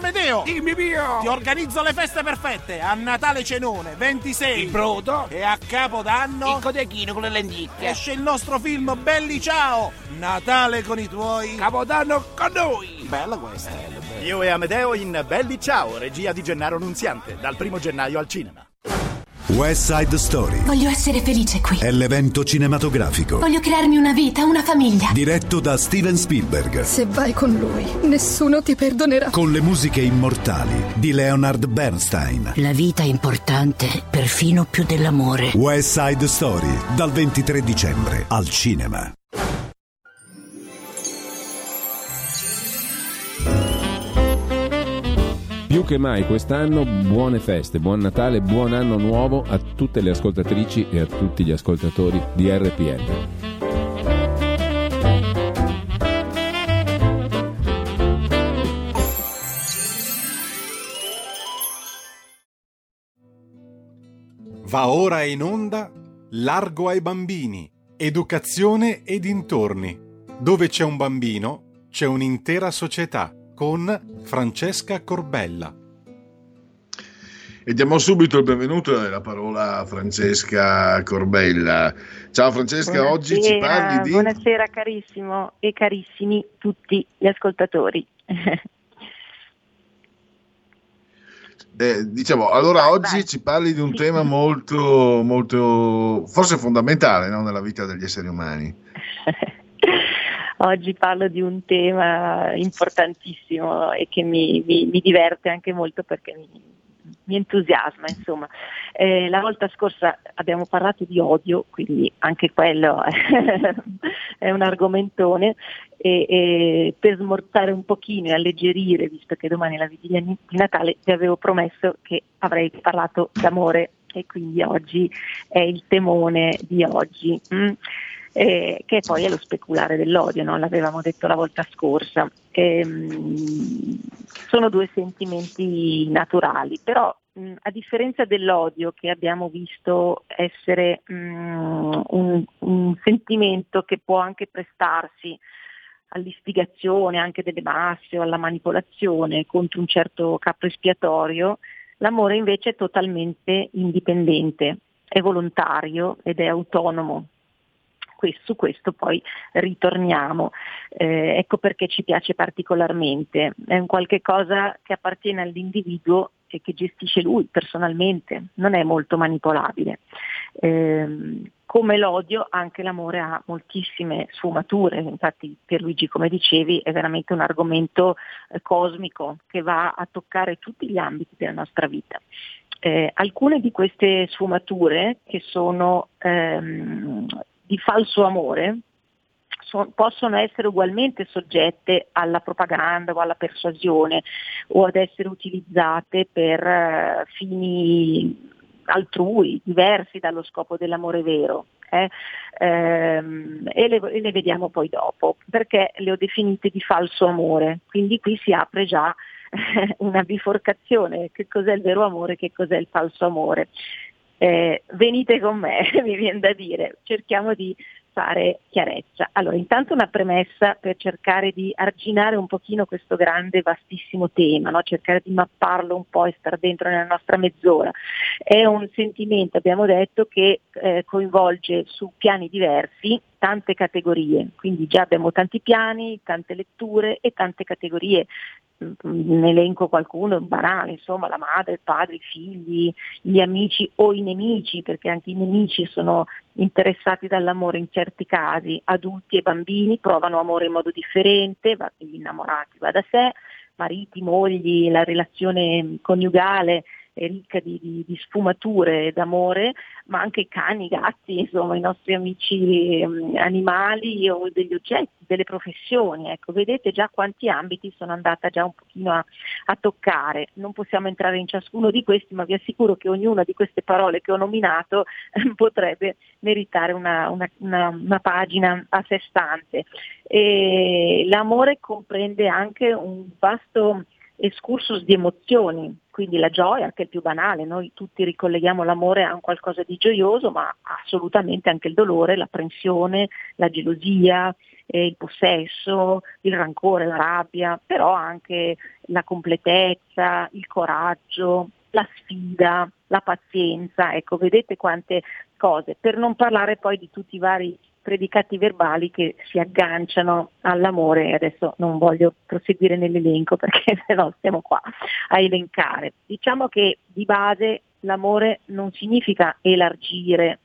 Allora Medeo, dimmi mio, ti organizzo le feste perfette. A Natale cenone, 26. Il brodo. E a Capodanno. Il codechino con le lenticchie. Esce il nostro film Belli Ciao. Natale con i tuoi. Capodanno con noi. Bella questa. Bello, bello. Io e Amedeo in Belli Ciao, regia di Gennaro Nunziante, dal primo gennaio al cinema. West Side Story. Voglio essere felice qui. È l'evento cinematografico. Voglio crearmi una vita, una famiglia. Diretto da Steven Spielberg. Se vai con lui, nessuno ti perdonerà. Con le musiche immortali di Leonard Bernstein. La vita è importante, perfino più dell'amore. West Side Story, dal 23 dicembre al cinema. Più che mai quest'anno buone feste, buon Natale, buon anno nuovo a tutte le ascoltatrici e a tutti gli ascoltatori di RPL. Va ora in onda Largo ai bambini, educazione e dintorni. Dove c'è un bambino, c'è un'intera società con Francesca Corbella. E diamo subito il benvenuto e la parola a Francesca Corbella. Ciao Francesca, oggi ci parli di... Buonasera carissimo e carissimi tutti gli ascoltatori. Eh, diciamo, allora Vai, oggi vai. ci parli di un tema molto, molto, forse fondamentale no, nella vita degli esseri umani. Oggi parlo di un tema importantissimo e che mi, mi- mi diverte anche molto perché mi, mi entusiasma. Insomma. Eh, la volta scorsa abbiamo parlato di odio, quindi anche quello è un argomentone e, e per smorzare un pochino e alleggerire, visto che domani è la vigilia di Natale, vi avevo promesso che avrei parlato d'amore e quindi oggi è il temone di oggi. mm? Eh, che poi è lo speculare dell'odio, no? l'avevamo detto la volta scorsa. Ehm, sono due sentimenti naturali, però mh, a differenza dell'odio che abbiamo visto essere mh, un, un sentimento che può anche prestarsi all'istigazione anche delle masse o alla manipolazione contro un certo capo espiatorio, l'amore invece è totalmente indipendente, è volontario ed è autonomo. Su questo poi ritorniamo. Eh, ecco perché ci piace particolarmente. È un qualche cosa che appartiene all'individuo e che gestisce lui personalmente, non è molto manipolabile. Ehm, come l'odio, anche l'amore ha moltissime sfumature, infatti Pierluigi, come dicevi, è veramente un argomento eh, cosmico che va a toccare tutti gli ambiti della nostra vita. Eh, alcune di queste sfumature, che sono ehm, di falso amore, so- possono essere ugualmente soggette alla propaganda o alla persuasione o ad essere utilizzate per eh, fini altrui, diversi dallo scopo dell'amore vero. eh. Ehm, e, le, e le vediamo poi dopo, perché le ho definite di falso amore, quindi qui si apre già una biforcazione, che cos'è il vero amore, che cos'è il falso amore. Eh, venite con me, mi viene da dire, cerchiamo di fare chiarezza. Allora, intanto una premessa per cercare di arginare un pochino questo grande, vastissimo tema, no? cercare di mapparlo un po' e stare dentro nella nostra mezz'ora. È un sentimento, abbiamo detto, che eh, coinvolge su piani diversi tante categorie, quindi già abbiamo tanti piani, tante letture e tante categorie ne elenco qualcuno, banale, insomma, la madre, il padre, i figli, gli amici o i nemici, perché anche i nemici sono interessati dall'amore in certi casi, adulti e bambini provano amore in modo differente, gli innamorati va da sé, mariti, mogli, la relazione coniugale ricca di, di, di, sfumature d'amore, ma anche cani, gatti, insomma i nostri amici um, animali o degli oggetti, delle professioni. Ecco, vedete già quanti ambiti sono andata già un pochino a, a toccare. Non possiamo entrare in ciascuno di questi, ma vi assicuro che ognuna di queste parole che ho nominato eh, potrebbe meritare una, una, una, una pagina a sé stante. E l'amore comprende anche un vasto excursus di emozioni, quindi la gioia, che è più banale, noi tutti ricolleghiamo l'amore a un qualcosa di gioioso, ma assolutamente anche il dolore, l'apprensione, la gelosia, eh, il possesso, il rancore, la rabbia, però anche la completezza, il coraggio, la sfida, la pazienza, ecco, vedete quante cose, per non parlare poi di tutti i vari predicati verbali che si agganciano all'amore adesso non voglio proseguire nell'elenco perché se no stiamo qua a elencare. Diciamo che di base l'amore non significa elargire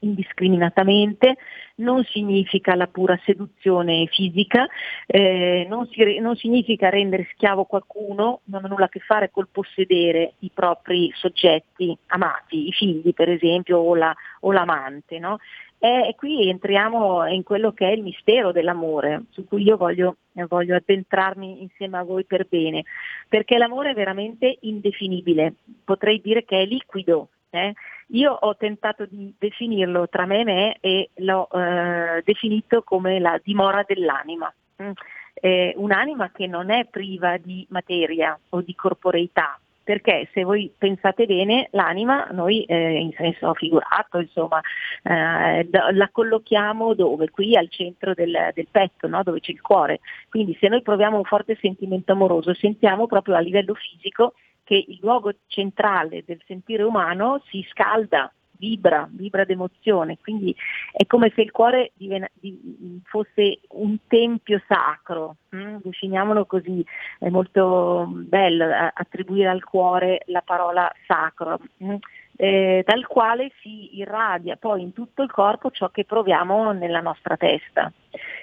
indiscriminatamente, non significa la pura seduzione fisica, eh, non, si, non, significa rendere schiavo qualcuno, non ha nulla a che fare col possedere i propri soggetti amati, i figli per esempio o, la, o l'amante. No? E qui entriamo in quello che è il mistero dell'amore, su cui io voglio, voglio addentrarmi insieme a voi per bene, perché l'amore è veramente indefinibile, potrei dire che è liquido. Eh? Io ho tentato di definirlo tra me e me e l'ho eh, definito come la dimora dell'anima. Mm. Eh, un'anima che non è priva di materia o di corporeità, perché se voi pensate bene l'anima noi eh, in senso figurato insomma eh, la collochiamo dove? Qui al centro del, del petto no? dove c'è il cuore, quindi se noi proviamo un forte sentimento amoroso sentiamo proprio a livello fisico che il luogo centrale del sentire umano si scalda, vibra, vibra d'emozione, quindi è come se il cuore diven- di- fosse un tempio sacro, mm? definiamolo così, è molto bello attribuire al cuore la parola sacro. Mm? Eh, dal quale si irradia poi in tutto il corpo ciò che proviamo nella nostra testa.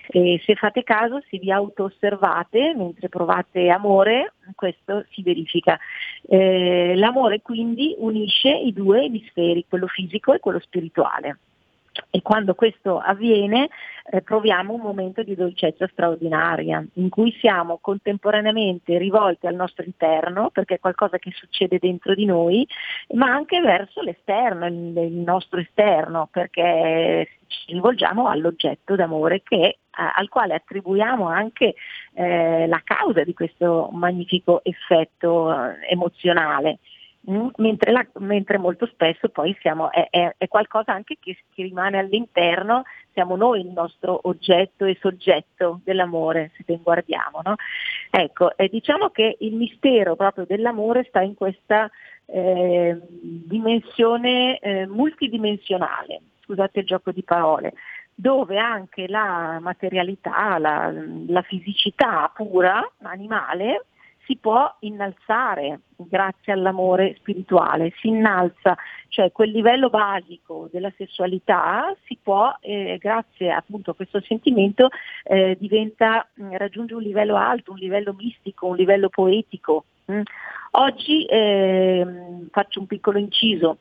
E se fate caso, se vi auto-osservate mentre provate amore, questo si verifica. Eh, l'amore quindi unisce i due emisferi, quello fisico e quello spirituale e quando questo avviene eh, proviamo un momento di dolcezza straordinaria in cui siamo contemporaneamente rivolti al nostro interno perché è qualcosa che succede dentro di noi ma anche verso l'esterno, il, il nostro esterno perché ci rivolgiamo all'oggetto d'amore che, eh, al quale attribuiamo anche eh, la causa di questo magnifico effetto eh, emozionale. Mm, mentre, la, mentre, molto spesso poi siamo, è, è, è, qualcosa anche che, che, rimane all'interno, siamo noi il nostro oggetto e soggetto dell'amore, se ben guardiamo. No? Ecco, eh, diciamo che il mistero proprio dell'amore sta in questa eh, dimensione eh, multidimensionale, scusate il gioco di parole, dove anche la materialità, la, la fisicità pura, animale, si può innalzare grazie all'amore spirituale, si innalza, cioè quel livello basico della sessualità si può, eh, grazie appunto a questo sentimento, eh, diventa, mm, raggiunge un livello alto, un livello mistico, un livello poetico. Mm. Oggi eh, faccio un piccolo inciso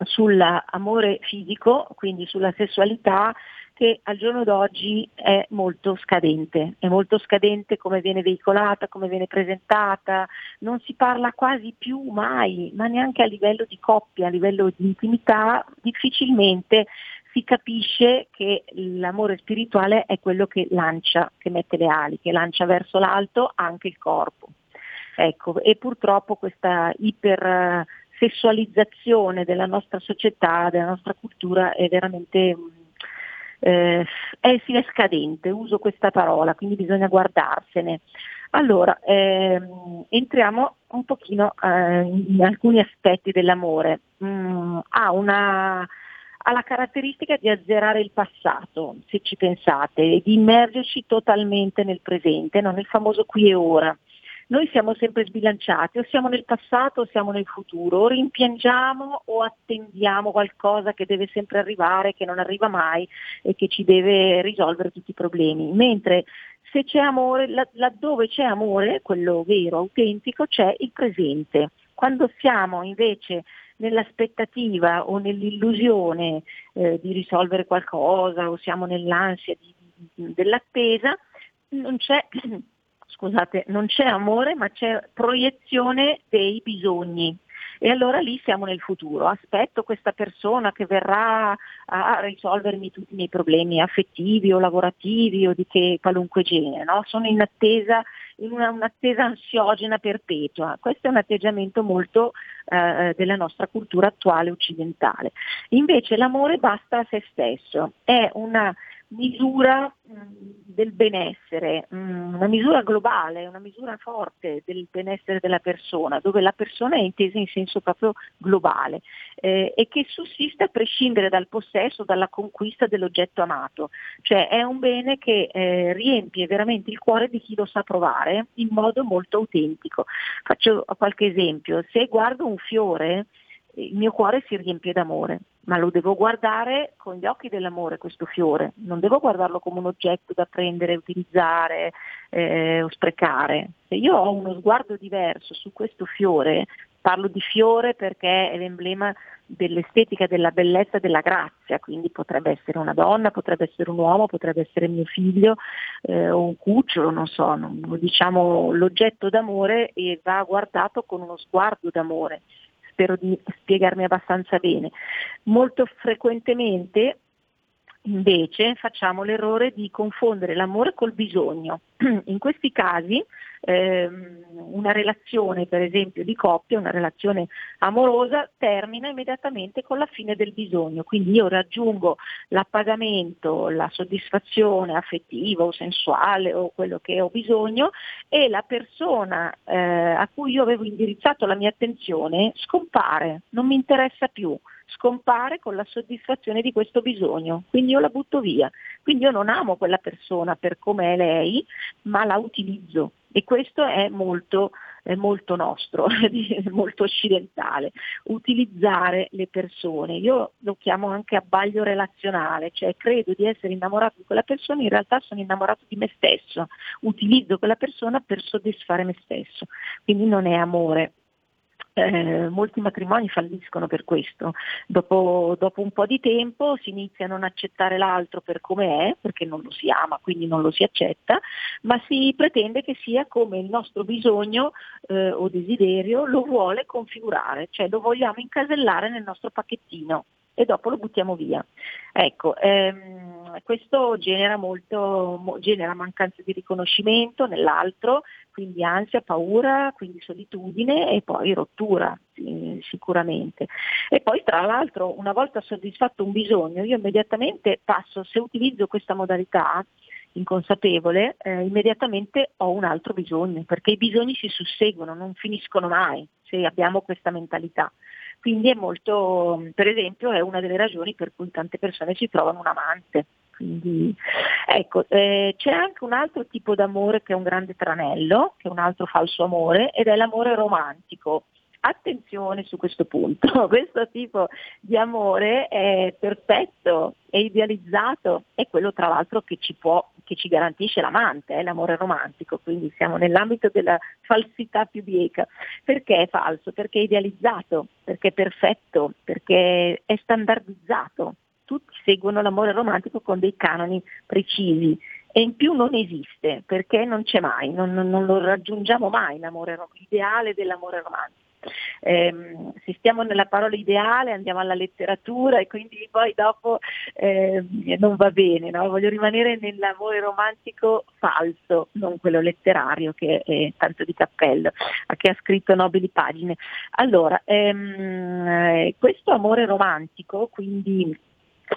sull'amore fisico, quindi sulla sessualità, che al giorno d'oggi è molto scadente, è molto scadente come viene veicolata, come viene presentata, non si parla quasi più mai, ma neanche a livello di coppia, a livello di intimità, difficilmente si capisce che l'amore spirituale è quello che lancia, che mette le ali, che lancia verso l'alto anche il corpo. Ecco, e purtroppo questa ipersessualizzazione della nostra società, della nostra cultura è veramente eh, è scadente, uso questa parola, quindi bisogna guardarsene. Allora, ehm, entriamo un pochino eh, in alcuni aspetti dell'amore. Mm, ha, una, ha la caratteristica di azzerare il passato, se ci pensate, e di immergerci totalmente nel presente, no? nel famoso qui e ora. Noi siamo sempre sbilanciati, o siamo nel passato o siamo nel futuro, o rimpiangiamo o attendiamo qualcosa che deve sempre arrivare, che non arriva mai e che ci deve risolvere tutti i problemi. Mentre se c'è amore, laddove c'è amore, quello vero, autentico, c'è il presente. Quando siamo invece nell'aspettativa o nell'illusione eh, di risolvere qualcosa o siamo nell'ansia di, di, dell'attesa, non c'è, scusate, non c'è amore ma c'è proiezione dei bisogni e allora lì siamo nel futuro. Aspetto questa persona che verrà a risolvermi tutti i miei problemi affettivi o lavorativi o di che qualunque genere, no? sono in attesa in una, un'attesa ansiogena perpetua. Questo è un atteggiamento molto eh, della nostra cultura attuale occidentale. Invece l'amore basta a se stesso, è una misura mh, del benessere, mh, una misura globale, una misura forte del benessere della persona, dove la persona è intesa in senso proprio globale eh, e che sussiste a prescindere dal possesso, dalla conquista dell'oggetto amato, cioè è un bene che eh, riempie veramente il cuore di chi lo sa provare in modo molto autentico. Faccio qualche esempio, se guardo un fiore il mio cuore si riempie d'amore, ma lo devo guardare con gli occhi dell'amore questo fiore, non devo guardarlo come un oggetto da prendere, utilizzare eh, o sprecare. Se io ho uno sguardo diverso su questo fiore, parlo di fiore perché è l'emblema dell'estetica, della bellezza, della grazia, quindi potrebbe essere una donna, potrebbe essere un uomo, potrebbe essere mio figlio eh, o un cucciolo, non so, non, diciamo l'oggetto d'amore e va guardato con uno sguardo d'amore spero di spiegarmi abbastanza bene. Molto frequentemente invece facciamo l'errore di confondere l'amore col bisogno. In questi casi ehm, una relazione per esempio di coppia, una relazione amorosa termina immediatamente con la fine del bisogno, quindi io raggiungo l'appagamento, la soddisfazione affettiva o sensuale o quello che ho bisogno e la persona eh, a cui io avevo indirizzato la mia attenzione scompare, non mi interessa più scompare con la soddisfazione di questo bisogno, quindi io la butto via. Quindi io non amo quella persona per come è lei, ma la utilizzo. E questo è molto, è molto nostro, molto occidentale, utilizzare le persone. Io lo chiamo anche abbaglio relazionale, cioè credo di essere innamorato di quella persona, in realtà sono innamorato di me stesso, utilizzo quella persona per soddisfare me stesso, quindi non è amore, eh, molti matrimoni falliscono per questo. Dopo, dopo, un po' di tempo si inizia a non accettare l'altro per come è, perché non lo si ama, quindi non lo si accetta, ma si pretende che sia come il nostro bisogno eh, o desiderio lo vuole configurare, cioè lo vogliamo incasellare nel nostro pacchettino e dopo lo buttiamo via. Ecco, ehm, questo genera, molto, mo, genera mancanza di riconoscimento nell'altro, quindi ansia, paura, quindi solitudine e poi rottura sì, sicuramente. E poi tra l'altro una volta soddisfatto un bisogno io immediatamente passo, se utilizzo questa modalità, inconsapevole, eh, immediatamente ho un altro bisogno, perché i bisogni si susseguono, non finiscono mai se abbiamo questa mentalità. Quindi è molto, per esempio, è una delle ragioni per cui tante persone si trovano un amante. Quindi, ecco, eh, c'è anche un altro tipo d'amore che è un grande tranello, che è un altro falso amore, ed è l'amore romantico. Attenzione su questo punto, questo tipo di amore è perfetto, è idealizzato, è quello tra l'altro che ci, può, che ci garantisce l'amante, è l'amore romantico, quindi siamo nell'ambito della falsità più bieca. Perché è falso? Perché è idealizzato, perché è perfetto, perché è standardizzato. Tutti seguono l'amore romantico con dei canoni precisi e in più non esiste perché non c'è mai, non, non lo raggiungiamo mai l'amore, l'ideale dell'amore romantico eh, se stiamo nella parola ideale andiamo alla letteratura e quindi poi dopo eh, non va bene, no? voglio rimanere nell'amore romantico falso, non quello letterario che è tanto di cappello, che ha scritto nobili pagine. Allora, ehm, questo amore romantico, quindi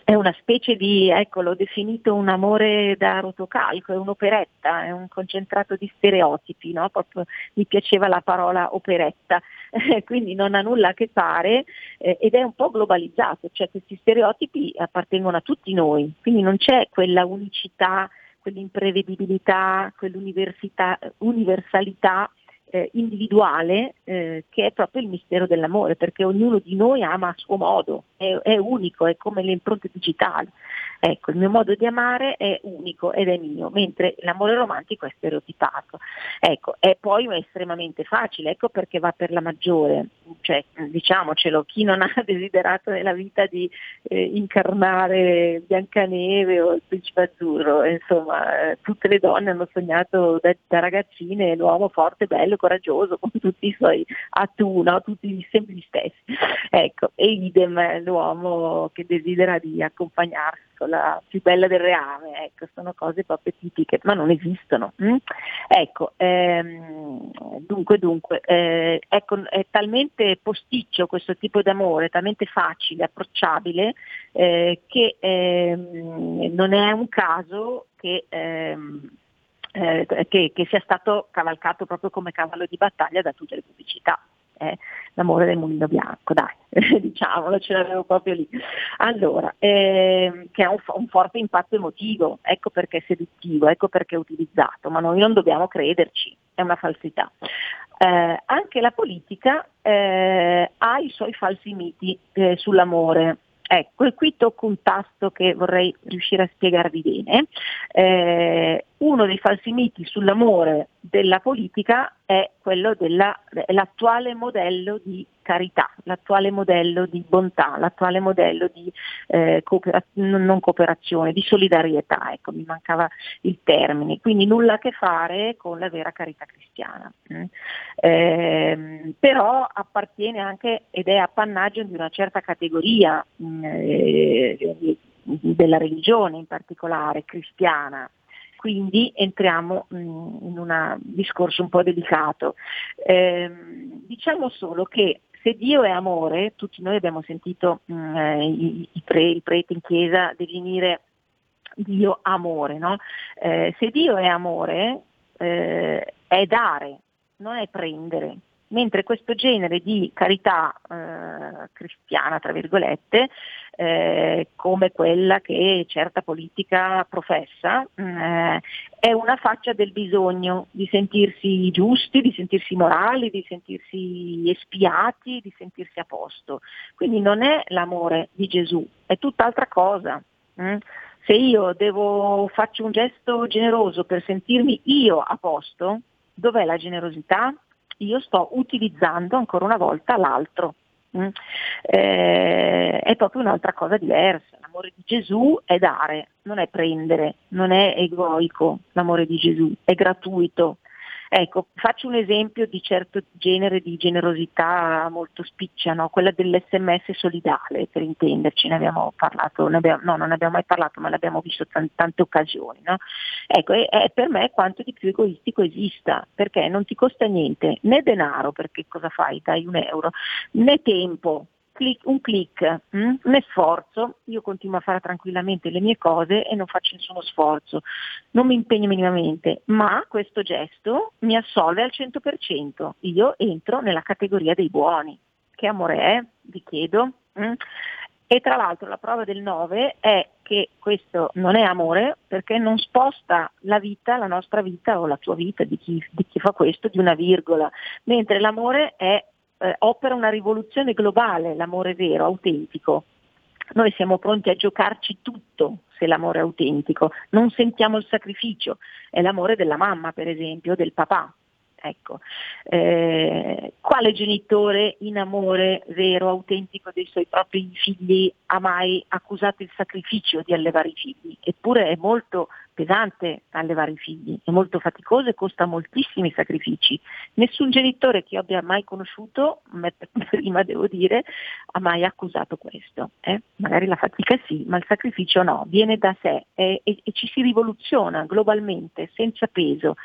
è una specie di, ecco, l'ho definito un amore da rotocalco, è un'operetta, è un concentrato di stereotipi, no? Proprio mi piaceva la parola operetta, quindi non ha nulla a che fare eh, ed è un po' globalizzato, cioè questi stereotipi appartengono a tutti noi, quindi non c'è quella unicità, quell'imprevedibilità, quell'universalità eh, individuale eh, che è proprio il mistero dell'amore, perché ognuno di noi ama a suo modo, è, è unico, è come le impronte digitali. Ecco, il mio modo di amare è unico ed è mio, mentre l'amore romantico è stereotipato. Ecco, è poi estremamente facile, ecco perché va per la maggiore, cioè diciamocelo, chi non ha desiderato nella vita di eh, incarnare Biancaneve o il principe azzurro, insomma, eh, tutte le donne hanno sognato da, da ragazzine l'uomo forte, bello, coraggioso, con tutti i suoi atu, no? tutti sempre gli stessi. Ecco, e idem l'uomo che desidera di accompagnarsi la più bella del reame, ecco, sono cose proprio tipiche, ma non esistono. Hm? Ecco, ehm, dunque, dunque, eh, ecco, è talmente posticcio questo tipo di amore, talmente facile, approcciabile, eh, che ehm, non è un caso che... Ehm, eh, che, che, sia stato cavalcato proprio come cavallo di battaglia da tutte le pubblicità è l'amore del mulino bianco, dai, diciamolo, ce l'avevo proprio lì. Allora, ehm, che ha un, un, forte impatto emotivo, ecco perché è seduttivo, ecco perché è utilizzato, ma noi non dobbiamo crederci, è una falsità. Eh, anche la politica eh, ha i suoi falsi miti eh, sull'amore, Ecco, e qui tocco un tasto che vorrei riuscire a spiegarvi bene. Eh, uno dei falsi miti sull'amore della politica è quello dell'attuale modello di carità, l'attuale modello di bontà, l'attuale modello di eh, coopera- non cooperazione, di solidarietà, ecco, mi mancava il termine, quindi nulla a che fare con la vera carità cristiana. Eh, però appartiene anche ed è appannaggio di una certa categoria mm, eh, della religione in particolare, cristiana, quindi entriamo mm, in un discorso un po' delicato. Eh, diciamo solo che se Dio è amore, tutti noi abbiamo sentito mh, mm, eh, i, i, pre, i, preti in chiesa definire Dio amore, no? eh, se Dio è amore eh, è dare, non è prendere mentre questo genere di carità eh, cristiana, tra virgolette, eh, come quella che certa politica professa, eh, è una faccia del bisogno di sentirsi giusti, di sentirsi morali, di sentirsi espiati, di sentirsi a posto. Quindi non è l'amore di Gesù, è tutt'altra cosa. Mm? Se io devo, faccio un gesto generoso per sentirmi io a posto, dov'è la generosità? Io sto utilizzando ancora una volta l'altro. Mm. Eh, è proprio un'altra cosa diversa. L'amore di Gesù è dare, non è prendere, non è egoico l'amore di Gesù, è gratuito, Ecco, faccio un esempio di certo genere di generosità molto spiccia, no? quella dell'SMS solidale, per intenderci, ne abbiamo parlato, ne abbiamo, no, non ne abbiamo mai parlato, ma l'abbiamo visto t- tante occasioni. No? Ecco, è, è, per me quanto di più egoistico esista, perché non ti costa niente, né denaro, perché cosa fai? Dai un euro, né tempo, click, un click, mh? Mm? un sforzo, io continuo a fare tranquillamente le mie cose e non faccio nessuno sforzo, non mi impegno minimamente, ma questo gesto mi assolve al 100%, io entro nella categoria dei buoni. Che amore è? Vi chiedo. Mh? Mm? E tra l'altro la prova del 9 è che questo non è amore perché non sposta la vita, la nostra vita o la tua vita di chi, di chi fa questo di una virgola, mentre l'amore è eh, opera una rivoluzione globale, l'amore vero, autentico. Noi siamo pronti a giocarci tutto se l'amore è autentico, non sentiamo il sacrificio, è l'amore della mamma per esempio, del papà. Ecco. Eh, quale genitore in amore vero, autentico dei suoi propri figli ha mai accusato il sacrificio di allevare i figli? Eppure è molto pesante allevare i figli, è molto faticoso e costa moltissimi sacrifici. Nessun genitore che io abbia mai conosciuto, prima devo dire, ha mai accusato questo. Eh? Magari la fatica sì, ma il sacrificio no, viene da sé e, e, e ci si rivoluziona globalmente, senza peso.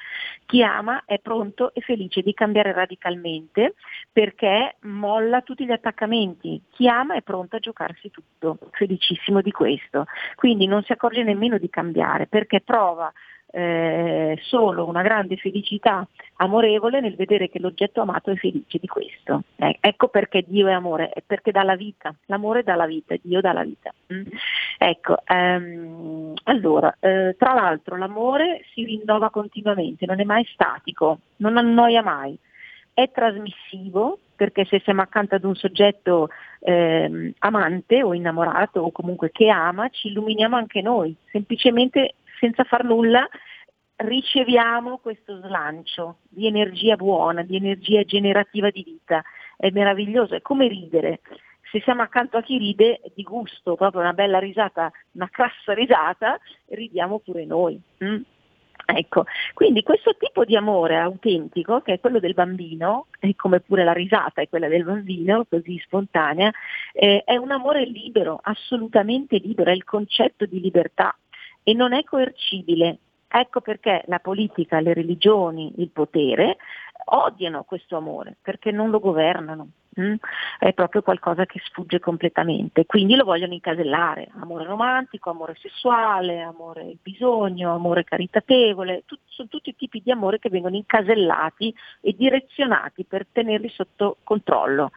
Chi ama è pronto e felice di cambiare radicalmente perché molla tutti gli attaccamenti. Chi ama è pronto a giocarsi tutto, felicissimo di questo. Quindi non si accorge nemmeno di cambiare perché prova eh, solo una grande felicità amorevole nel vedere che l'oggetto amato è felice di questo. Eh, ecco perché Dio è amore, è perché dà la vita, l'amore dà la vita, Dio dà la vita. Mm. Ecco, ehm, allora, eh, tra l'altro l'amore si rinnova continuamente, non è mai statico, non annoia mai. è trasmissivo, perché se siamo accanto ad un soggetto ehm, amante o innamorato o comunque che ama, ci illuminiamo anche noi, semplicemente senza far nulla riceviamo questo slancio di energia buona, di energia generativa di vita. È meraviglioso, è come ridere. Se siamo accanto a chi ride, di gusto, proprio una bella risata, una crassa risata, ridiamo pure noi. Mm? Ecco, quindi questo tipo di amore autentico, che è quello del bambino, e come pure la risata è quella del bambino, così spontanea, eh, è un amore libero, assolutamente libero, è il concetto di libertà e non è coercibile. Ecco perché la politica, le religioni, il potere odiano questo amore, perché non lo governano. Mm? È proprio qualcosa che sfugge completamente, quindi lo vogliono incasellare, amore romantico, amore sessuale, amore bisogno, amore caritatevole, tut- sono tutti tipi di amore che vengono incasellati e direzionati per tenerli sotto controllo.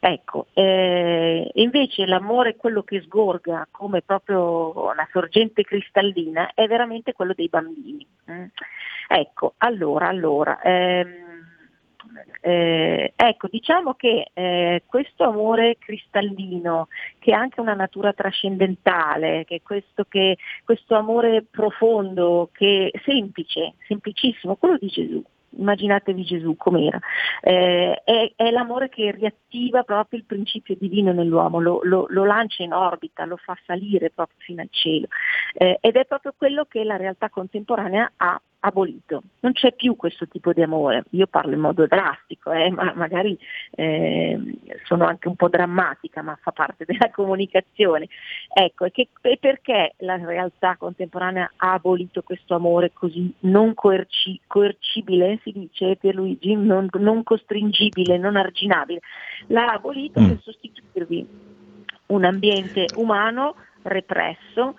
Ecco, eh, invece l'amore, quello che sgorga come proprio una sorgente cristallina, è veramente quello dei bambini. Mm? Ecco, allora, allora ehm, eh, ecco, diciamo che eh, questo amore cristallino, che ha anche una natura trascendentale, che questo, che, questo amore profondo, che semplice, semplicissimo, quello di Gesù, immaginatevi Gesù com'era, eh, è, è, l'amore che riattiva proprio il principio divino nell'uomo, lo, lo, lo, lancia in orbita, lo fa salire proprio fino al cielo. Eh, ed è proprio quello che la realtà contemporanea ha abolito. Non c'è più questo tipo di amore. Io parlo in modo drastico, eh, ma magari eh, sono anche un po' drammatica, ma fa parte della comunicazione. Ecco, e, che, e perché la realtà contemporanea ha abolito questo amore così non coerci, coercibile, si dice Pierluigi, non, non costringibile, non arginabile? L'ha abolito mm. per sostituirvi un ambiente umano represso,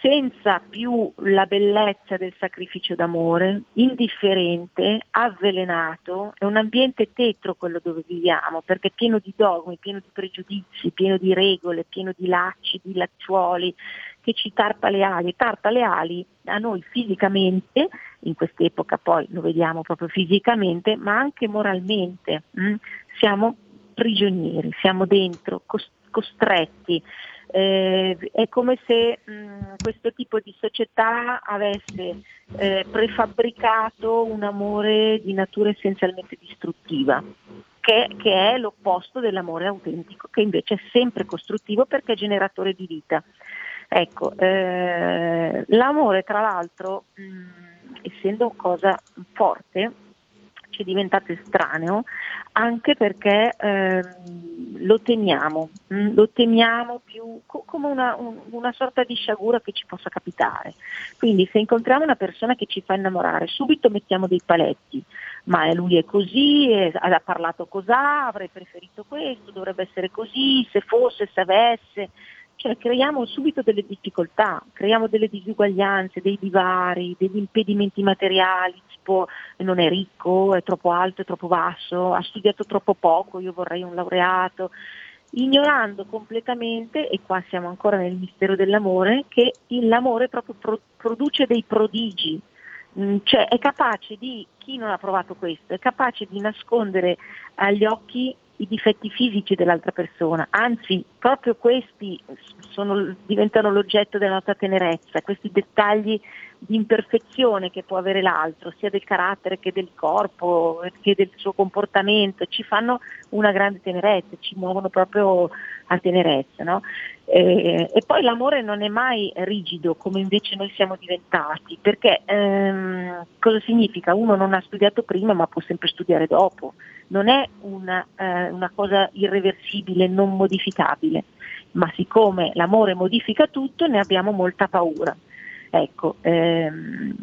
senza più la bellezza del sacrificio d'amore, indifferente, avvelenato, è un ambiente tetro quello dove viviamo, perché è pieno di dogmi, pieno di pregiudizi, pieno di regole, pieno di lacci, di lacciuoli, che ci tarpa le ali, tarpa le ali a noi fisicamente, in quest'epoca poi lo vediamo proprio fisicamente, ma anche moralmente. Hm? Siamo prigionieri, siamo dentro, costretti eh, è come se mh, questo tipo di società avesse eh, prefabbricato un amore di natura essenzialmente distruttiva. Che, che, è l'opposto dell'amore autentico, che invece è sempre costruttivo perché è generatore di vita. Ecco, eh, l'amore tra l'altro, mh, essendo cosa forte, ci è diventato estraneo anche perché eh, lo temiamo? Mm, lo temiamo più co- come una, un, una, sorta di sciagura che ci possa capitare. Quindi se incontriamo una persona che ci fa innamorare, subito mettiamo dei paletti, ma lui è così, è, ha parlato cos'ha, avrei preferito questo, dovrebbe essere così, se fosse, se avesse, cioè creiamo subito delle difficoltà, creiamo delle disuguaglianze, dei divari, degli impedimenti materiali, tipo non è ricco, è troppo alto, è troppo basso, ha studiato troppo poco, io vorrei un laureato, ignorando completamente, e qua siamo ancora nel mistero dell'amore, che l'amore proprio pro- produce dei prodigi, mm, cioè è capace di, chi non ha provato questo, è capace di nascondere agli occhi i difetti fisici dell'altra persona, anzi proprio questi sono, diventano l'oggetto della nostra tenerezza, questi dettagli di imperfezione che può avere l'altro, sia del carattere che del corpo, che del suo comportamento, ci fanno una grande tenerezza, ci muovono proprio a tenerezza. No? E, e, poi l'amore non è mai rigido come invece noi siamo diventati, perché ehm, cosa significa? Uno non ha studiato prima ma può sempre studiare dopo, non è una, eh, una cosa irreversibile, non modificabile, ma siccome l'amore modifica tutto ne abbiamo molta paura. Ecco, ehm,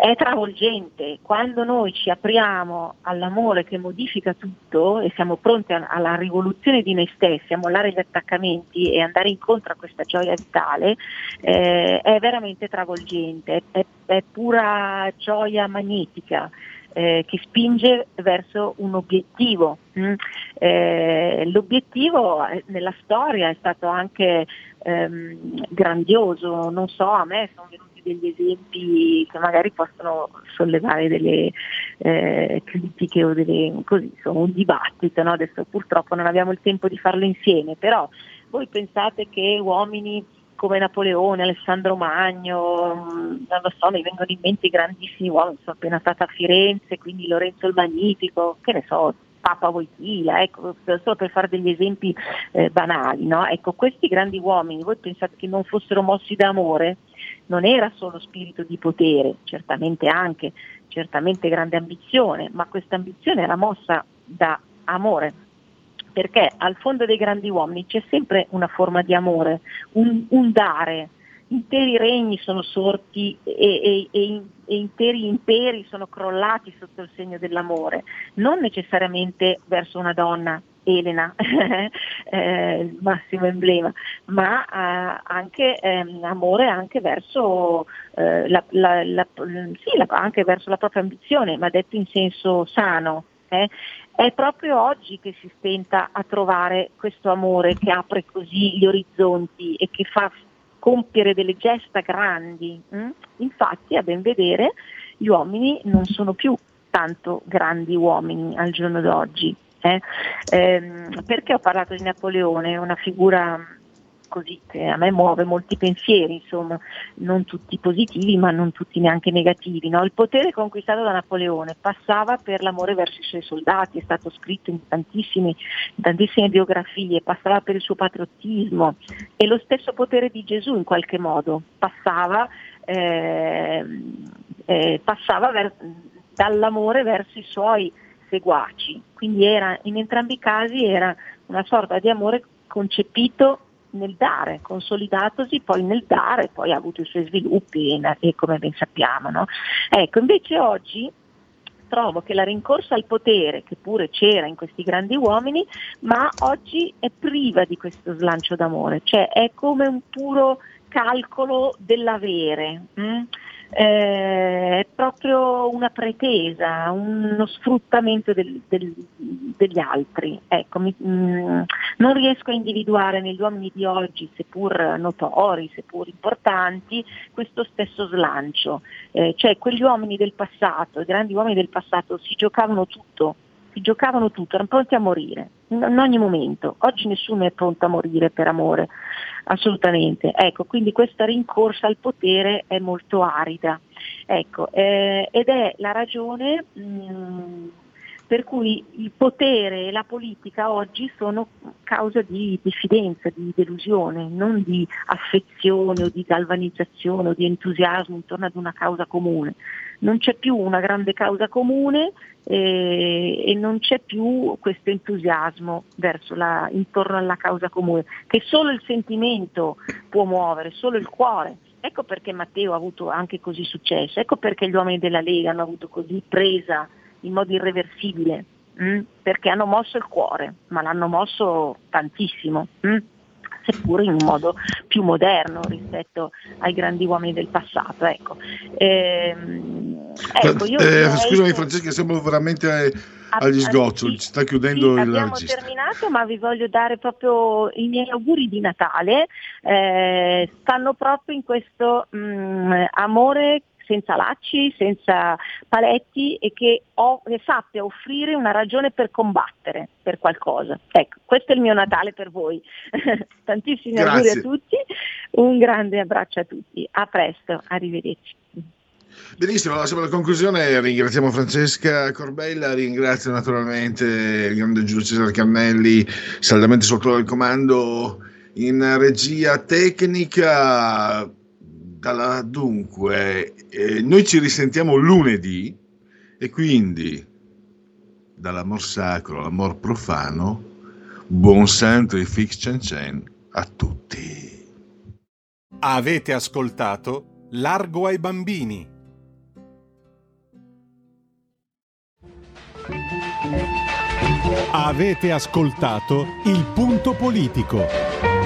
è travolgente, quando noi ci apriamo all'amore che modifica tutto e siamo pronti alla rivoluzione di noi stessi, a mollare gli attaccamenti e andare incontro a questa gioia vitale, eh, è veramente travolgente, è, è pura gioia magnetica. Eh, che spinge verso un obiettivo. Mm? Eh, l'obiettivo eh, nella storia è stato anche ehm, grandioso, non so, a me sono venuti degli esempi che magari possono sollevare delle eh, critiche o delle, così, insomma, un dibattito, no? adesso purtroppo non abbiamo il tempo di farlo insieme, però voi pensate che uomini come Napoleone, Alessandro Magno, mm, non lo so, mi vengono in mente i grandissimi uomini, sono appena stata a Firenze, quindi Lorenzo il Magnifico, che ne so, Papa Voitila, ecco, solo per fare degli esempi eh, banali, no? Ecco, questi grandi uomini, voi pensate che non fossero mossi da amore? Non era solo spirito di potere, certamente anche, certamente grande ambizione, ma questa ambizione era mossa da amore, perché al fondo dei grandi uomini c'è sempre una forma di amore, un, un dare. Interi regni sono sorti e, e, e, e, interi imperi sono crollati sotto il segno dell'amore, non necessariamente verso una donna, Elena, eh, il massimo emblema, ma eh, anche eh, amore anche verso, eh, la, la, la, sì, anche verso la propria ambizione, ma detto in senso sano. Eh? È proprio oggi che si stenta a trovare questo amore che apre così gli orizzonti e che fa compiere delle gesta grandi. Hm? Infatti, a ben vedere, gli uomini non sono più tanto grandi uomini al giorno d'oggi. Eh? Eh, perché ho parlato di Napoleone? Una figura così che a me muove molti pensieri, insomma, non tutti positivi ma non tutti neanche negativi. No? Il potere conquistato da Napoleone passava per l'amore verso i suoi soldati, è stato scritto in, in tantissime biografie, passava per il suo patriottismo e lo stesso potere di Gesù in qualche modo passava, eh, eh, passava ver- dall'amore verso i suoi seguaci, quindi era, in entrambi i casi era una sorta di amore concepito nel dare, consolidatosi poi nel dare, poi ha avuto i suoi sviluppi e, come ben sappiamo. No? Ecco, invece oggi trovo che la rincorsa al potere, che pure c'era in questi grandi uomini, ma oggi è priva di questo slancio d'amore, cioè è come un puro calcolo dell'avere. Hm? Eh, è proprio una pretesa, uno sfruttamento del, del, degli altri. Ecco, mi, mh, mm, non riesco a individuare negli uomini di oggi, seppur notori, seppur importanti, questo stesso slancio. Eh, cioè quegli uomini del passato, i grandi uomini del passato si giocavano tutto, si giocavano tutto, erano pronti a morire, in, ogni momento. Oggi nessuno è pronto a morire per amore assolutamente. Ecco, quindi questa rincorsa al potere è molto arida. Ecco, eh, ed è la ragione mh, mm, per cui il potere e la politica oggi sono causa di diffidenza, di delusione, non di affezione o di galvanizzazione o di entusiasmo intorno ad una causa comune. Non c'è più una grande causa comune eh, e non c'è più questo entusiasmo la, intorno alla causa comune, che solo il sentimento può muovere, solo il cuore. Ecco perché Matteo ha avuto anche così successo, ecco perché gli uomini della Lega hanno avuto così presa in modo irreversibile, mh? Mm? perché hanno mosso il cuore, ma l'hanno mosso tantissimo. Mh? Mm? seppur in un modo più moderno rispetto ai grandi uomini del passato. Ecco. Ehm, ecco, eh, scusami Francesca, siamo veramente agli sgoccioli, ci sta chiudendo sì, il abbiamo registro. terminato, ma vi voglio dare proprio i miei auguri di Natale. Eh, stanno proprio in questo mh, mm, amore senza lacci, senza paletti e che, ho, che sappia offrire una ragione per combattere per qualcosa. Ecco, questo è il mio Natale per voi. Tantissimi Grazie. auguri a tutti, un grande abbraccio a tutti. A presto, arrivederci. Benissimo, siamo alla conclusione, ringraziamo Francesca Corbella, ringrazio naturalmente il grande Giulio Cesare Cannelli, saldamente sotto il comando in regia tecnica. Dalla, dunque, eh, noi ci risentiamo lunedì e quindi dall'amor sacro all'amor profano, buon santo e fix cen cen a tutti. Avete ascoltato Largo ai bambini. Avete ascoltato Il punto politico.